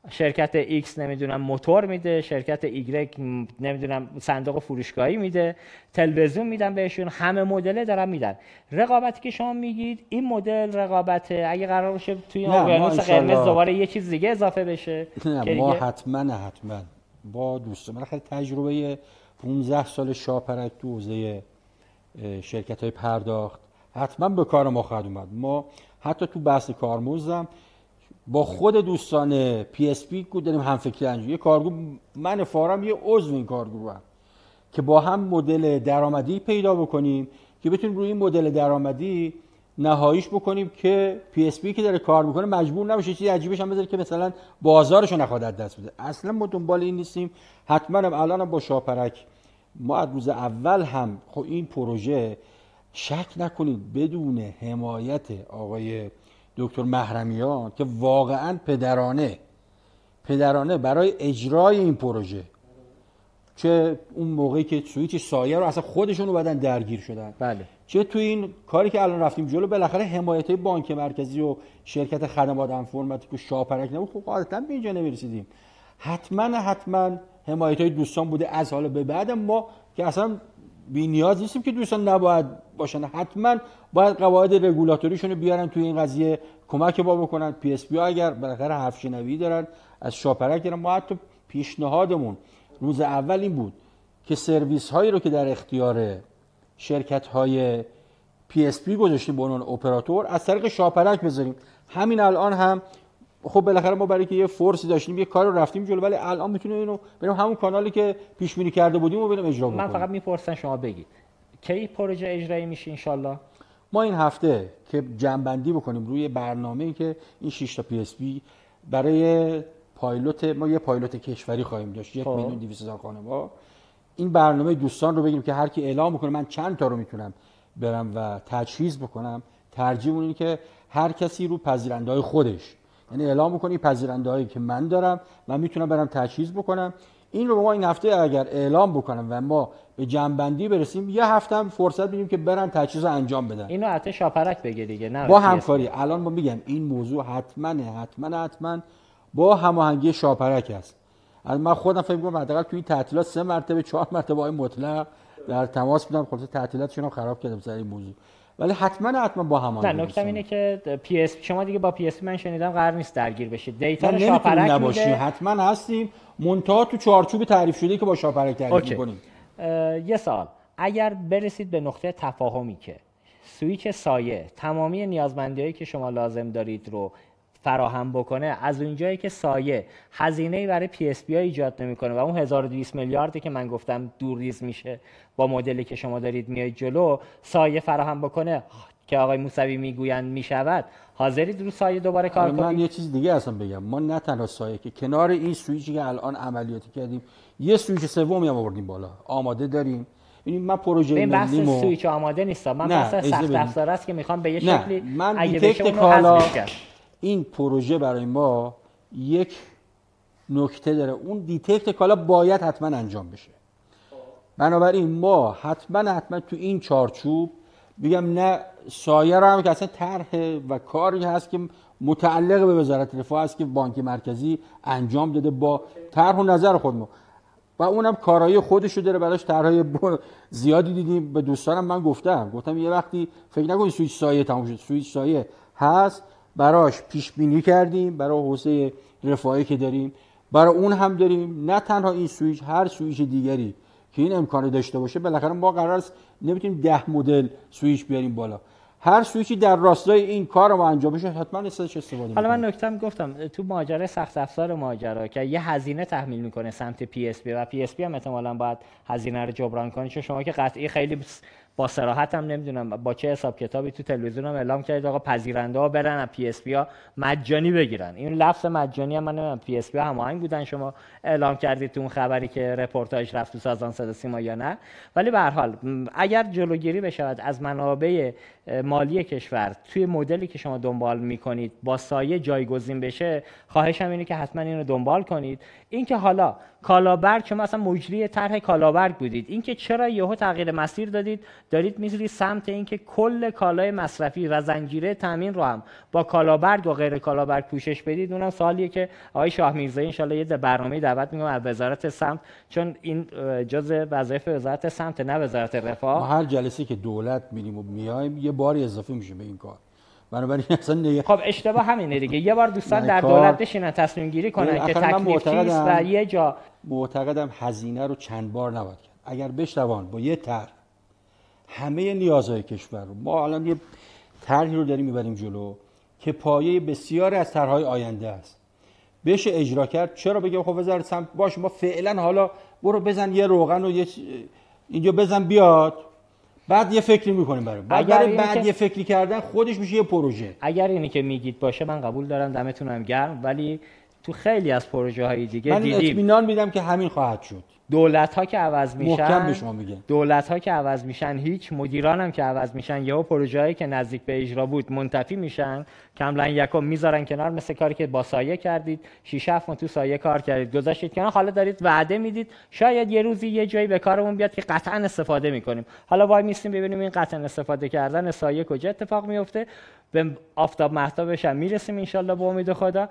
شرکت X نمی‌دونم موتور میده شرکت Y نمی‌دونم صندوق فروشگاهی میده. تلویزیون میدن بهشون همه مدل دارن میدن. رقابتی که شما میگید این مدل رقابت اگه قرار باشه توی اقیانوس قرمز دوباره یه چیز دیگه اضافه بشه نه ما حتما حتما. با دوستان من خیلی تجربه 15 سال شاپرک تو حوزه شرکت های پرداخت حتما به کار ما خواهد اومد ما حتی تو بحث کارمزدم با خود دوستان PSP داریم هم فکری انجام یه کارگروه من فارم یه عضو این کارگروه هم. که با هم مدل درآمدی پیدا بکنیم که بتونیم روی این مدل درآمدی نهاییش بکنیم که PSP که داره کار می‌کنه مجبور نباشه چیزی عجیبش هم بذاره که مثلا بازارشو نخواد دست بده. اصلا ما دنبال این نیستیم. حتما هم الان با شاپرک ما از روز اول هم خب این پروژه شک نکنید بدون حمایت آقای دکتر محرمیان که واقعا پدرانه پدرانه برای اجرای این پروژه. چه اون موقعی که سویچ سایه رو اصلا خودشون بدن درگیر شدن. بله. چه تو این کاری که الان رفتیم جلو بالاخره حمایت های بانک مرکزی و شرکت خدمات انفرماتیک که شاپرک نبود خب قاعدتا به اینجا نمی‌رسیدیم. حتما حتما حمایت های دوستان بوده. از حالا به بعد ما که اصلا بی نیاز نیستیم که دوستان نباید باشن. حتما باید قواعد رگولاتوریشون بیارن توی این قضیه کمک با بکنن. PSP ها اگر بالاخره حرف شنوی دارن از شاپرک دارن. ما حتی پیشنهادمون روز اول این بود که سرویس هایی رو که در اختیار شرکت های PSP گذاشتیم به عنوان اپراتور. از طریق شاپرک بذاریم. همین الان هم خب بالاخره ما برای که یه force ی داشتیم یه کار رو رفتیم جلو ولی الان می‌تونیم اینو بریم همون کانالی که پیش بینی کرده بودیم و بریم اجرا بکنیم. من فقط می‌پرسن شما بگید کی پروژه اجرایی میشه الان ما این هفته که جمع‌بندی بکنیم روی برنامه‌ای که این 6 تا PSP برای پایلوت ما یه پایلوت کشوری خواهیم داشت. یک خب. میلیون 200 هزار این برنامه دوستان رو بگیم که هر کی اعلام می‌کنه من چند تا رو می‌تونم برم و تجهیز بکنم. ترجیح اینه که هر کسی رو پذیرنده های خودش. یعنی اعلام می‌کنی پذیرنده هایی که من دارم من می‌تونم برم تجهیز بکنم. این رو ما این هفته اگر اعلام بکنم و ما به جمع‌بندی برسیم یه هفته هم فرصت بدیم که برن تجهیز انجام بدن. اینو حتی شاپرک بگه دیگه نه با همکاری. الان ما میگم این موضوع حتما حتما حتما با هماهنگی شاپرک است. از من خودم فکر کنم حداقل تو این تعطیلات سه مرتبه چهار مرتبه های مطلق در تماس بودم. خلاص تعطیلاتشون رو خراب کردم سر این موضوع. ولی حتما حتما با هم نه نکته اینه که PSP شما دیگه با PSP من شنیدم قرار نیست درگیر بشید. data رو شاپرک نباشیم. حتما هستیم. منتها تو چارچوب تعریف شده که با شاپرک تعریف می‌کنیم. یه سال اگر برسید به نقطه تفاهمی که سویچ سایه تمامی نیازمندی که شما لازم دارید رو فراهم بکنه از اونجایی که سایه هزینه برای PSP ایجاد نمی‌کنه. و اون 1200 میلیاردی که من گفتم دور ریز میشه با مدلی که شما دارید میایید جلو سایه فراهم بکنه که آقای موسوی می‌گویند می‌شود. حاضرید رو سایه دوباره کار کنید من یه چیز دیگه اصلا بگم. ما نه تنها سایه که کنار این سویچی که الان عملیاتی کردیم یه سویچ سومی هم آوردیم بالا. آماده داریم. این من پروژه این بحث سویچ آماده نیستم من بحث سخت افزار است که می‌خوام به یه شکلی من اگه بشه این پروژه برای ما یک نکته داره. اون detect کالا باید حتما انجام بشه. بنابراین ما حتما حتما تو این چارچوب بگم نه سایه رو هم که اصلا طرح و کاری هست که متعلق به وزارت رفاه است که بانک مرکزی انجام داده با طرح و نظر خودمون. و اونم کارهای خودش رو داره براش طرحهای زیادی دیدیم. به دوستانم من گفتم. گفتم یه وقتی فکر نکنید سویچ سایه تموم شد. سویچ سایه هست. براش پیش بینی کردیم برای حوزه رفاهی که داریم. برای اون هم داریم. نه تنها این سویچ هر سویچ دیگری که این امکانو داشته باشه بالاخره ما قرار است نمی‌تونیم ده مدل سویچ بیاریم بالا. هر سویچی در راستای این کار ما انجام بشه حتما ازش استفاده حالا من نکتم گفتم تو ماجرای سخت افزار ماجرا که یه هزینه تحمیل می‌کنه سمت پی اس پی و پی اس پی هم احتمالاً باید هزینه رو جبران کنه چون شما که قطعی خیلی با صراحت هم نمی‌دونم با چه حساب کتابی تو تلویزیون هم اعلام کردید آقا پذیرنده ها برن از پی اس پی ها مجانی بگیرن. این لفظ مجانی هم من نمی‌دونم پی اس پی ها هماهنگ بودن شما اعلام کردید تو اون خبری که رپورتاج رفت تو سازمان صدا سیما یا نه. ولی به هر حال اگر جلوگیری بشود از منابع مالی کشور. توی مدلی که شما دنبال می‌کنید با سایه جایگزین بشه خواهشم اینه که حتما اینو دنبال کنید. اینکه حالا کالابرگ شما اصلا مجری طرح کالابرگ بودید. اینکه چرا یهو تغییر مسیر دادید؟ دارید می‌ذارید سمت اینکه کل کالای مصرفی و زنجیره تامین رو هم با کالابرگ و غیر کالابرگ پوشش بدید. اونم سوالیه که آقای شاه میرزایی ان یه برنامه دعوت می‌کنم از وزارت سمت چون این جز وظایف وزارت سمت نه وزارت رفاه. ما هر جلسه که دولت میریم و میایم یه باری اضافه میشه به این کار. بنابراین اصلا نگه... خب اشتباه همینه دیگه. یه بار دوستان در دولت بشینن تصمیم گیری کنن که تکلیف چیست و یه جا معتقدم هزینه رو چند بار نباید کرد. اگر بشتوان با یه طرح همه نیازهای کشور رو ما الان یه طرحی رو داریم می‌بریم جلو که پایه بسیاری از طرحهای آینده است. بشه اجرا کرد چرا بگم خب وزارت سمت باش ما فعلا حالا برو بزن یه روغن و یه اینجا بزن بیاد. بعد یه فکری می‌کنیم برای اگر بعد یه فکری کردن خودش میشه یه پروژه. اگر اینی که میگید باشه من قبول دارم دمتونم گرم. ولی تو خیلی از پروژه های دیگه من دیدیم. اطمینان میدم که همین خواهد شد. دولت ها که عوض میشن محکم به شما میگم دولت ها که عوض میشن هیچ مدیران هم که عوض میشن یهو پروژه‌ای که نزدیک به اجرا بود منتفی میشن. کاملا یکم می‌ذارن کنار مثل کاری که با سایه کردید. شیش هفت تو سایه کار کردید. گذاشتید کنار. حالا دارید وعده می‌دید. شاید یه روزی یه جایی به کارمون بیاد که قطعا استفاده می‌کنیم. حالا وای میستیم ببینیم این قطعا استفاده کردن سایه کجا اتفاق میفته به آفتاب مهتابش هم می‌رسیم ان با امید خدا.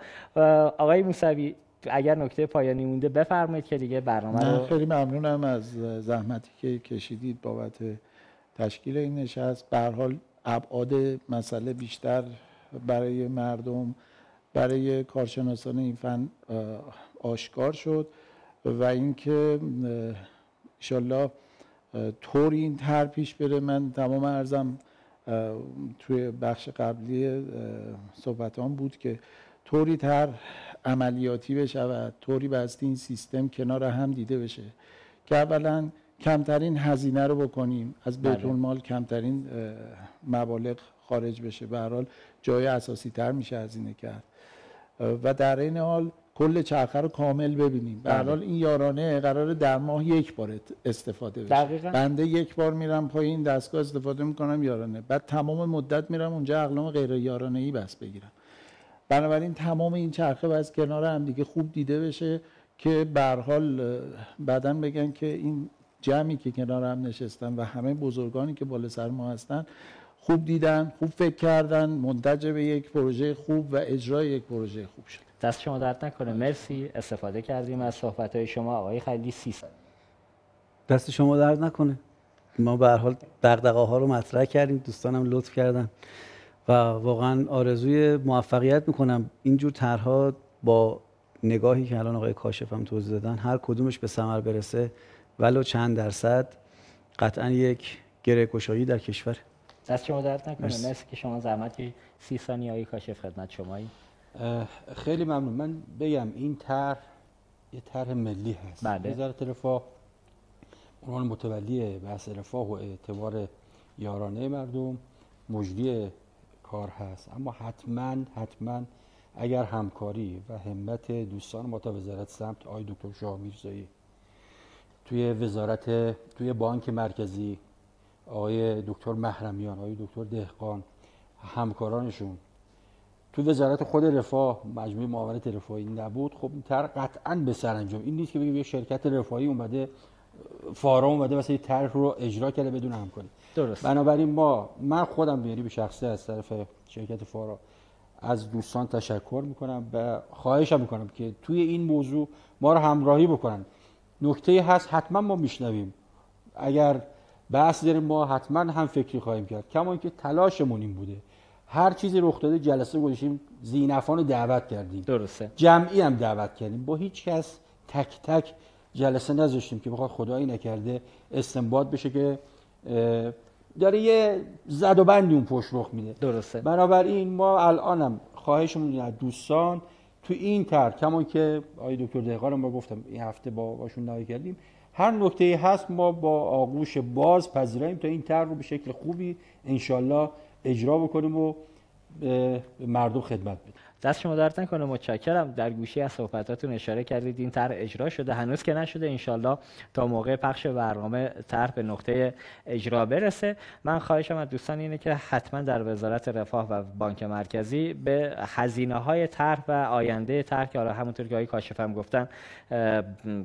آقای موسوی اگر نکته پایانی مونده بفرمایید که دیگه برنامه رو خیلی ممنونم از زحمتی که کشیدید بابت تشکیل این نشست. به حال ابعاد مسئله بیشتر برای مردم برای کارشناسان این فن آشکار شد و اینکه انشالله طور این تر پیش بره. من تمام ارزم توی بخش قبلی صحبتان بود که طوری تر عملیاتی بشود طوری بسته این سیستم کنار هم دیده بشه که اولا کمترین هزینه رو بکنیم از بله. مال کمترین مبالغ خارج بشه به حال جای اساسی تر میشه هزینه کرد و در این حال کل چرخه رو کامل ببینیم. به بله. حال این یارانه قرار در ماه یک بار استفاده بشه. دقیقا. بنده یک بار میرم پایین دستگاه استفاده می‌کنم یارانه. بعد تمام مدت میرم اونجا اقلام غیر یارانه ای بس بگیرم. بنابراین تمام این چرخه و از کنار هم دیگه خوب دیده بشه که به حال بعدا بگن که این جمعی که کنار هم نشستن و همه بزرگانی که بالا سر ما هستن خوب دیدن خوب فکر کردن منتج به یک پروژه خوب و اجرای یک پروژه خوب شد. دست شما درد نکنه. مرسی. استفاده کردیم از صحبت های شما. آقای خیلی سی دست شما درد نکنه. ما به هر حال دغدغه ها رو مطرح کردیم. دوستانم لطف کردن. و واقعا آرزوی موفقیت می‌کنم. اینجور طرحها با نگاهی که الان آقای کاشف هم توضیح دادن هر کدومش به ثمر برسه. ولو چند درصد. قطعا یک گره گشایی در کشور. دست شما درد نکنه. مرسی. که شما زحمتی سی ثانیه آقای کاشف خدمت شمایی. خیلی ممنون. من بگم این طرح یه طرح ملی هست. بله. وزارت رفاه عنوان متولی بحث رفاه و اعتبار یارانه مردم مجری کار هست. اما حتما حتما اگر همکاری و همت دوستان ما تا وزارت سمت آقای دکتر شاه میرزایی توی وزارت توی بانک مرکزی آقای دکتر محرمیان آقای دکتر دهقان همکارانشون تو وزارت خود رفاه مجموعه معاونت رفاهی نبود خب این طرح قطعا به سرانجام این نیست که بگیم یه شرکت رفاهی اومده فارا اومده مثلا یه طرح رو اجرا کرده بدون همکاری درست. بنابراین ما من خودم بیاری به شخصه از طرف شرکت فارا از دوستان تشکر می‌کنم و خواهشم می‌کنم که توی این موضوع ما رو همراهی بکنن. نکته هست حتما ما میشنویم. اگر بحث داریم ما حتما هم فکری خواهیم کرد. کما اینکه تلاشمون این بوده. هر چیزی رخ داده جلسه گذاشتیم زینفان رو دعوت کردیم. درسته. جمعی هم دعوت کردیم. با هیچ کس تک تک جلسه نذاشتیم که بخواد خدایی نکرده استنباط بشه که داره یه زد و بندی اون پشت رخ میده. درسته. بنابراین ما الانم خواهشمون از دوستان تو این تر کمان که آقای دکتر دهقان ما گفتم این هفته با باشون نهایی کردیم. هر نکته هست ما با آغوش باز پذیراییم تا این تر رو به شکل خوبی انشالله اجرا بکنیم و به مردم خدمت بدیم. دست شما درد نکنه. متشکرم. در گوشی از صحبتاتون اشاره کردید. این طرح اجرا شده. هنوز که نشده. انشالله تا موقع پخش برنامه طرح به نقطه اجرا برسه. من خواهشم از دوستان اینه که حتما در وزارت رفاه و بانک مرکزی به هزینه های طرح و آینده طرح که حالا همونطور که آقای کاشفم گفتن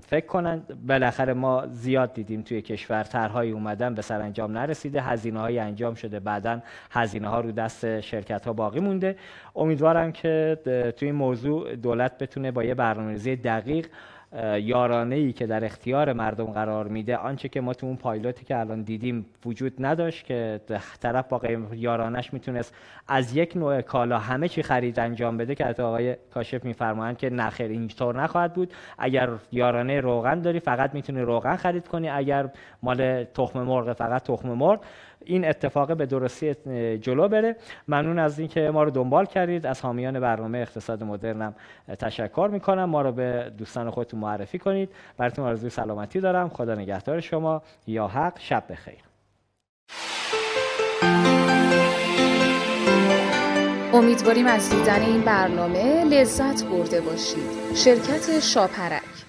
فکر کنن. بالاخره ما زیاد دیدیم توی کشور طرحهایی اومدن به سرانجام نرسیده. هزینه های انجام شده. بعدا هزینه ها رو دست شرکت ها باقی مونده. امیدوارم که توی این موضوع دولت بتونه با یه برنامه‌ریزی دقیق یارانه ای که در اختیار مردم قرار میده آنچه که ما تو اون پایلوتی که الان دیدیم وجود نداشت که طرف با یارانش می‌تونست از یک نوع کالا همه چی خرید انجام بده که آقای کاشف میفرمایند که نخیر اینطور نخواهد بود. اگر یارانه روغن داری فقط می‌تونی روغن خرید کنی. اگر مال تخم مرغ فقط تخم مرغ. این اتفاق به درستی جلو بره. ممنون از اینکه ما رو دنبال کردید. از حامیان برنامه اقتصاد مدرنم تشکر می‌کنم. ما رو به دوستان خودتون معرفی کنید. براتون آرزوی سلامتی دارم. خدا نگهدار شما. یا حق شب بخیر. امیدواریم از دیدن این برنامه لذت برده باشید. شرکت شاپرک.